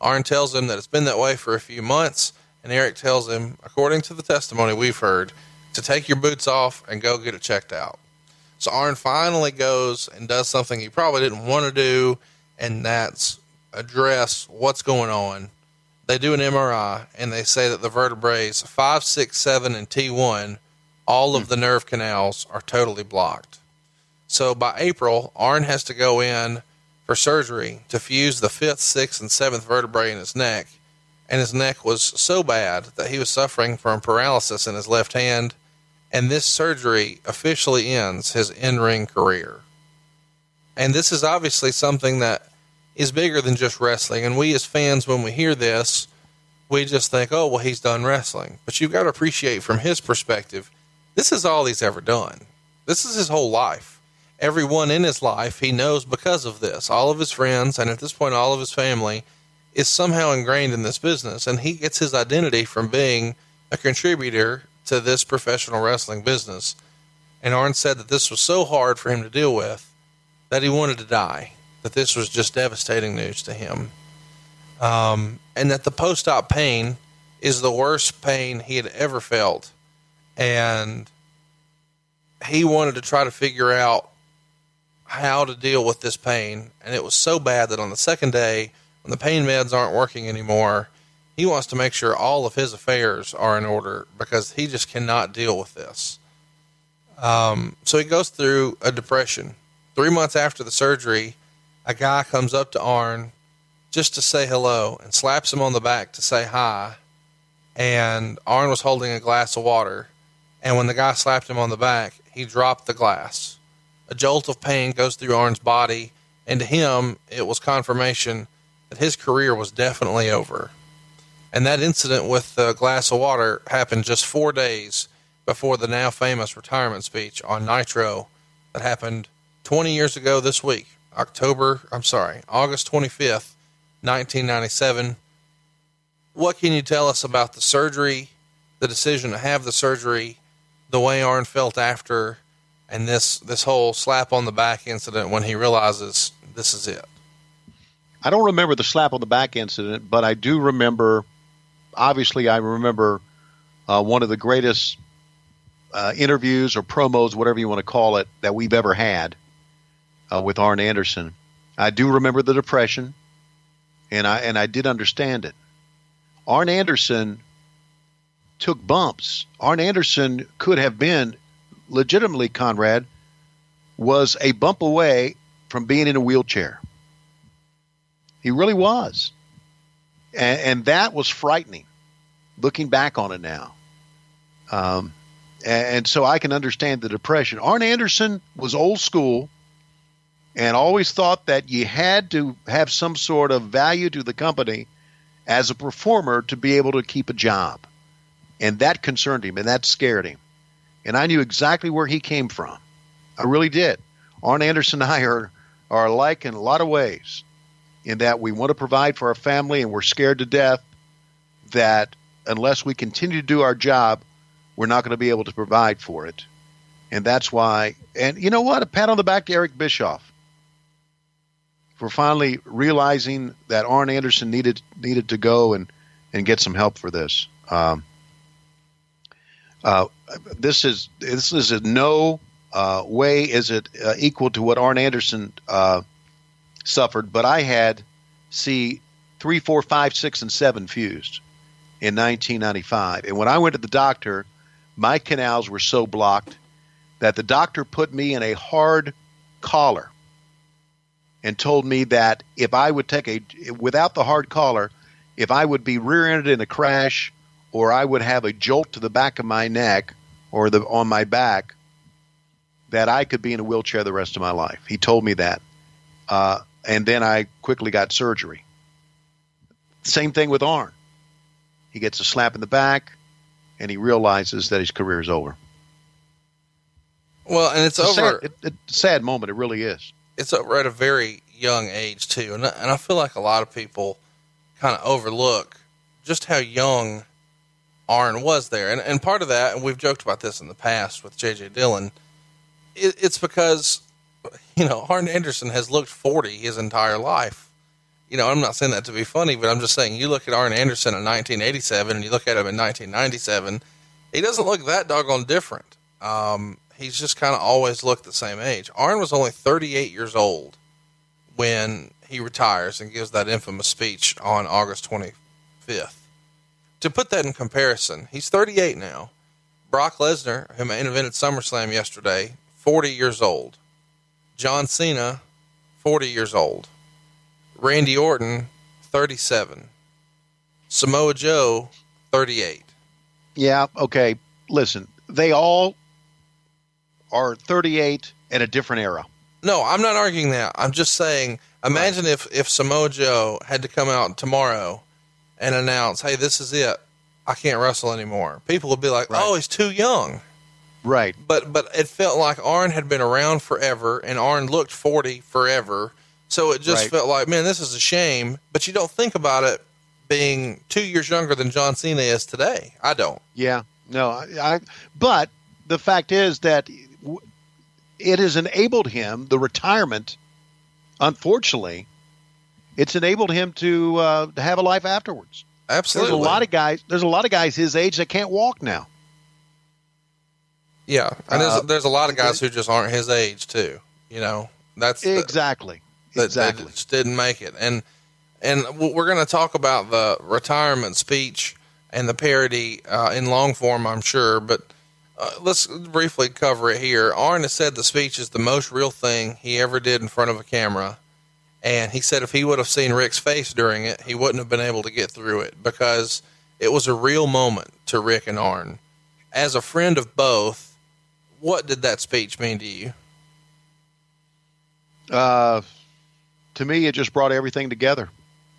Arn tells him that it's been that way for a few months. And Eric tells him, according to the testimony we've heard, to take your boots off and go get it checked out. So Arn finally goes and does something he probably didn't want to do, and that's address what's going on. They do an MRI, and they say that the vertebrae 5, 6, 7, and T1, all of hmm. the nerve canals are totally blocked. So by April, Arn has to go in for surgery to fuse the fifth, sixth, and seventh vertebrae in his neck. And his neck was so bad that he was suffering from paralysis in his left hand. And this surgery officially ends his in ring career. And this is obviously something that is bigger than just wrestling. And we as fans, when we hear this, we just think, oh, well, he's done wrestling. But you've got to appreciate from his perspective, this is all he's ever done. This is his whole life. Everyone in his life he knows because of this. All of his friends, and at this point, all of his family, is somehow ingrained in this business. And he gets his identity from being a contributor to this professional wrestling business. And Arn said that this was so hard for him to deal with that he wanted to die, that this was just devastating news to him. Um, and that the post op pain is the worst pain he had ever felt. And he wanted to try to figure out how to deal with this pain, and it was so bad that on the second day, when the pain meds aren't working anymore, he wants to make sure all of his affairs are in order because he just cannot deal with this. Um, so he goes through a depression. Three months after the surgery, a guy comes up to Arn just to say hello and slaps him on the back to say hi. And Arn was holding a glass of water. And when the guy slapped him on the back, he dropped the glass. A jolt of pain goes through Arn's body, and to him, it was confirmation that his career was definitely over. And that incident with the glass of water happened just four days before the now famous retirement speech on Nitro that happened 20 years ago this week, October, I'm sorry, August 25th, 1997. What can you tell us about the surgery, the decision to have the surgery, the way Arn felt after, and this this whole slap on the back incident when he realizes this is it? I don't remember the slap on the back incident, but I do remember. Obviously, I remember uh, one of the greatest uh, interviews or promos, whatever you want to call it, that we've ever had uh, with Arn Anderson. I do remember the depression, and I and I did understand it. Arn Anderson took bumps. Arn Anderson could have been legitimately Conrad was a bump away from being in a wheelchair. He really was. And, and that was frightening looking back on it now. Um, and, so I can understand the depression. Arn Anderson was old school and always thought that you had to have some sort of value to the company as a performer to be able to keep a job. And that concerned him and that scared him. And I knew exactly where he came from. I really did. Arn Anderson and I are, are alike in a lot of ways in that we want to provide for our family and we're scared to death that unless we continue to do our job, we're not going to be able to provide for it. And that's why, and you know what? A pat on the back to Eric Bischoff for finally realizing that Arn Anderson needed needed to go and, and get some help for this. Um, uh, this is this is no uh, way is it uh, equal to what Arn Anderson uh, suffered, but I had see three, four, five, six, and seven fused in 1995, and when I went to the doctor, my canals were so blocked that the doctor put me in a hard collar and told me that if I would take a without the hard collar, if I would be rear-ended in a crash or I would have a jolt to the back of my neck or the on my back, that I could be in a wheelchair the rest of my life. He told me that, uh, and then I quickly got surgery. Same thing with Arn. He gets a slap in the back, and he realizes that his career is over. Well, and it's, It's a over. sad, it, it's a sad moment. It really is. It's over at a very young age too, and I, and I feel like a lot of people kind of overlook just how young Arn was there, and and part of that, and we've joked about this in the past with J.J. Dillon, it, it's because you know Arn Anderson has looked forty his entire life. You know, I'm not saying that to be funny, but I'm just saying you look at Arn Anderson in 1987 and you look at him in 1997, he doesn't look that doggone different. Um, he's just kind of always looked the same age. Arn was only 38 years old when he retires and gives that infamous speech on August 25th. To put that in comparison, he's 38 now. Brock Lesnar, who main evented SummerSlam yesterday, 40 years old. John Cena, 40 years old. Randy Orton, 37. Samoa Joe, 38. Yeah. Okay. Listen, they all are 38 in a different era. No, I'm not arguing that. I'm just saying, imagine if, if Samoa Joe had to come out tomorrow and announce, hey, this is it. I can't wrestle anymore. People would be like, Right. oh, he's too young. Right. But but it felt like Arn had been around forever, and Arn looked 40 forever. So it just Right. felt like, man, this is a shame. But you don't think about it being two years younger than John Cena is today. I don't. Yeah. No. I, I. But the fact is that it has enabled him the retirement. Unfortunately, it's enabled him to uh, to have a life afterwards. Absolutely. There's a lot of guys. There's a lot of guys his age that can't walk now. Yeah, and Uh, there's there's a lot of guys who just aren't his age too. You know, That's the- Exactly. that, exactly. that just didn't make it. And and we're going to talk about the retirement speech and the parody uh, in long form, I'm sure. But uh, let's briefly cover it here. Arn has said the speech is the most real thing he ever did in front of a camera. And he said if he would have seen Ric's face during it, he wouldn't have been able to get through it because it was a real moment to Ric and Arn. As a friend of both, what did that speech mean to you? Uh, to me, it just brought everything together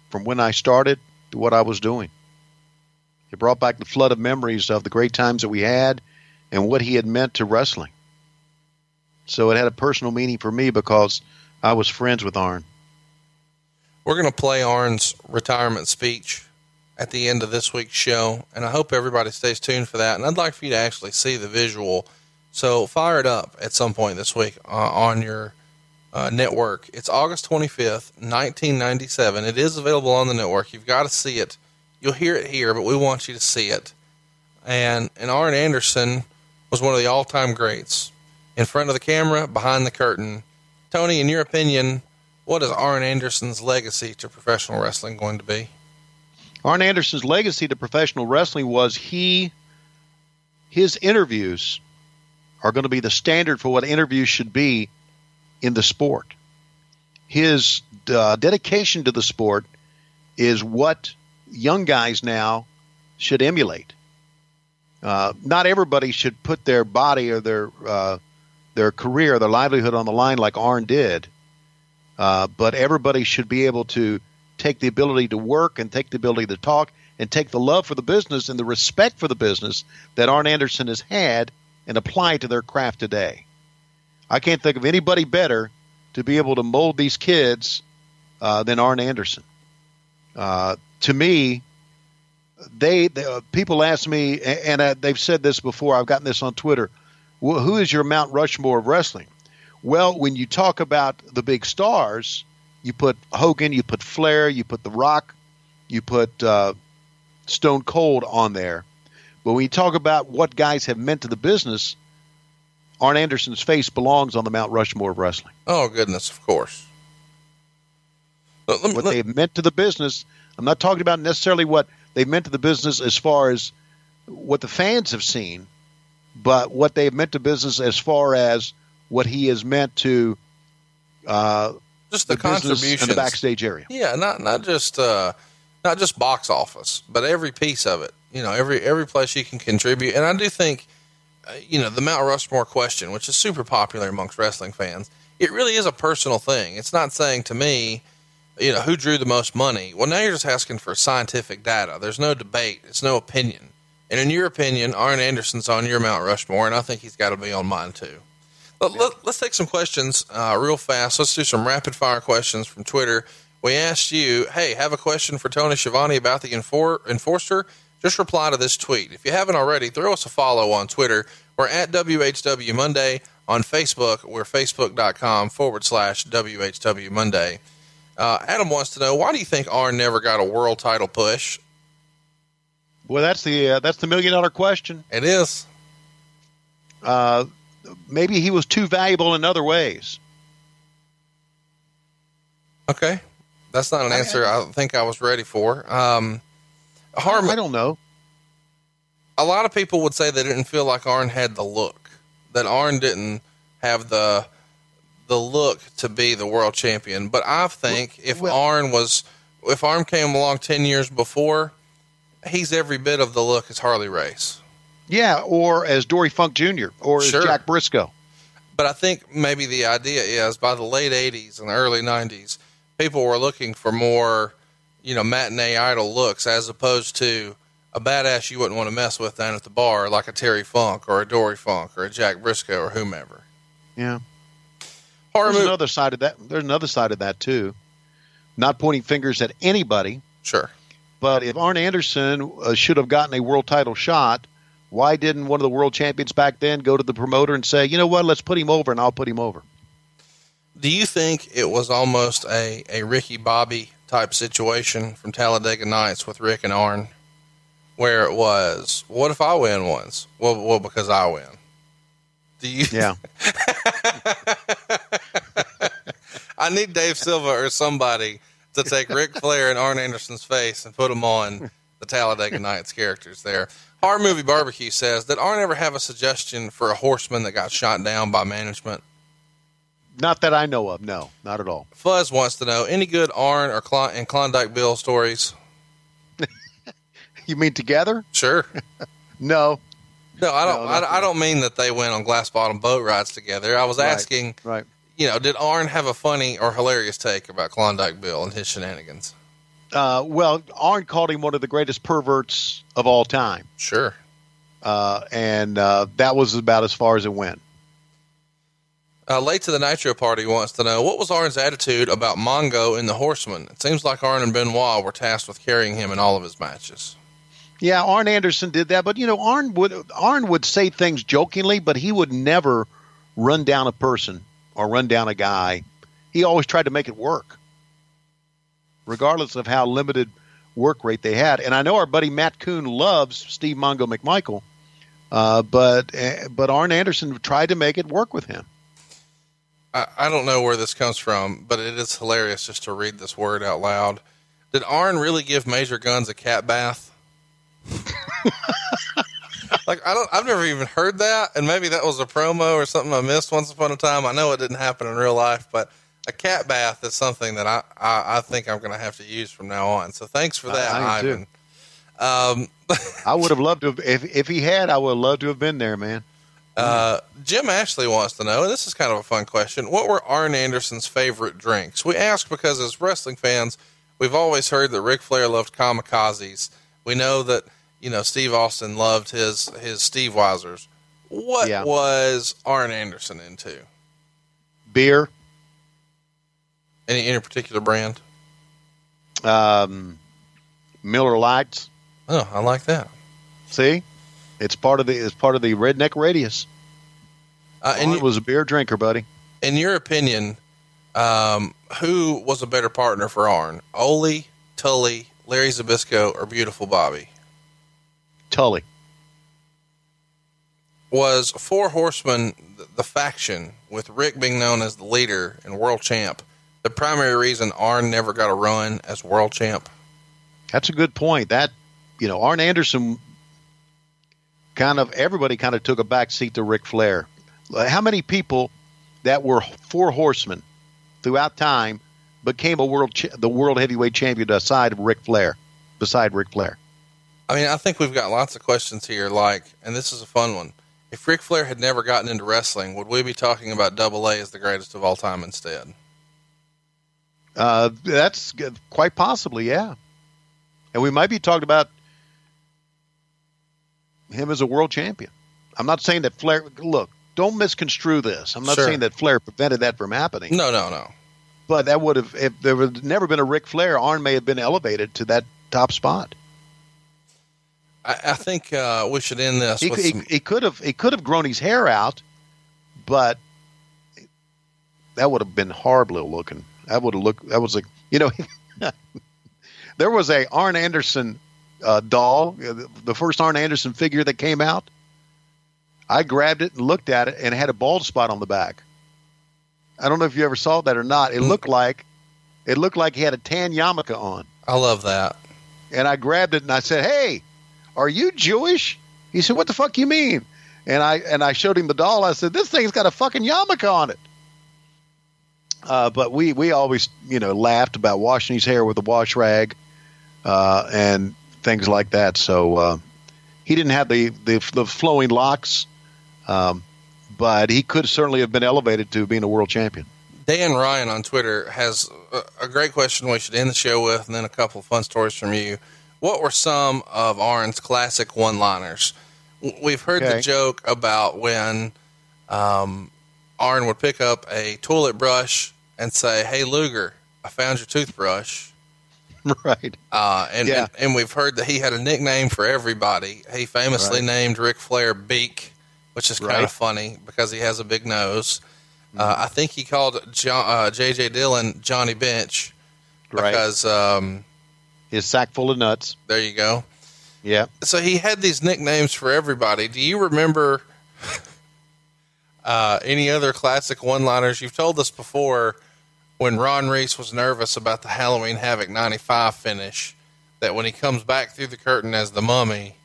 from when I started to what I was doing. It brought back the flood of memories of the great times that we had and what he had meant to wrestling. So it had a personal meaning for me because I was friends with Arn. We're going to play Arn's retirement speech at the end of this week's show, and I hope everybody stays tuned for that. And I'd like for you to actually see the visual. So fire it up at some point this week uh, on your uh, network. It's August 25th, 1997. It is available on the network. You've got to see it. You'll hear it here, but we want you to see it. And and Arn Anderson was one of the all-time greats. In front of the camera, behind the curtain. Tony, in your opinion, what is Arn Anderson's legacy to professional wrestling going to be? Arn Anderson's legacy to professional wrestling was he his interviews are going to be the standard for what interviews should be in the sport. His uh, dedication to the sport is what young guys now should emulate. Uh, not everybody should put their body or their uh, their career, their livelihood on the line like Arn did, uh, but everybody should be able to take the ability to work and take the ability to talk and take the love for the business and the respect for the business that Arn Anderson has had and apply to their craft today. I can't think of anybody better to be able to mold these kids uh, than Arn Anderson. Uh, to me, they, they uh, people ask me, and uh, they've said this before. I've gotten this on Twitter. Well, who is your Mount Rushmore of wrestling? Well, when you talk about the big stars, you put Hogan, you put Flair, you put The Rock, you put uh, Stone Cold on there. But when you talk about what guys have meant to the business, Arn Anderson's face belongs on the Mount Rushmore of wrestling. Oh, goodness, of course. Let- let What let- they've meant to the business. I'm not talking about necessarily what they've meant to the business as far as what the fans have seen, but what they've meant to business as far as what he has meant to uh, just the, the business contributions and the backstage area. Yeah, not not just uh, not just box office, but every piece of it. You know, every every place you can contribute. And I do think, uh, you know, the Mount Rushmore question, which is super popular amongst wrestling fans, it really is a personal thing. It's not saying to me, you know, who drew the most money. Well, now you're just asking for scientific data. There's no debate. It's no opinion. And in your opinion, Arn Anderson's on your Mount Rushmore, and I think he's got to be on mine too. Let, let, us take some questions uh, real fast. Let's do some rapid fire questions from Twitter. We asked you, hey, have a question for Tony Schiavone about the enfor- enforcer? Just reply to this tweet. If you haven't already, throw us a follow on Twitter. We're at WHW Monday. On Facebook, we're facebook.com forward slash WHW Monday. Uh, Adam wants to know why do you think Arn never got a world title push? Well, that's the uh, that's the million dollar question. It is. Uh, maybe he was too valuable in other ways. Okay. That's not an answer I think I was ready for. Um, Harmon, I don't know. a lot of people would say they didn't feel like Arn had the look. That Arn didn't have the the look to be the world champion. But I think if Well- Arn was if Arn came along ten years before, he's every bit of the look as Harley Race. Yeah, or as Dory Funk Jr. or Sure. as Jack Briscoe. But I think maybe the idea is by the late '80s and the early '90s, people were looking for more, you know, matinee idol looks as opposed to a badass you wouldn't want to mess with down at the bar, like a Terry Funk or a Dory Funk or a Jack Briscoe or whomever. Yeah. Horror There's movie, another side of that. There's another side of that too. Not pointing fingers at anybody, sure. but if Arn Anderson uh, should have gotten a world title shot, why didn't one of the world champions back then go to the promoter and say, you know what, let's put him over, and I'll put him over? Do you think it was almost a, a Ricky Bobby type situation from Talladega Nights with Ric and Arn, where it was, what if I win once? Well, well, because I win. Do you? Yeah. I need Dave Silva or somebody to take Ric Flair and Arn Anderson's face and put them on the Talladega Nights characters there. Horror Movie Barbecue says, Did Arn ever have a suggestion for a horseman that got shot down by management? Not that I know of. No, not at all. Fuzz wants to know any good Arn or Klon- and Klondike Bill stories? You mean together? Sure. No. No, I don't. No, I, I don't mean that they went on glass bottom boat rides together. I was Right, asking, Right. You know, did Arn have a funny or hilarious take about Klondike Bill and his shenanigans? Uh, well, Arn called him one of the greatest perverts of all time, Sure. uh, and uh, that was about as far as it went. Uh, late to the Nitro Party wants to know what was Arn's attitude about Mongo and the Horseman. It seems like Arn and Benoit were tasked with carrying him in all of his matches. Yeah, Arn Anderson did that, but you know, Arn would Arn would say things jokingly, but he would never run down a person or run down a guy. He always tried to make it work, regardless of how limited work rate they had. And I know our buddy Matt Coon loves Steve Mongo McMichael, uh, but uh, but Arn Anderson tried to make it work with him. I, I don't know where this comes from, but it is hilarious just to read this word out loud. Did Arn really give Major Gunns a cat bath? like I don't, I've never even heard that, and maybe that was a promo or something I missed once upon a time. I know it didn't happen in real life, but a cat bath is something that I, I, I think I'm going to have to use from now on. So thanks for that, I too. Ivan. Um, I would have loved to have, if if he had, I would have loved to have been there, man. Uh, Jim Ashley wants to know, and this is kind of a fun question. What were Arn Anderson's favorite drinks? We ask because as wrestling fans, we've always heard that Ric Flair loved kamikazes. We know that, you know, Steve Austin loved his, his Steve Weisers. What Yeah. was Arn Anderson into? Beer, Any, any particular brand? um, Miller Lights. Oh, I like that. See, it's part of the it's part of the redneck radius. Uh, and Arn you- was a beer drinker, buddy. in your opinion, um, who was a better partner for Arn? Ole, Tully, Larry Zbyszko, or Beautiful Bobby? Tully. was Four Horsemen the faction with Ric being known as the leader and world champ? The primary reason Arn never got a run as world champ. That's a good point. That you know, Arn Anderson kind of everybody kind of took a back seat to Ric Flair. How many people that were four horsemen throughout time became a world cha- the world heavyweight champion aside of Ric Flair, beside Ric Flair? I mean, I think we've got lots of questions here. Like, and this is a fun one. If Ric Flair had never gotten into wrestling, would we be talking about Double A as the greatest of all time instead? Uh, that's good. quite possibly, yeah. And we might be talking about him as a world champion. I'm not saying that Flair. Look, don't misconstrue this. I'm not Sure. saying that Flair prevented that from happening. No, no, no. But that would have, if there had never been a Ric Flair, Arn may have been elevated to that top spot. I, I think uh, we should end this he, some. could have, he could have grown his hair out, but that would have been horrible looking. That would have looked. That was like, you know, there was a Arn Anderson uh, doll, the first Arn Anderson figure that came out. I grabbed it and looked at it, and it had a bald spot on the back. I don't know if you ever saw that or not. It looked like, it looked like he had a tan yarmulke on. I love that. and I grabbed it and I said, "Hey, are you Jewish?" He said, "What the fuck you mean?" And I and I showed him the doll. I said, "This thing's got a fucking yarmulke on it." Uh, but we we always you know laughed about washing his hair with a wash rag uh, and things like that. So uh, he didn't have the the, the flowing locks, um, but he could certainly have been elevated to being a world champion. Dan Ryan on Twitter has a, a great question we should end the show with, and then a couple of fun stories from you. What were some of Arn's classic one-liners? We've heard the joke about when um, Arn would pick up a toilet brush and say, "Hey Luger, I found your toothbrush." right. Uh, and, Yeah. and and we've heard that he had a nickname for everybody. He famously Right. named Ric Flair Beak, which is kind Right. of funny because he has a big nose. Uh, I think he called John, uh, J.J. Dillon Johnny Bench Right. because um, His sack full of nuts. there you go. Yeah. So he had these nicknames for everybody. Do you remember uh, any other classic one-liners? You've told us before when Ron Reese was nervous about the Halloween Havoc 95 finish, that when he comes back through the curtain as the mummy,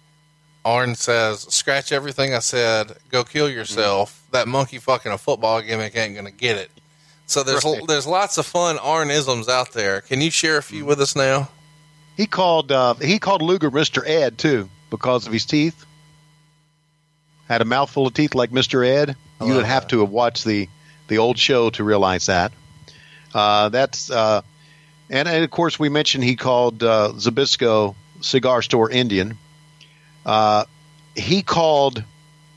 Arn says, scratch everything I said, go kill yourself. That monkey fucking a football gimmick ain't going to get it. So there's Right. there's lots of fun Arnisms out there. Can you share a few with us now? He called uh, he called Luger Mr. Ed too because of his teeth. Had a mouthful of teeth like Mr. Ed. I You would have that. to have watched the the old show to realize that. Uh, that's uh, and, and of course we mentioned he called uh, Zbyszko Cigar Store Indian. Uh, he called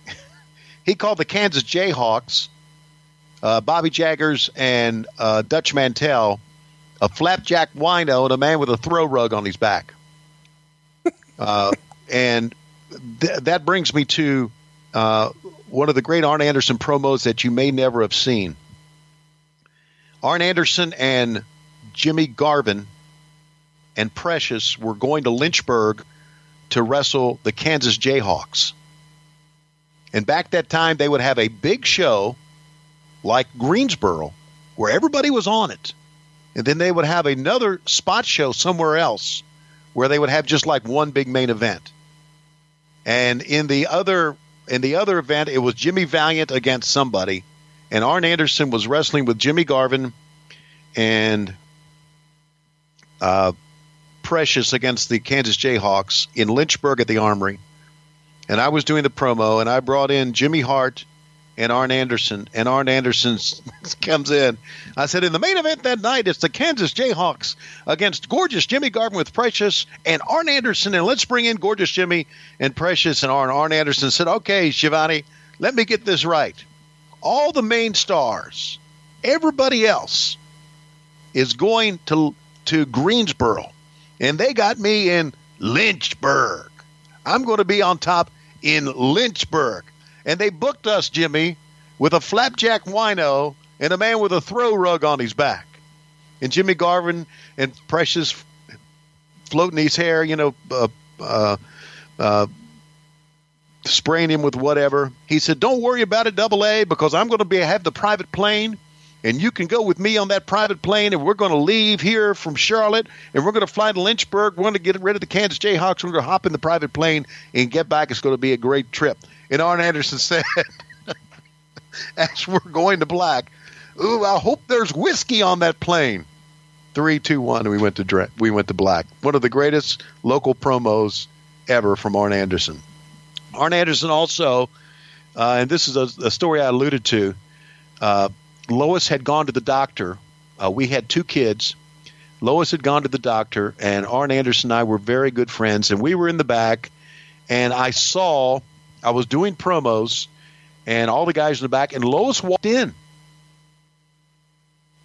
he called the Kansas Jayhawks, uh, Bobby Jaggers and uh, Dutch Mantell a flapjack wino and a man with a throw rug on his back. Uh, and th- that brings me to uh, one of the great Arn Anderson promos that you may never have seen. Arn Anderson and Jimmy Garvin and Precious were going to Lynchburg to wrestle the Kansas Jayhawks. And back that time, they would have a big show like Greensboro where everybody was on it and then they would have another spot show somewhere else where they would have just like one big main event. And in the other in the other event, it was Jimmy Valiant against somebody, and Arn Anderson was wrestling with Jimmy Garvin and uh, Precious against the Kansas Jayhawks in Lynchburg at the Armory. And I was doing the promo, and I brought in Jimmy Hart and Arn Anderson, and Arn Anderson comes in. I said, in the main event that night, it's the Kansas Jayhawks against gorgeous Jimmy Garvin with Precious and Arn Anderson, and let's bring in gorgeous Jimmy and Precious and Arn. Arn Anderson said, okay, Schiavone, let me get this right. All the main stars, everybody else, is going to to Greensboro, and they got me in Lynchburg. I'm going to be on top in Lynchburg. And they booked us, Jimmy, with a flapjack wino and a man with a throw rug on his back. And Jimmy Garvin and Precious floating his hair, you know, uh, uh, uh, spraying him with whatever. He said, "Don't worry about it, Double A, because I'm going to be have the private plane, and you can go with me on that private plane, and we're going to leave here from Charlotte, and we're going to fly to Lynchburg. We're going to get rid of the Kansas Jayhawks. We're going to hop in the private plane and get back. It's going to be a great trip." And Arn Anderson said, "As we're going to black, ooh, I hope there's whiskey on that plane." Three, two, one, and we went to we went to black. One of the greatest local promos ever from Arn Anderson. Arn Anderson also, uh, and this is a, a story I alluded to. Uh, Lois had gone to the doctor. Uh, we had two kids. Lois had gone to the doctor, and Arn Anderson and I were very good friends. And we were in the back, and I saw I was doing promos, and all the guys in the back, and Lois walked in.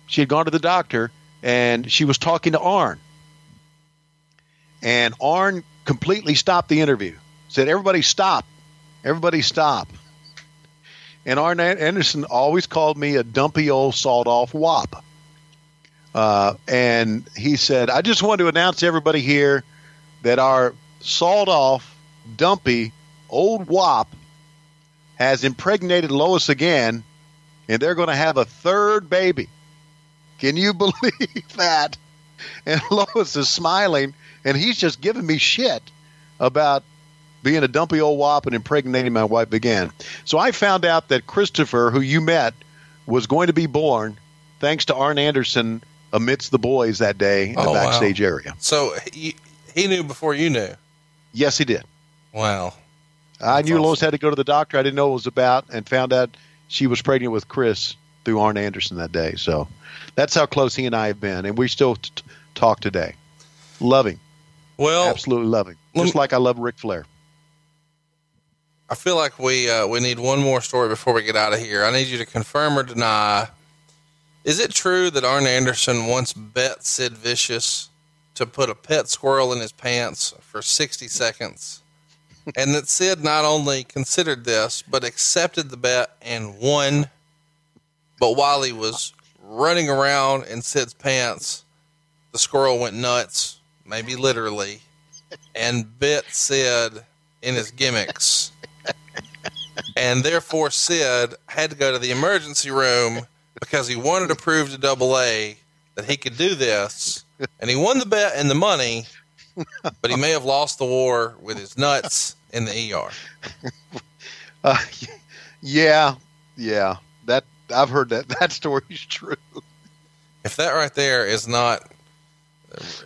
She had gone to the doctor, and she was talking to Arn. And Arn completely stopped the interview. Said, "Everybody stop! Everybody stop!" And Arn Anderson always called me a dumpy old sawed off wop. Uh, and he said, "I just want to announce to everybody here that our sawed off, dumpy old wop has impregnated Lois again, and they're going to have a third baby." Can you believe that? And Lois is smiling, and he's just giving me shit about being a dumpy old wop and impregnating my wife again. So I found out that Christopher, who you met, was going to be born thanks to Arn Anderson amidst the boys that day in the Oh, wow. backstage area. So he, he knew before you knew. Yes, he did. Wow. I That's knew awesome. Lois had to go to the doctor. I didn't know what it was about, and found out she was pregnant with Chris through Arn Anderson that day. So that's how close he and I have been, and we still t- talk today. Loving, Well, absolutely loving, just me- like I love Ric Flair. I feel like we uh, we need one more story before we get out of here. I need you to confirm or deny. Is it true that Arn Anderson once bet Sid Vicious to put a pet squirrel in his pants for 60 seconds? And that Sid not only considered this, but accepted the bet and won. But while he was running around in Sid's pants, the squirrel went nuts, maybe literally, and bit Sid in his gimmicks. And therefore, Sid had to go to the emergency room because he wanted to prove to Double A that he could do this, and he won the bet and the money, but he may have lost the war with his nuts in the ER. Uh, yeah, yeah. That I've heard that that story's true. If that right there is not,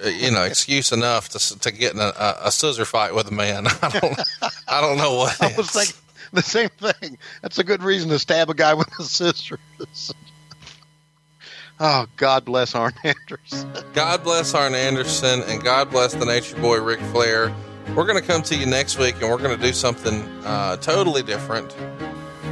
uh, you know, excuse enough to to get in a, a, a scissor fight with a man, I don't, I don't know what. I was thinking the same thing. That's a good reason to stab a guy with a scissors. Oh, God bless Arn Anderson. God bless Arn Anderson and God bless the Nature Boy Ric Flair. We're going to come to you next week and we're going to do something uh, totally different.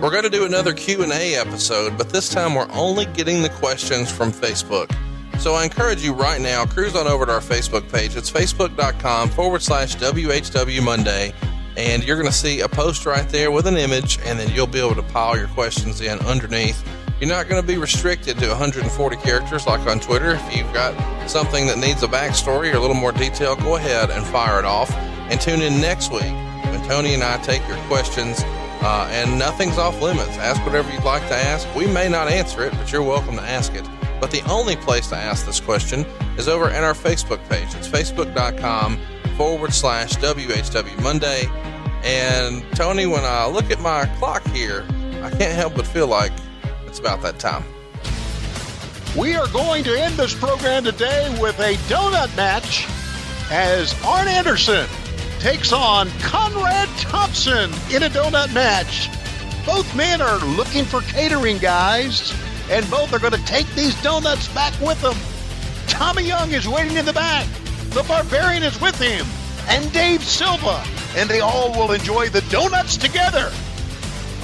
We're going to do another Q&A episode, but this time we're only getting the questions from Facebook. So I encourage you right now, cruise on over to our Facebook page. It's facebook.com forward slash WHW Monday. And you're going to see a post right there with an image, and then you'll be able to pile your questions in underneath. You're not going to be restricted to 140 characters like on Twitter. If you've got something that needs a backstory or a little more detail, go ahead and fire it off. And tune in next week when Tony and I take your questions. Uh, and nothing's off limits. Ask whatever you'd like to ask. We may not answer it, but you're welcome to ask it. But the only place to ask this question is over at our Facebook page. It's facebook.com forward slash WHW Monday. And Tony, when I look at my clock here, I can't help but feel like it's about that time. We are going to end this program today with a donut match as Arn Anderson takes on Conrad Thompson in a donut match. Both men are looking for catering guys, and both are going to take these donuts back with them. Tommy Young is waiting in the back. The Barbarian is with him, and Dave Silva, and they all will enjoy the donuts together.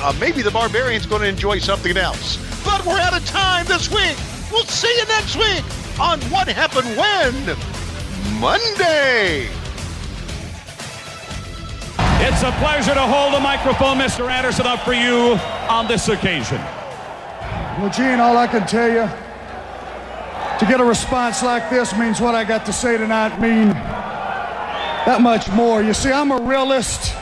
Uh, maybe the Barbarian's going to enjoy something else. But we're out of time this week. We'll see you next week on What Happened When Monday. It's a pleasure to hold the microphone, Mr. Anderson, up for you on this occasion. Well, Gene, all I can tell you, to get a response like this means what I got to say tonight mean that much more. You see, I'm a realist,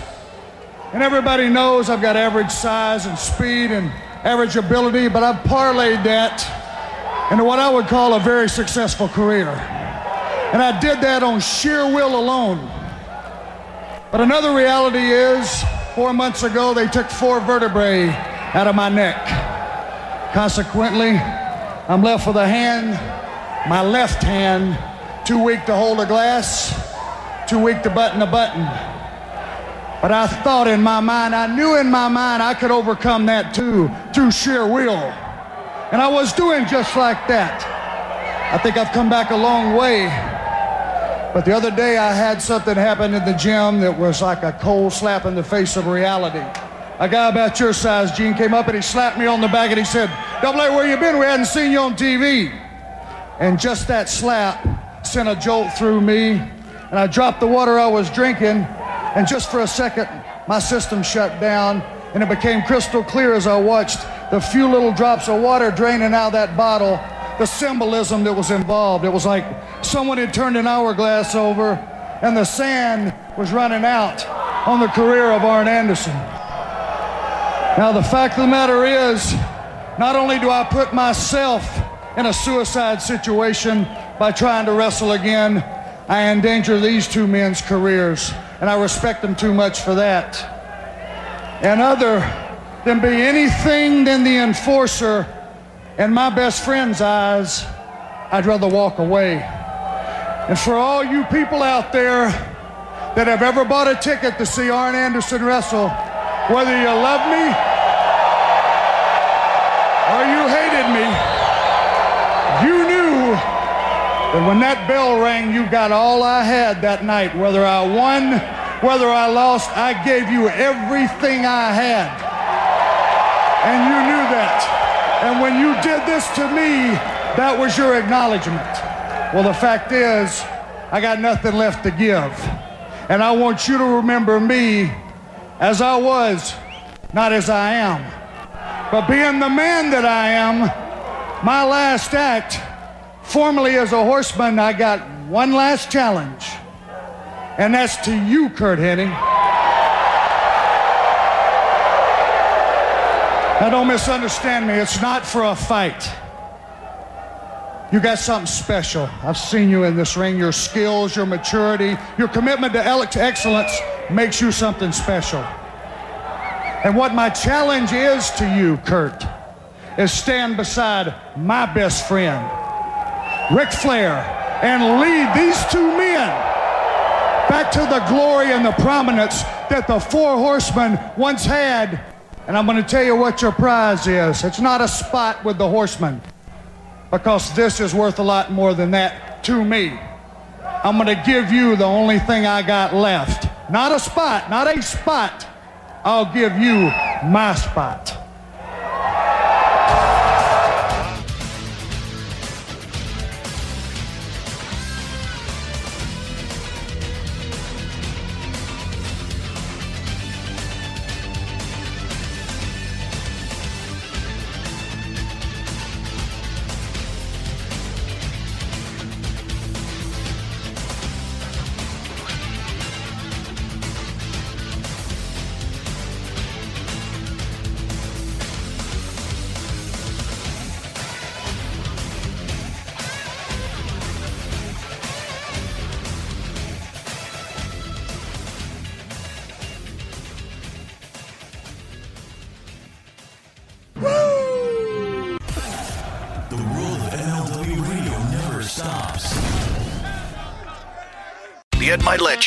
and everybody knows I've got average size and speed and average ability, but I've parlayed that into what I would call a very successful career. And I did that on sheer will alone. But another reality is, four months ago, they took four vertebrae out of my neck. Consequently, I'm left with a hand, my left hand, too weak to hold a glass, too weak to button a button. But I thought in my mind, I knew in my mind I could overcome that too, through sheer will. And I was doing just like that. I think I've come back a long way. But the other day I had something happen in the gym that was like a cold slap in the face of reality. A guy about your size, Gene, came up and he slapped me on the back and he said, Double A, where you been? We hadn't seen you on TV. And just that slap sent a jolt through me. And I dropped the water I was drinking. And just for a second, my system shut down. And it became crystal clear as I watched the few little drops of water draining out of that bottle, the symbolism that was involved. It was like someone had turned an hourglass over and the sand was running out on the career of Arn Anderson. Now, the fact of the matter is, not only do I put myself in a suicide situation by trying to wrestle again, I endanger these two men's careers, and I respect them too much for that. And other than be anything than the enforcer in my best friend's eyes, I'd rather walk away. And for all you people out there that have ever bought a ticket to see Arn Anderson wrestle, whether you love me or you hated me, you knew that when that bell rang, you got all I had that night. Whether I won, whether I lost, I gave you everything I had. And you knew that. And when you did this to me, that was your acknowledgement. Well, the fact is, I got nothing left to give. And I want you to remember me as I was, not as I am. But being the man that I am, my last act, formerly as a horseman, I got one last challenge. And that's to you, Curt Hennig. Now, don't misunderstand me. It's not for a fight. You got something special. I've seen you in this ring. Your skills, your maturity, your commitment to excellence makes you something special. And what my challenge is to you, Curt, is stand beside my best friend, Ric Flair, and lead these two men back to the glory and the prominence that the four horsemen once had. And I'm going to tell you what your prize is. It's not a spot with the horsemen because this is worth a lot more than that to me. I'm going to give you the only thing I got left. Not a spot, not a spot. I'll give you my spot.